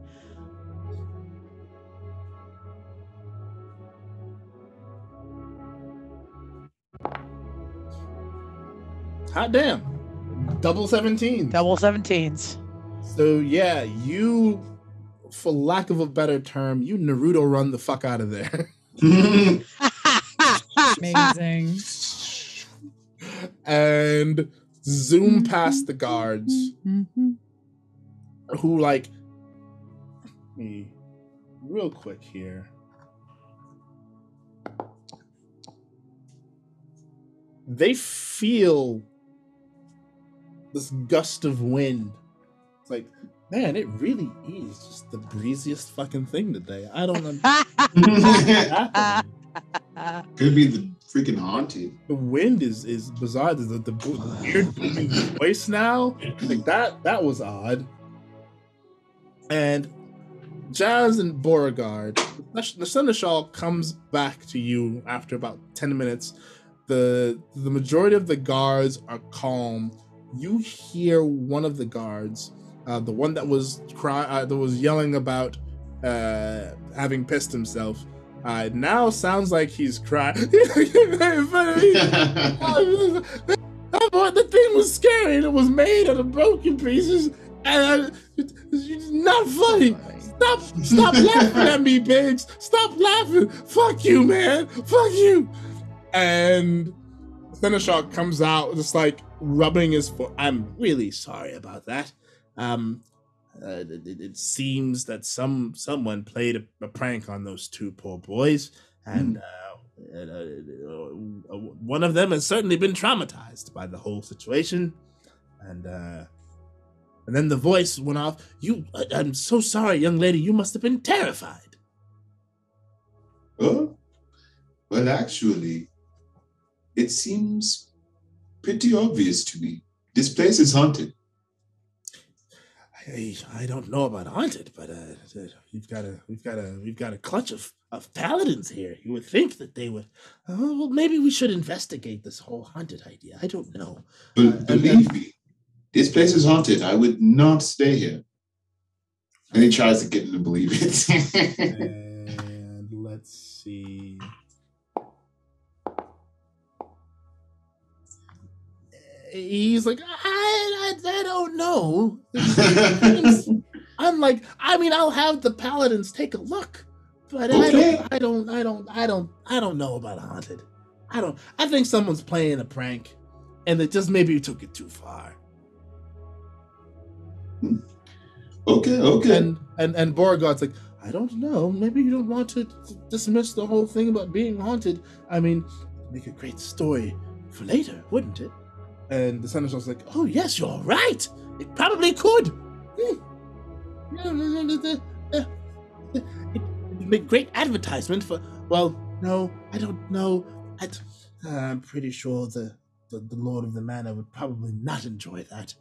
Hot damn! Double Double seventeen. Double 17s. So yeah, you, for lack of a better term, you Naruto run the fuck out of there, Amazing. and zoom past the guards. Mhm. who like me real quick here they feel this gust of wind it's like man it really is just the breeziest fucking thing today i don't know. Could be the freaking haunted. The wind is is bizarre. The, the, the, the weird booming voice now, like that. That was odd. And Jazz and Beauregard, the Seneschal comes back to you after about ten minutes. the The majority of the guards are calm. You hear one of the guards, uh, the one that was cry, uh, that was yelling about uh, having pissed himself. Uh, now sounds like he's crying. Oh, boy, the thing was scary and it was made out of broken pieces. And I, it's not funny. Stop, stop laughing at me, Biggs. Stop laughing. Fuck you, man. Fuck you. And Seneschal comes out just like rubbing his foot. I'm really sorry about that. Um, uh, it, it seems that some someone played a, a, prank on those two poor boys, and uh, uh, one of them has certainly been traumatized by the whole situation. And uh, and then the voice went off. You, I'm so sorry, young lady. You must have been terrified. Oh, well, actually, it seems pretty obvious to me. This place is haunted. I, I don't know about haunted, but uh, we've got a we've got a we've got a clutch of, of paladins here. You would think that they would. Oh, well, maybe we should investigate this whole haunted idea. I don't know. But uh, believe then, me, this place is haunted. I would not stay here. And he tries to get him to believe it. and let's see. He's like, I, I, I don't know. I'm like, I mean, I'll have the paladins take a look, but okay. I, don't, I don't, I don't, I don't, I don't know about a haunted. I don't. I think someone's playing a prank, and it just maybe took it too far. Okay, okay. And and and Beauregard's like, I don't know. Maybe you don't want to dismiss the whole thing about being haunted. I mean, make a great story for later, wouldn't it? And the senator was like, "Oh yes, you're right. It probably could. Hmm. It would make great advertisement for. Well, no, I don't know. i am pretty sure the, the, the Lord of the Manor would probably not enjoy that.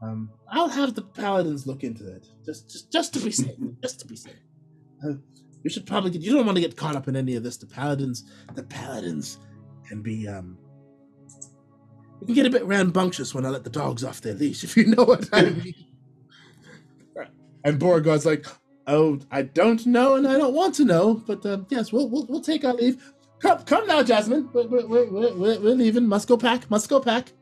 Um, I'll have the paladins look into it, just just just to be safe. just to be safe. Uh, you should probably get. You don't want to get caught up in any of this. The paladins, the paladins, can be um it can get a bit rambunctious when I let the dogs off their leash, if you know what I mean. and Beauregard's like, "Oh, I don't know, and I don't want to know, but uh, yes, we'll, we'll we'll take our leave. Come, come now, Jasmine. We're, we're, we're, we're, we're leaving. Must go pack. Must go pack."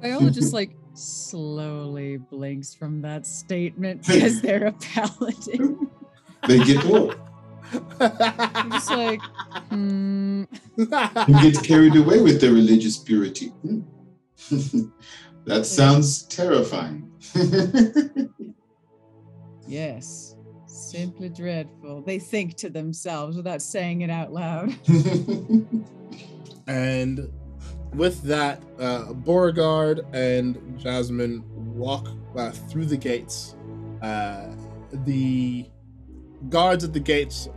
Viola just like slowly blinks from that statement because they're a paladin. they get bored. I'm just like, hmm. you get carried away with their religious purity. that sounds terrifying. yes, simply dreadful. They think to themselves without saying it out loud. and with that, uh, Beauregard and Jasmine walk uh, through the gates. Uh, the guards at the gates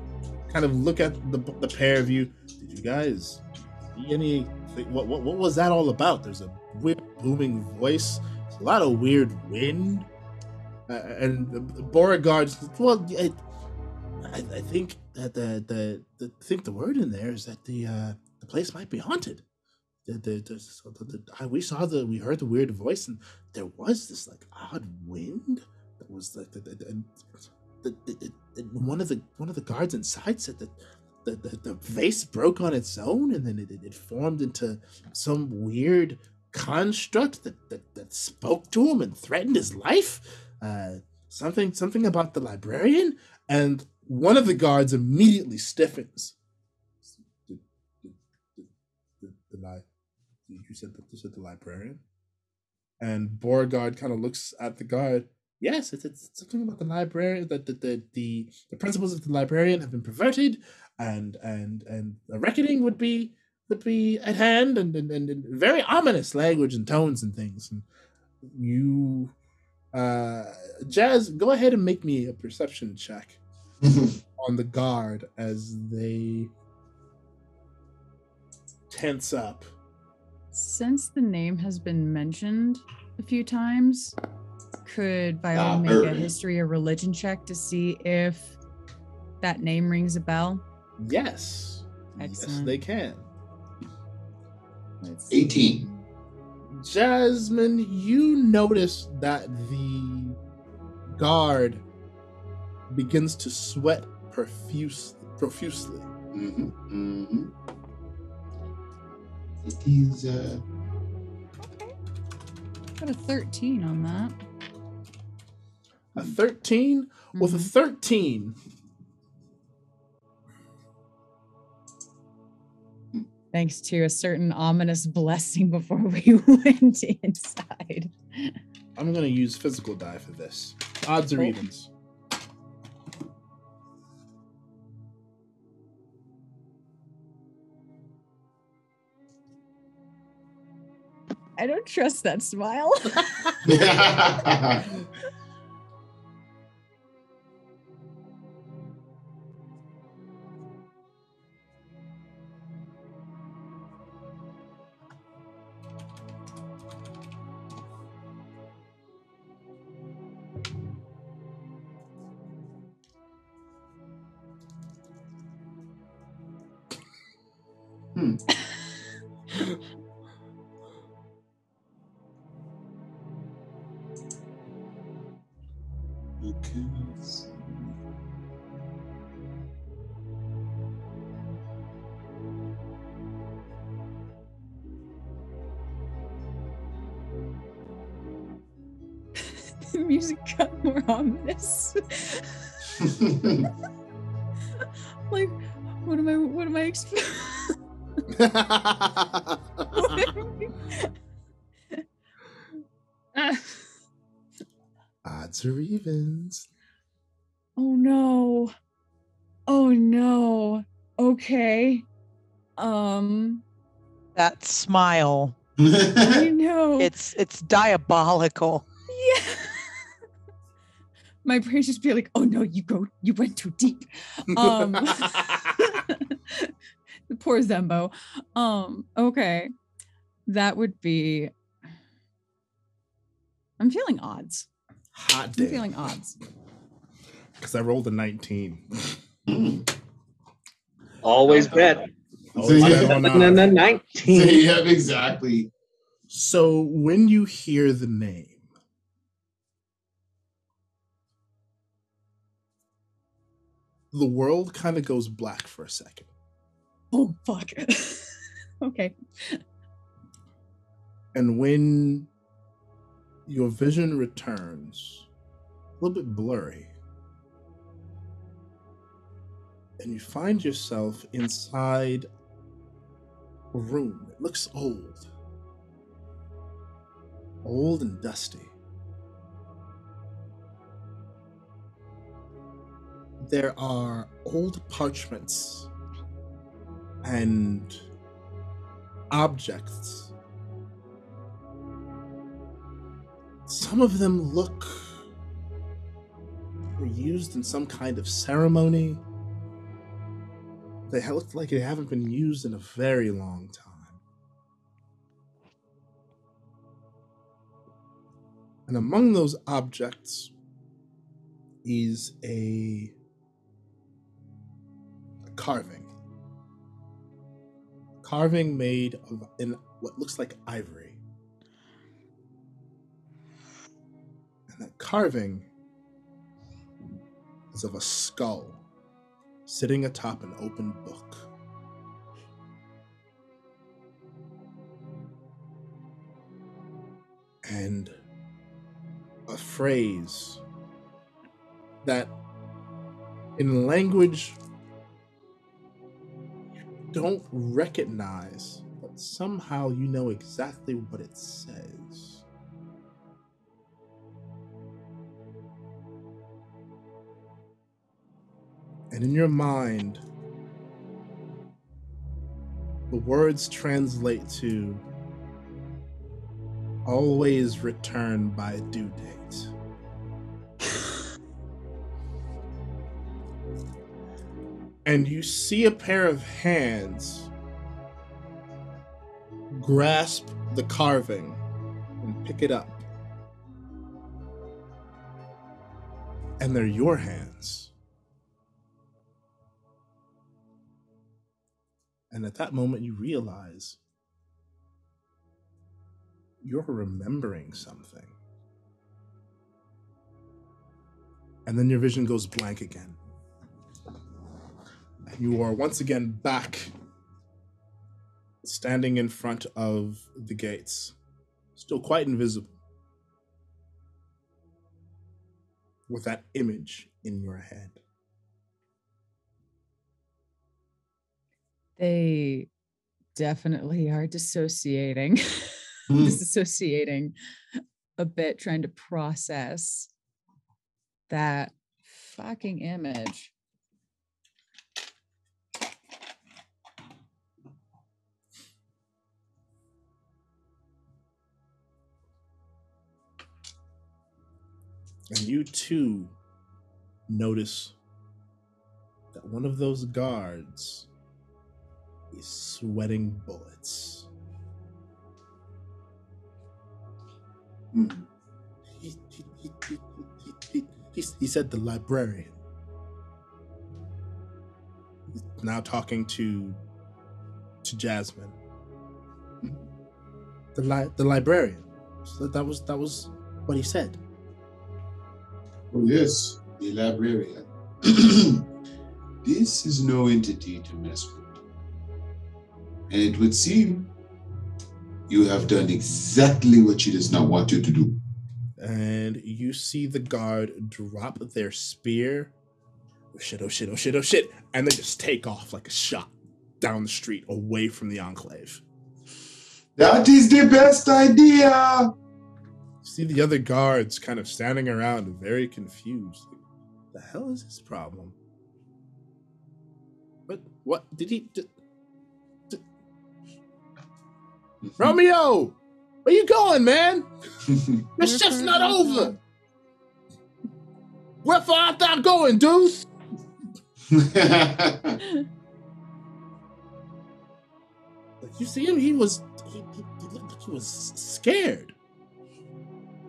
kind of look at the, the pair of you. Did you guys see any? What, what what was that all about? There's a weird booming voice, a lot of weird wind, uh, and Beauregard. Well, I, I, think that the, the the I think the word in there is that the uh, the place might be haunted. The, the, the, we saw the we heard the weird voice and there was this like odd wind that was like the, one of the one of the guards inside said that the, the, the vase broke on its own and then it, it formed into some weird construct that, that, that spoke to him and threatened his life. Uh, something something about the librarian, and one of the guards immediately stiffens. The, the you said you said the librarian, and Beauregard kind of looks at the guard Yes, it's, it's something about the librarian that the, the, the the principles of the librarian have been perverted, and and and a reckoning would be would be at hand, and and, and, and very ominous language and tones and things. And you, uh, Jazz, go ahead and make me a perception check on the guard as they tense up. Since the name has been mentioned a few times, could Viola Ah, make a history or religion check to see if that name rings a bell? Yes. Yes, they can. Let's see. 18. Jasmine, you notice that the guard begins to sweat profuse, profusely. Mm-hmm. Mm-hmm. He's uh Got a 13 on that. A 13? With a Mhm. 13, Thanks to a certain ominous blessing before we went inside. I'm going to use physical die for this. Odds or Oh. evens? I don't trust that smile. Odds or evens? oh no! Oh no! Okay. Um, That smile. I know. It's it's diabolical. Yeah. My brain just be like, oh no, you go, you went too deep. Um, the poor Zembo. Um, okay. That would be. I'm feeling odds. Hot I'm feeling odds. Because I rolled a 19. Always bet. Oh, So it's yeah. that No, odd. no, So, 19. yeah, exactly. So when you hear the name, the world kind of goes black for a second. Oh fuck. okay. And when your vision returns, a little bit blurry, and you find yourself inside a room. It looks old, old and dusty. There are old parchments and objects Some of them look were used in some kind of ceremony. They look like they haven't been used in a very long time. And among those objects is a, a carving. Carving made of in what looks like ivory. And that carving is of a skull sitting atop an open book. And a phrase that, in language don't recognize, but somehow you know exactly what it says. And in your mind, the words translate to always return by due date. And you see a pair of hands grasp the carving and pick it up. And they're your hands. And at that moment, you realize you're remembering something. And then your vision goes blank again. You are once again back standing in front of the gates, still quite invisible, with that image in your head. They definitely are dissociating, hmm. disassociating a bit, trying to process that fucking image. And you too notice that one of those guards is sweating bullets. Hmm. He, he, he, he, he, he, he, he said the librarian. He's now talking to to Jazmine. The li- the librarian. So that was that was what he said. Oh, yes, the librarian. this is no entity to mess with. And it would seem you have done exactly what she does not want you to do. and you see the guard drop their spear. Oh shit, oh shit, oh shit, oh shit. And they just take off like a shot down the street away from the enclave. That is the best idea. See the other guards kind of standing around, very confused. The hell is his problem? What? What did he? Did, did- Romeo, where you going, man? The shift's not over. Where far art thou going, dude? Like, you see him? He was. He, he, he looked like he was scared.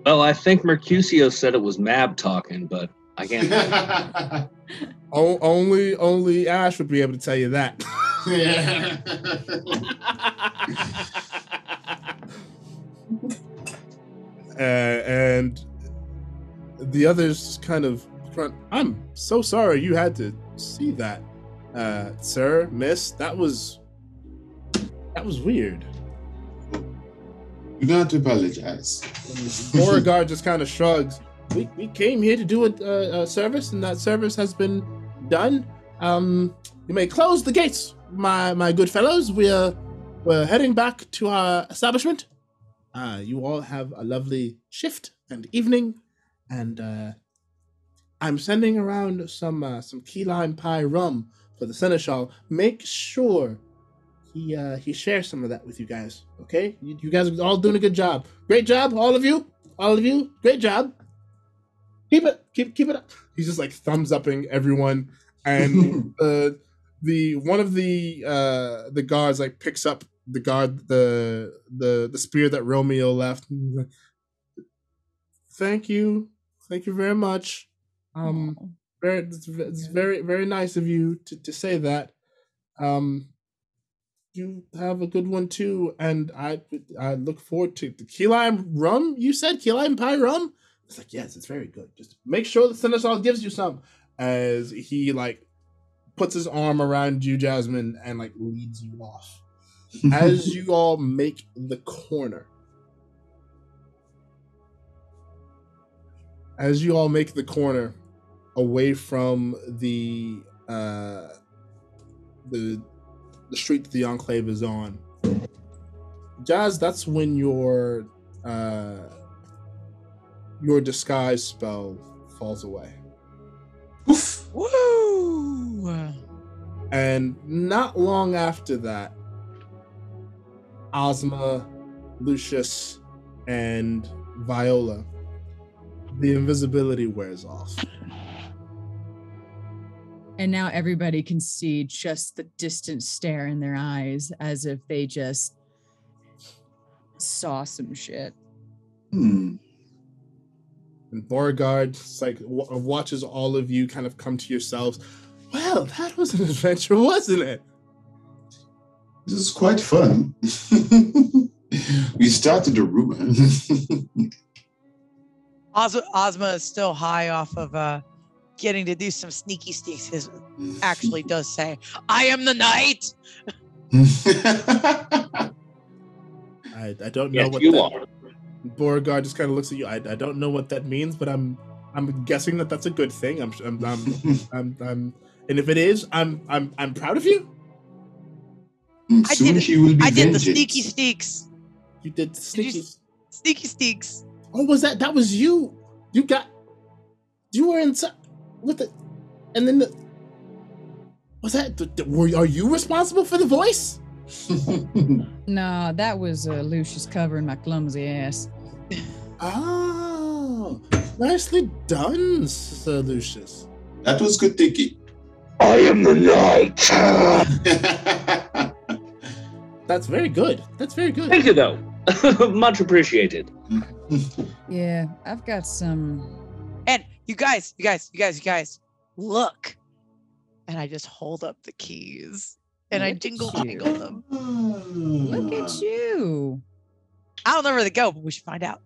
Well, I think Mercutio said it was Mab talking, but I can't. O- only, only Ash would be able to tell you that. uh, and the others kind of front. I'm so sorry you had to see that, uh, sir, miss. That was that was weird. Do not have to apologize. Beauregard just kind of shrugs. We, we came here to do a, a, a service, and that service has been done. Um, you may close the gates, my my good fellows. We're we're heading back to our establishment. Uh, you all have a lovely shift and evening, and uh, I'm sending around some uh, some key lime pie rum for the seneschal. Make sure he uh, he shares some of that with you guys. Okay, you, you guys are all doing a good job. Great job, all of you, all of you. Great job. Keep it, keep keep it up. He's just like thumbs upping everyone, and uh, the one of the uh the guards like picks up the guard the the the spear that Romeo left. Thank you, thank you very much. Um, very it's, it's very very nice of you to, to say that um you have a good one too and i i look forward to the key lime rum. You said key lime pie rum? It's like yes it's very good. Just make sure the seneschal gives you some. As he like puts his arm around you jazmine and like leads you off. As you all make the corner. As you all make the corner away from the uh the the street that the enclave is on jazz that's when your uh your disguise spell falls away Oof. Woo! and not long after that ozma lucius and viola the invisibility wears off And now everybody can see just the distant stare in their eyes as if they just saw some shit. Hmm. And Beauregard like w- watches all of you kind of come to yourselves. Well, that was an adventure, wasn't it? This is quite fun. we started a rumor. Ozma, Ozma is still high off of uh, getting to do some sneaky sneaks. His actually does say, "I am the knight." I, I don't know Yes, what you that, are. Beauregard just kind of looks at you. I, I don't know what that means, but I'm I'm guessing that that's a good thing. I'm I'm I'm, I'm, I'm and if it is, I'm I'm I'm proud of you. Mm, I Soon did- she will be I did the sneaky sneaks. You did Did you sneaky. Sneaky sneaks. Oh, was that that was you? You got you were inside with the and then the was that th- th- were are you responsible for the voice? No, that was uh, Lucius covering my clumsy ass. Oh, nicely done, Sir Lucius. that was good thinking. I am the knight. That's very good. That's very good. Thank you, though. Much appreciated. Yeah, I've got some. And you guys, you guys, you guys, you guys, look. And I just hold up the keys and I Look at jingle jingle them. Look at you. I don't know where they go, but we should find out.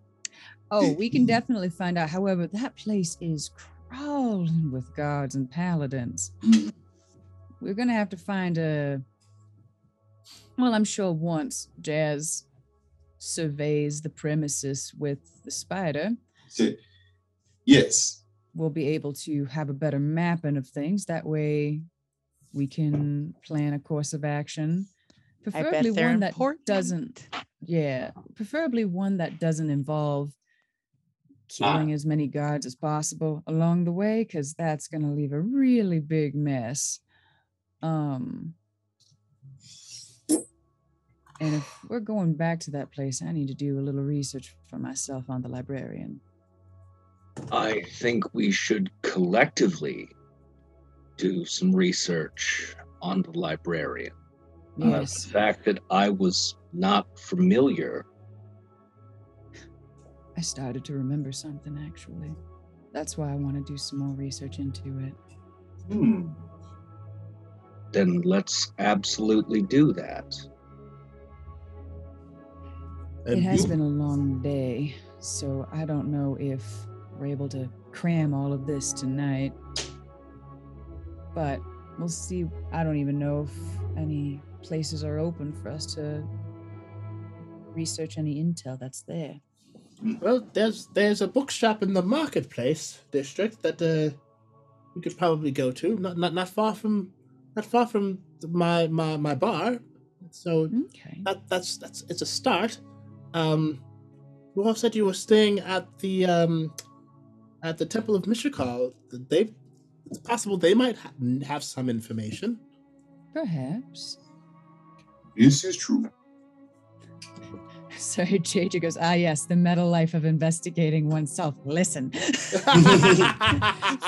Oh, we can definitely find out. However, that place is crawling with guards and paladins. We're gonna have to find a. Well, I'm sure once Jazz surveys the premises with the spider, yes. We'll be able to have a better mapping of things. That way, we can plan a course of action. Preferably one that important. doesn't yeah, preferably one that doesn't involve killing as many guards as possible along the way, because that's going to leave a really big mess. Um, and if we're going back to that place, I need to do a little research for myself on the librarian. I think we should collectively do some research on the librarian. Uh, the fact that I was not familiar. I started to remember something actually. That's why I want to do some more research into it. Hmm. Then let's absolutely do that. It has you- been a long day, so I don't know if we're able to cram all of this tonight. But we'll see. I don't even know if any places are open for us to research any intel that's there. Well, there's there's a bookshop in the marketplace district that uh, we could probably go to. Not not not far from not far from my my my bar. So Okay. that that's that's it's a start. Um, you all said you were staying at the um at the Temple of Mishakal. They it's possible they might ha- have some information. Perhaps. This is true. Sorry, JJ goes, ah, yes, the meta life of investigating oneself. Listen.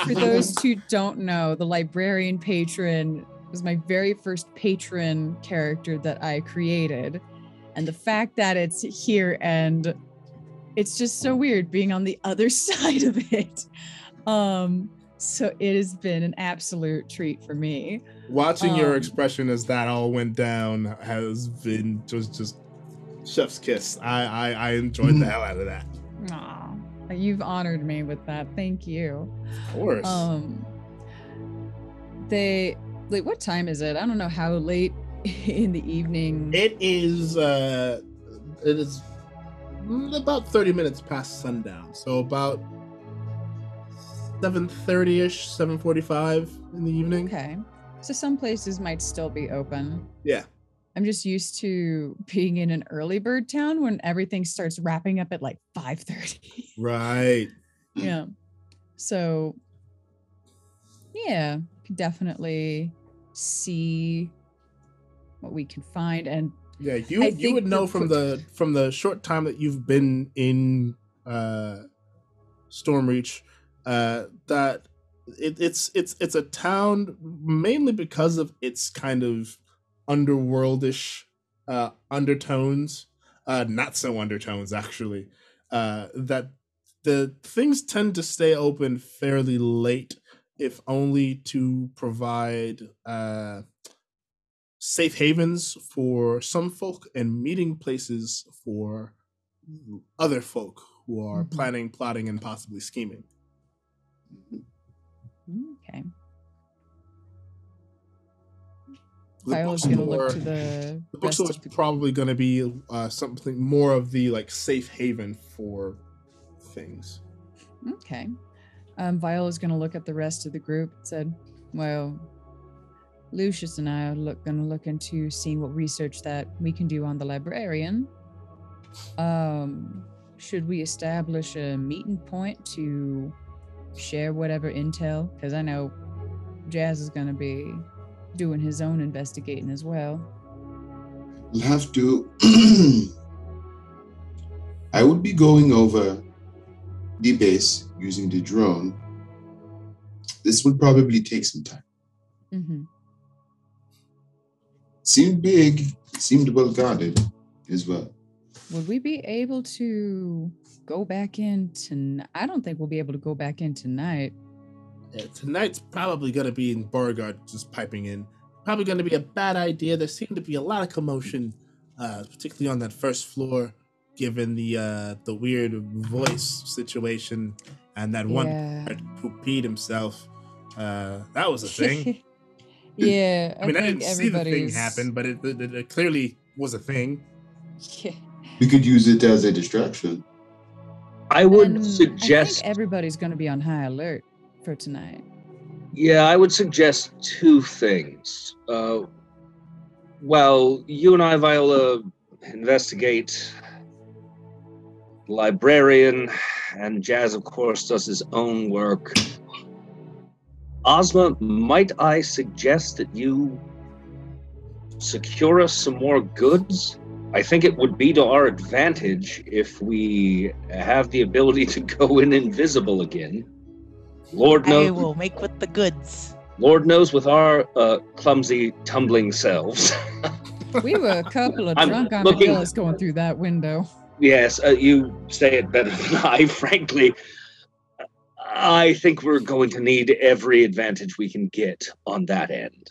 For those who don't know, the librarian patron was my very first patron character that I created. And the fact that it's here and it's just so weird being on the other side of it. Um, so it has been an absolute treat for me. Watching your Um, expression as that all went down has been just just chef's kiss. I I, I enjoyed the hell out of that. Aw, you've honored me with that. Thank you. Of course. Um, they like what time is it? I don't know how late in the evening. It is uh it is Mm, about 30 minutes past sundown. So about 7:30ish, 7:45 in the evening. okay, so some places might still be open. Yeah. I'm just used to being in an early bird town when everything starts wrapping up at like 5:30. Right. yeah. So yeah, definitely see what we can find and Yeah, you I you would know the from the from the short time that you've been in uh Stormreach uh that it, it's it's it's a town mainly because of its kind of underworldish uh undertones uh, not so undertones actually. Uh, that the things tend to stay open fairly late, if only to provide uh, safe havens for some folk and meeting places for other folk who are Mhm. planning, plotting, and possibly scheming. Okay. The Viola's gonna look to the The bookstore is probably going to be uh, something more of the like safe haven for things. Okay. Um, Viola's going to look at the rest of the group and said, Well, Lucius and I are look, going to look into seeing what research that we can do on the librarian. Um, should we establish a meeting point to share whatever intel? Because I know Jazz is going to be doing his own investigating as well. We'll have to. I would be going over the base using the drone. This would probably take some time. Mm-hmm. Seemed big, seemed well guarded as well. Would we be able to go back in tonight? I don't think we'll be able to go back in tonight. Yeah, tonight's probably going to be in Beauregard just piping in. Probably going to be a bad idea. There seemed to be a lot of commotion, uh, particularly on that first floor, given the uh, the weird voice situation and that one Yeah. who peed himself. Uh, that was a thing. yeah, I, I mean, I didn't see the thing happen, but it, it, it clearly was a thing. Yeah. We could use it as a distraction. I would And suggest. I think everybody's going to be on high alert for tonight. Yeah, I would suggest two things. Uh, well, you and I, Viola, investigate librarian, and Jazz, of course, does his own work. Ozma, might I suggest that you secure us some more goods? I think it would be to our advantage if we have the ability to go in invisible again. Lord I knows. will make with the goods. Lord knows with our uh, clumsy, tumbling selves. We were a couple of I'm drunk looking- armadillos going through that window. yes, uh, you say it better than I, frankly. I think we're going to need every advantage we can get on that end.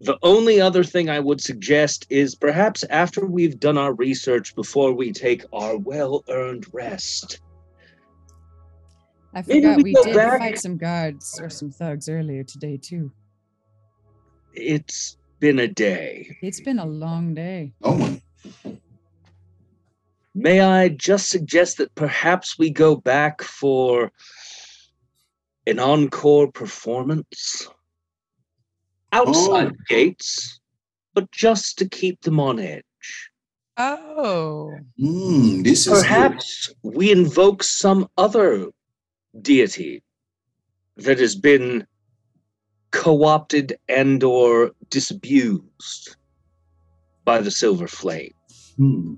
The only other thing I would suggest is perhaps after we've done our research before we take our well earned rest. I Maybe forgot we we, go did back- fight some guards or some thugs earlier today too. It's been a day. It's been a long day. Oh no one. May I just suggest that perhaps we go back for an encore performance? Outside Oh. gates, but just to keep them on edge. Oh. Hmm, this is. Perhaps we invoke some other deity that has been co-opted and or disabused by the silver flame. Hmm.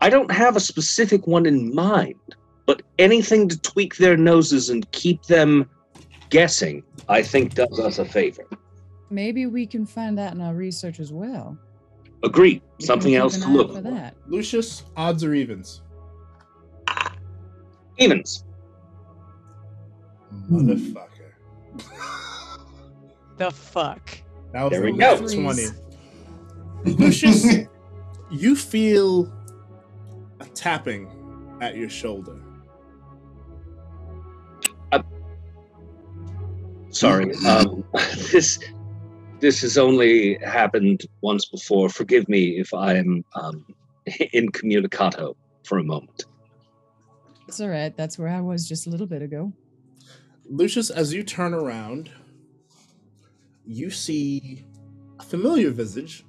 I don't have a specific one in mind, but anything to tweak their noses and keep them guessing, I think does us a favor. Maybe we can find that in our research as well. Agree. We Something else to look for for. that. Lucius, odds or evens? Evens. Motherfucker. The fuck. That was There we go. 20. Lucius, you feel a tapping at your shoulder. Sorry. Um, this this has only happened once before. Forgive me if I'm um, incommunicato for a moment. It's all right. That's where I was just a little bit ago. Lucius, as you turn around, you see a familiar visage,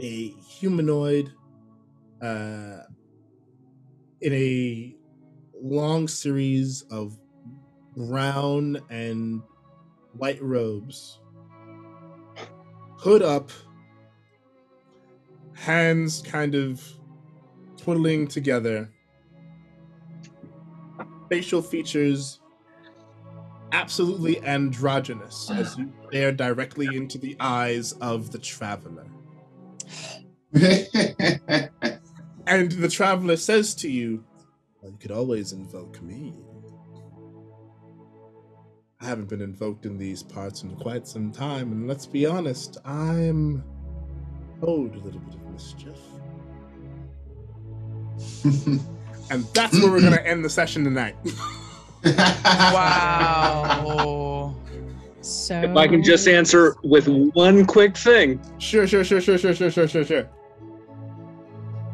a humanoid uh, in a long series of brown and white robes, hood up, hands kind of twiddling together facial features absolutely androgynous as you stare directly into the eyes of the traveler. And the traveler says to you, well, You could always invoke me. I haven't been invoked in these parts in quite some time, and let's be honest, I'm owed a little bit of mischief. And that's where we're going to end the session tonight. Wow. So If I can just answer with one quick thing sure, sure, sure, sure, sure, sure, sure, sure, sure.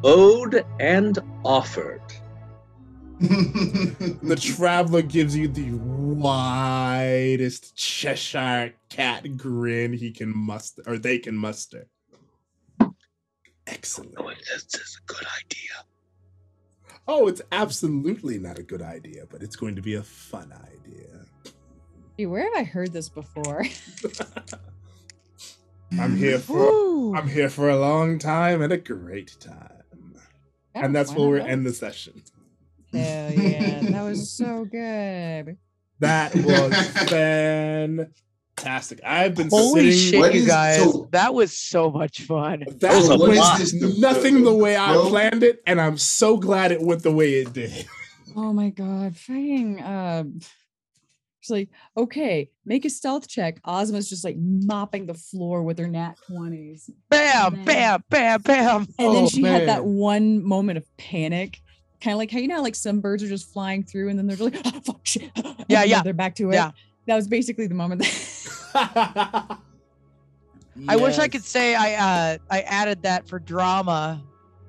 owed and offered. The traveler gives you the widest Cheshire cat grin he can muster, or they can muster. Excellent. Oh, this is a good idea. Oh, it's absolutely not a good idea, but it's going to be a fun idea. Gee, where have I heard this before? I'm here for Woo. I'm here for a long time and a great time. and that's where we're both? end the session. Hell yeah, that was so good. That was fantastic. I've been Holy sitting shit, What you is- guys. so- that was so much fun. That was a went lot. nothing the way I Bro. planned it, and I'm so glad it went the way it did. Oh my god, fucking uh it's like, okay, make a stealth check. Ozma's just like mopping the floor with her nat 20s. Bam, Man. bam, bam, bam. And Oh, then she had that man. one moment of panic. Kind of like how you know, like some birds are just flying through and then they're like, oh, fuck shit. Yeah, yeah, They're back to it. yeah. That was basically the moment that I wish I could say I uh I added that for drama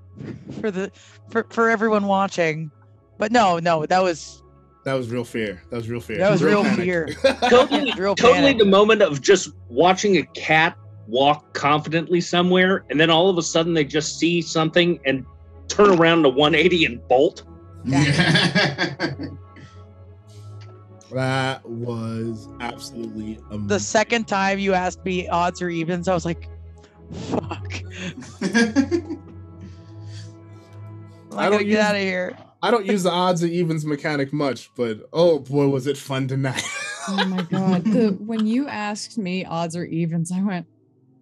for the for for everyone watching. But no, no, that was That was real fear. That was real fear. that was real panic. fear. Totally, Real totally the moment of just watching a cat walk confidently somewhere, and then all of a sudden they just see something and turn around to 180 and bolt. that was absolutely amazing. The second time you asked me odds or evens, I was like, fuck. I'm I gonna don't get use- out of here. I don't use the odds or evens mechanic much, but oh boy, was it fun tonight. Oh my god. The when you asked me odds or evens, I went,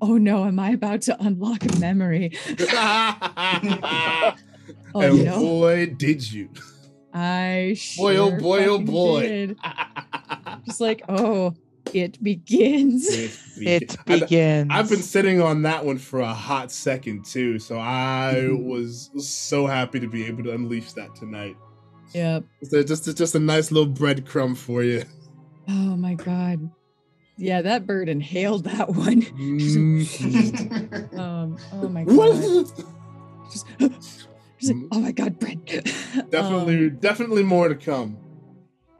oh no, am I about to unlock a memory? Oh and no. boy, did you. I oh, sure Boy, oh boy, oh boy. did. Just like, oh, it begins. It I- begins. I've been sitting on that one for a hot second too, so I mm-hmm. was so happy to be able to unleash that tonight. Yep. So just just a nice little breadcrumb for you. Oh my god. Yeah, that bird inhaled that one. Mhm. Um, oh my god. Just, just oh my god, bread. definitely, Um, definitely more to come.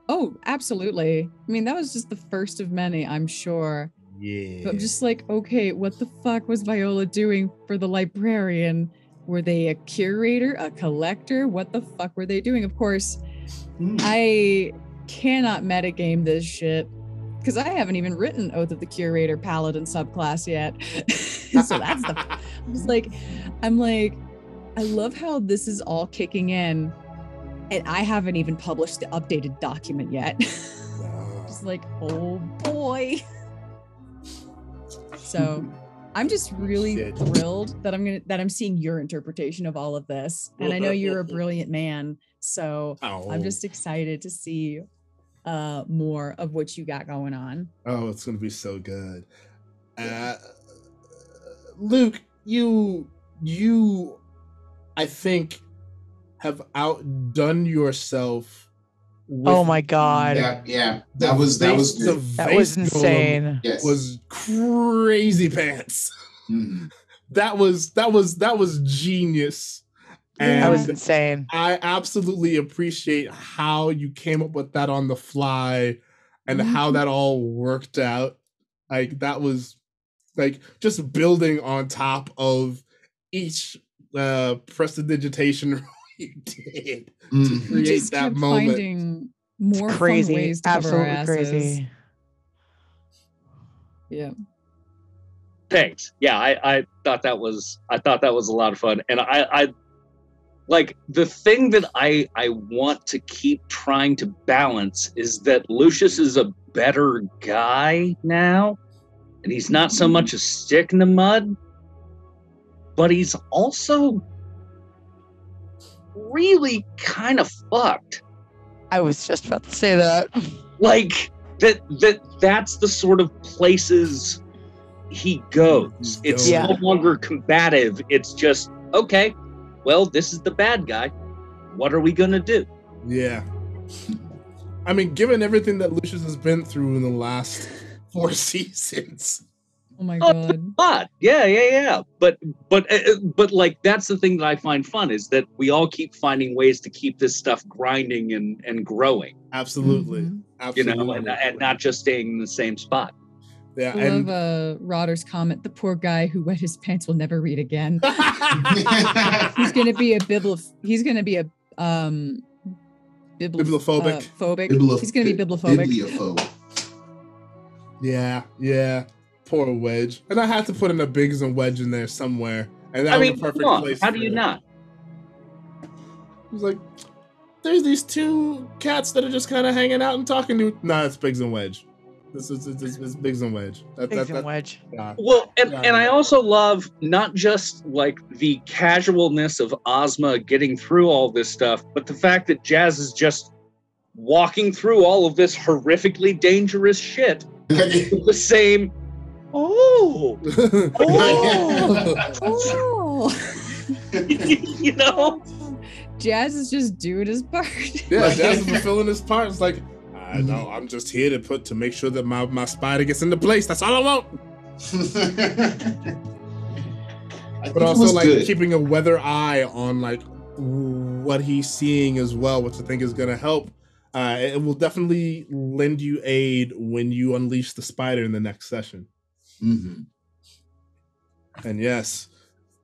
oh, absolutely. I mean, that was just the first of many, I'm sure. Yeah. But I'm just like, okay, what the fuck was Viola doing for the librarian? Were they a curator, a collector? What the fuck were they doing? Of course, I cannot metagame this shit because I haven't even written Oath of the Curator Paladin subclass yet. so that's the. I was like, I'm like, I love how this is all kicking in, and I haven't even published the updated document yet. Just like, oh boy. So I'm just really Shit. thrilled that I'm gonna that I'm seeing your interpretation of all of this. And I know you're a brilliant man. So Oh. I'm just excited to see uh more of what you got going on. Oh, it's gonna be so good. Uh, Luke, you you, I think, have outdone yourself. Oh my god. yeah, yeah. the That was that was the good. That was insane. Yes. Was crazy pants. Mhm. That was that was that was genius. And That was insane. I absolutely appreciate how you came up with that on the fly and how Mhm. that all worked out. Like that was like just building on top of each uh prestidigitation you did to Mhm. We create just that kept moment. finding more fun crazy. ways to cover our Absolutely asses. crazy. Yeah. Thanks. Yeah, I, I thought that was I thought that was a lot of fun, and I, I like the thing that I I want to keep trying to balance is that Lucius is a better guy now, and he's not so much a stick in the mud. but he's also really kind of fucked. I was just about to say that. Like that that that's the sort of places he goes. It's Yeah. no longer combative. It's just okay. Well, this is the bad guy. What are we gonna do? Yeah. I mean, given everything that Lucius has been through in the last four seasons. Oh my Oh, god. But yeah, yeah, yeah. But but uh, uh, but like that's the thing that I find fun is that we all keep finding ways to keep this stuff grinding and and growing. Absolutely. Mhm. You know, and, and not just staying in the same spot. Yeah, I and love uh, Rodder's comment. The poor guy who wet his pants will never read again. He's gonna be a bibli. He's gonna be a um, bibli- Bibliophobic. uh, phobic. Bibli- He's gonna be bibliophobic. Bibliophobe. yeah, yeah. Poor Wedge. And I had to put in a Biggs and Wedge in there somewhere. And that I was mean, the perfect come on, place. how do you it. not? It was like, there's these two cats that are just kind of hanging out and talking to. Nah, it's Biggs and Wedge. This is it's, it's, it's Biggs and Wedge. That, Biggs that, and Wedge. yeah. Well, and, Yeah. and I also love not just like the casualness of Ozma getting through all this stuff, but the fact that Jazz is just walking through all of this horrifically dangerous shit the same. Oh, Oh. oh. you know, Jazz is just doing his part. Yeah, Jazz is fulfilling his part. It's like, I know, I'm just here to put to make sure that my, my spider gets into place. That's all I want. I But also like good. keeping a weather eye on like what he's seeing as well, which I think is gonna help. Uh, it will definitely lend you aid when you unleash the spider in the next session. Mhm. And yes,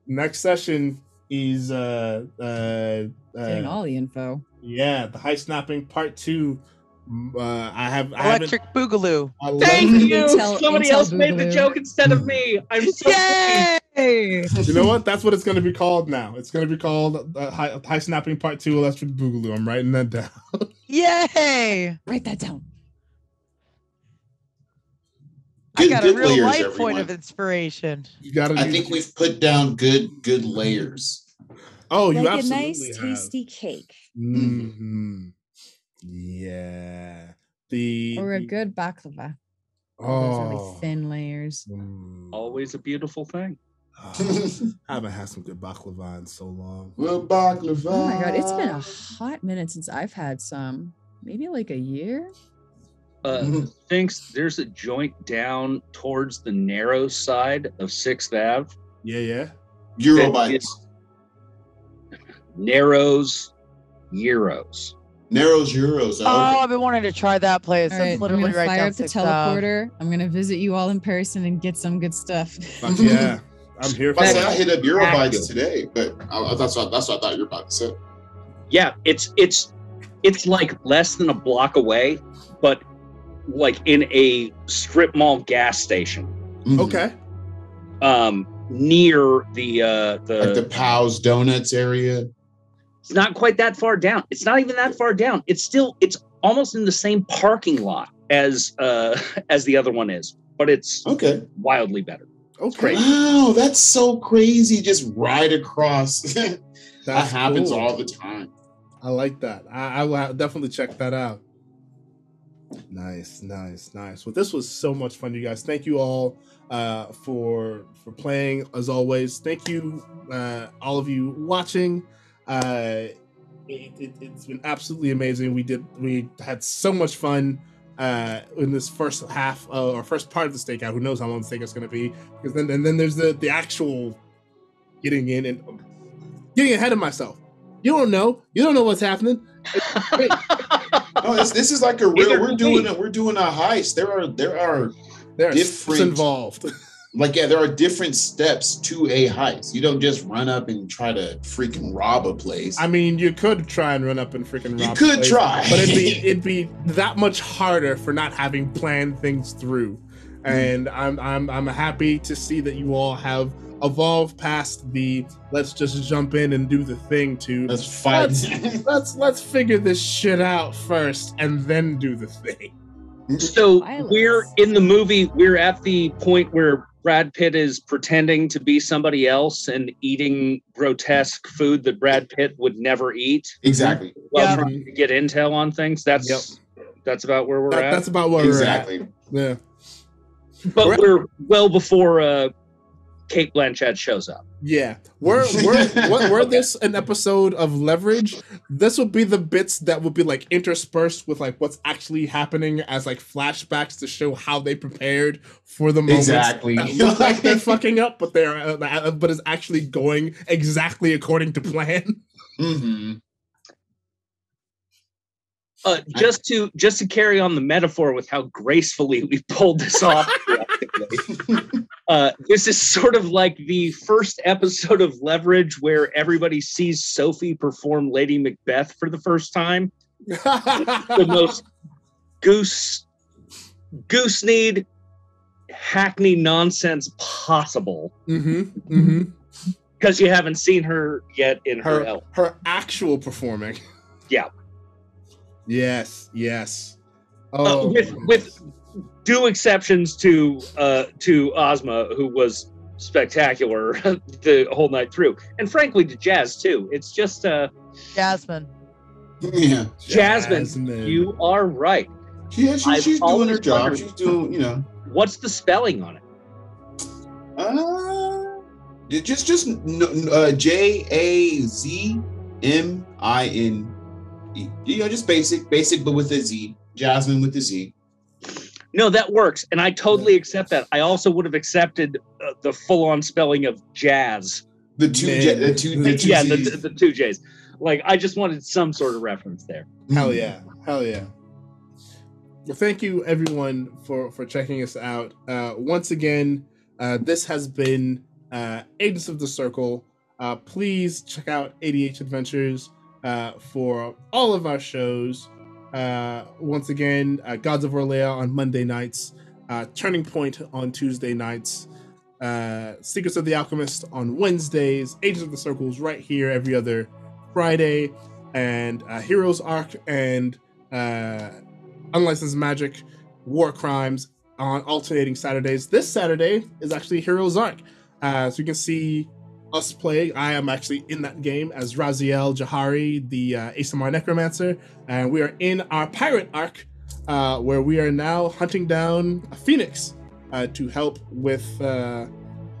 next session is uh uh, Getting uh all the info. yeah, the high snapping part two. Mm, Uh, I have I Electric Boogaloo. I thank you. Intel- Somebody Intel else made the joke instead of me. I'm so Yay! You know what? That's what it's going to be called now. It's going to be called uh, high, high Snapping Part 2 Electric Boogaloo. I'm writing that down. Yay! Write that down. I got good a real layers, life everyone. point of inspiration. You got to I think we've put down good good layers. Oh, you like a nice, have. tasty cake. hmm Yeah. The Or a the- good baklava. Those Oh. really thin layers. Mm. Always a beautiful thing. Oh, I haven't had some good baklava in so long. well, baklava. Oh my god, it's been a hot minute since I've had some. Maybe like a year. Uh, thinks there's a joint down towards the narrow side of Sixth Ave. Yeah, yeah. Euro bites. Narrows, Euros. Narrows Euros. Oh, Oh, I've been wanting to try that place. All That's right, I'm literally gonna right fire down up the Sixth Ave. teleporter. I'm gonna visit you all in person and get some good stuff. Fuck yeah. I'm here for I, said that. I hit up Euro Active. today, but I, that's what that's what I thought you were about to say. Yeah, it's it's it's like less than a block away, but like in a strip mall gas station. Mhm. Okay. Um near the uh the, Like the Pow's Donuts area. It's not quite that far down. It's not even that far down. It's still it's almost in the same parking lot as uh as the other one is, but it's Okay. wildly better. Okay. Wow, that's so crazy. Just right across. that happens cool. all the time. I like that. I, I will definitely check that out. Nice, nice, nice. Well, this was so much fun, you guys. Thank you all uh, for for playing as always. Thank you, uh, all of you watching. Uh, it, it, it's been absolutely amazing. We did we had so much fun uh, in this first half uh, or first part of the stakeout. Who knows how long the stakeout's going to be? Because then and then there's the the actual getting in and getting ahead of myself. You don't know. You don't know what's happening. No, this, this is like a real. We're doing a, we're doing a heist. There are there are There are Different- involved. like yeah, there are different steps to a heist. You don't just run up and try to freaking rob a place. I mean, you could try and run up and freaking You rob. could the place, try. but it'd be it'd be that much harder for not having planned things through. Hmm. And I'm I'm I'm happy to see that you all have evolved past the let's just jump in and do the thing to Let's fight. let's let's figure this shit out first and then do the thing. So we're in the movie, we're at the point where Brad Pitt is pretending to be somebody else and eating grotesque food that Brad Pitt would never eat Exactly. while Yeah. trying to get intel on things. That's that's about where we're That- at. that's about where Exactly. we're at. Yeah. but we're- we're well before uh, Cate Blanchett shows up. Yeah, were were were, were this an episode of Leverage? This would be the bits that would be like interspersed with like what's actually happening as like flashbacks to show how they prepared for the moment. Exactly. that look like they're fucking up, but they're uh, uh, but it's actually going exactly according to plan. hmm Uh, just to just to carry on the metaphor with how gracefully we pulled this off. uh, this is sort of like the first episode of Leverage where everybody sees Sophie perform Lady Macbeth for the first time. The most goose goose need hackney nonsense possible mm-hmm, mm-hmm. because you haven't seen her yet in her, Her her actual performing. Yeah. Yes. Yes. Uh, Oh, with with due exceptions to uh to Ozma, who was spectacular the whole night through, and frankly to Jazz too. It's just uh Jazmine. Yeah. Jazmine, you are right. Yeah, she, I've she's doing her job. wondered- She's doing, you know. What's the spelling on it? Uh, just just n- n- uh, J A Z M I N E. You know, just basic, basic, but with a Z. Jazmine with the Z. No, that works, and I totally accept that. I also would have accepted uh, the full-on spelling of jazz. The two, J, the two, the two yeah, the, the two J's. Like I just wanted some sort of reference there. Hell yeah. Hell yeah. Well, thank you everyone for for checking us out. Uh, once again, uh, this has been uh, Agents of the Circle. Uh, please check out ADH Adventures uh, for all of our shows. Uh, once again, uh, Gods of Orlea on Monday nights, uh, Turning Point on Tuesday nights, uh, Secrets of the Alchemist on Wednesdays, Agents of the Circles right here every other Friday, and uh, Heroes Arc and Unlicensed Magic War Crimes on alternating Saturdays. This Saturday is actually Heroes Arc. So you can see us play. I am actually in that game as Raziel Jahari, the uh, ASMR Necromancer, and we are in our pirate arc, uh, where we are now hunting down a phoenix uh, to help with uh,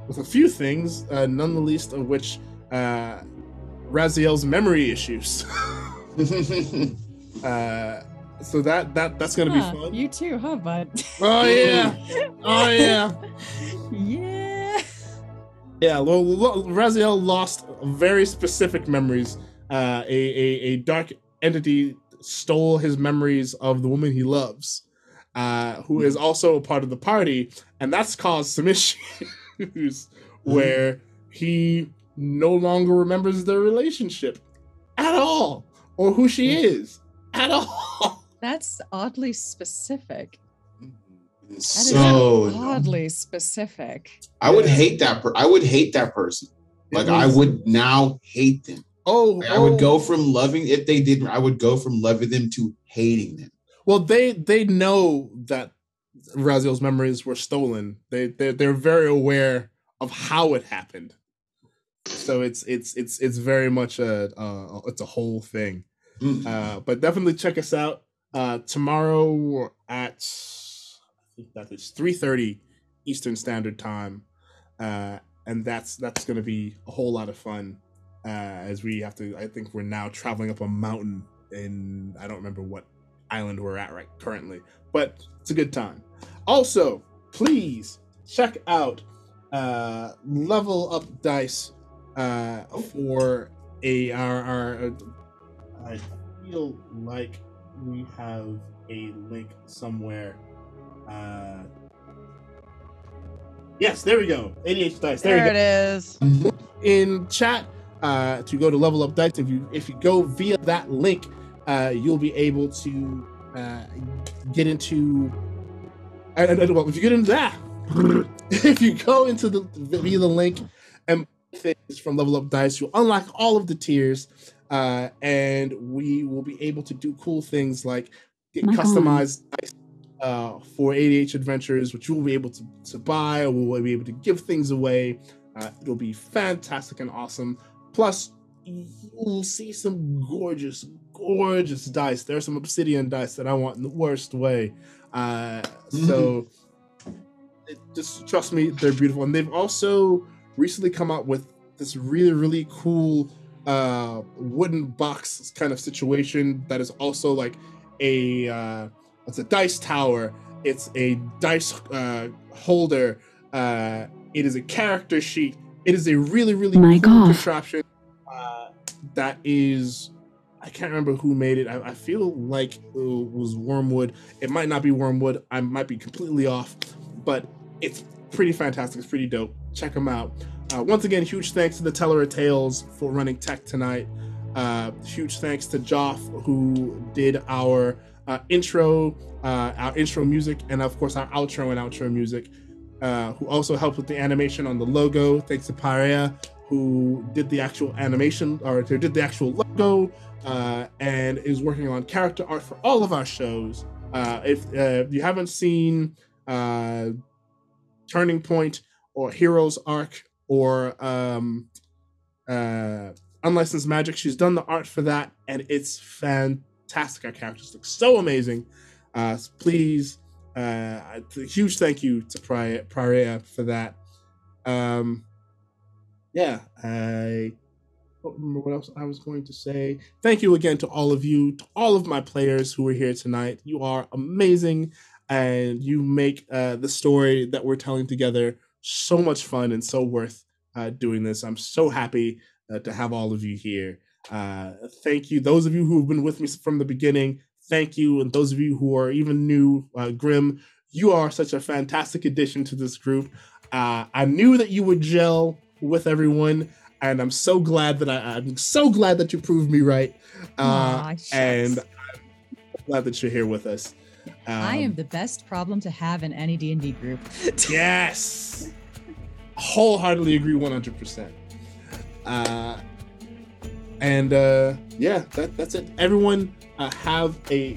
with a few things, uh, none the least of which uh, Raziel's memory issues. uh, so that that that's gonna Huh, be fun. You too, huh, bud? Oh yeah, oh yeah. yeah. Yeah, well, lo- Raziel lost very specific memories. Uh, a, a a dark entity stole his memories of the woman he loves, uh, who is also a part of the party, and that's caused some issues where he no longer remembers their relationship at all, or who she is at all. That's oddly specific. That is so oddly specific. I would hate that. Per- I would hate that person. It Like I would now hate them. Oh, Like, I would oh. go from loving if they didn't. I would go from loving them to hating them. Well, they they know that Raziel's memories were stolen. They they they're very aware of how it happened. So it's it's it's it's very much a uh, it's a whole thing. Mm. Uh, but definitely check us out uh, tomorrow at I think that is three thirty Eastern Standard Time, uh, and that's that's going to be a whole lot of fun uh, as we have to. I think we're now traveling up a mountain in I don't remember what island we're at right currently, but it's a good time. Also, please check out uh, Level Up Dice uh, for a I feel like we have a link somewhere. Uh, yes, there we go. ADH Dice. There, There, we it go. is. In chat, uh, to go to Level Up Dice. If you if you go via that link, uh, you'll be able to uh, get into. I, I, well, if you get into that, if you go into the via the link and things from Level Up Dice, you'll unlock all of the tiers, uh, and we will be able to do cool things like get Michael. customized dice uh, for ADH Adventures, which you will be able to, to buy or we'll be able to give things away. Uh, it'll be fantastic and awesome. Plus, you'll see some gorgeous, gorgeous dice. There are some obsidian dice that I want in the worst way. Uh, so it, just trust me, they're beautiful. And they've also recently come out with this really, really cool uh, wooden box kind of situation that is also like a uh, it's a dice tower. It's a dice uh, holder. Uh, it is a character sheet. It is a really, really My cool God. contraption uh, that is. I can't remember who made it. I, I feel like it was Wyrmwood. It might not be Wyrmwood. I might be completely off, but it's pretty fantastic. It's pretty dope. Check them out. Uh, once again, huge thanks to the Teller of Tales for running tech tonight. Uh, huge thanks to Joff who did our uh, intro, uh, our intro music, and of course our outro and outro music. Uh, who also helped with the animation on the logo. Thanks to Parea who did the actual animation or who did the actual logo uh, and is working on character art for all of our shows. Uh, if uh, you haven't seen uh, Turning Point or Heroes Arc or um, uh, Unlicensed Magic, she's done the art for that, and it's fantastic. Our characters look so amazing. Uh, please, uh, a huge thank you to Pri- Praria for that. Um, yeah, I don't remember what else I was going to say. Thank you again to all of you, to all of my players who are here tonight. You are amazing, and you make uh, the story that we're telling together so much fun and so worth uh, doing this. I'm so happy uh, to have all of you here. Uh, thank you, those of you who have been with me from the beginning. Thank you, and those of you who are even new, uh, Grim, you are such a fantastic addition to this group. Uh, I knew that you would gel with everyone, and I'm so glad that I, I'm so glad that you proved me right. Uh, Aw, shucks. and I'm glad that you're here with us. I Um, am the best problem to have in any D and D group. Yes. Wholeheartedly agree 100%. Uh, and uh, yeah, that, that's it. Everyone, uh, have a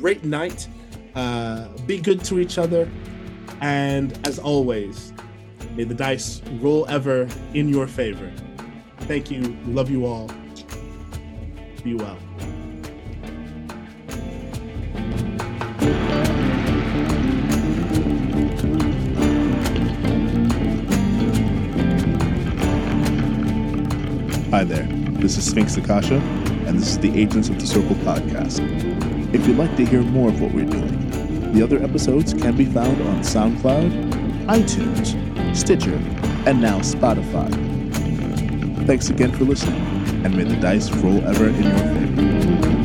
great night. Uh, be good to each other. And as always, may the dice roll ever in your favor. Thank you. Love you all. Be well. Hi there, this is Sphinx Akasha, and this is the Agents of the Circle podcast. If you'd like to hear more of what we're doing, the other episodes can be found on SoundCloud, iTunes, Stitcher, and now Spotify. Thanks again for listening, and may the dice roll ever in your favor.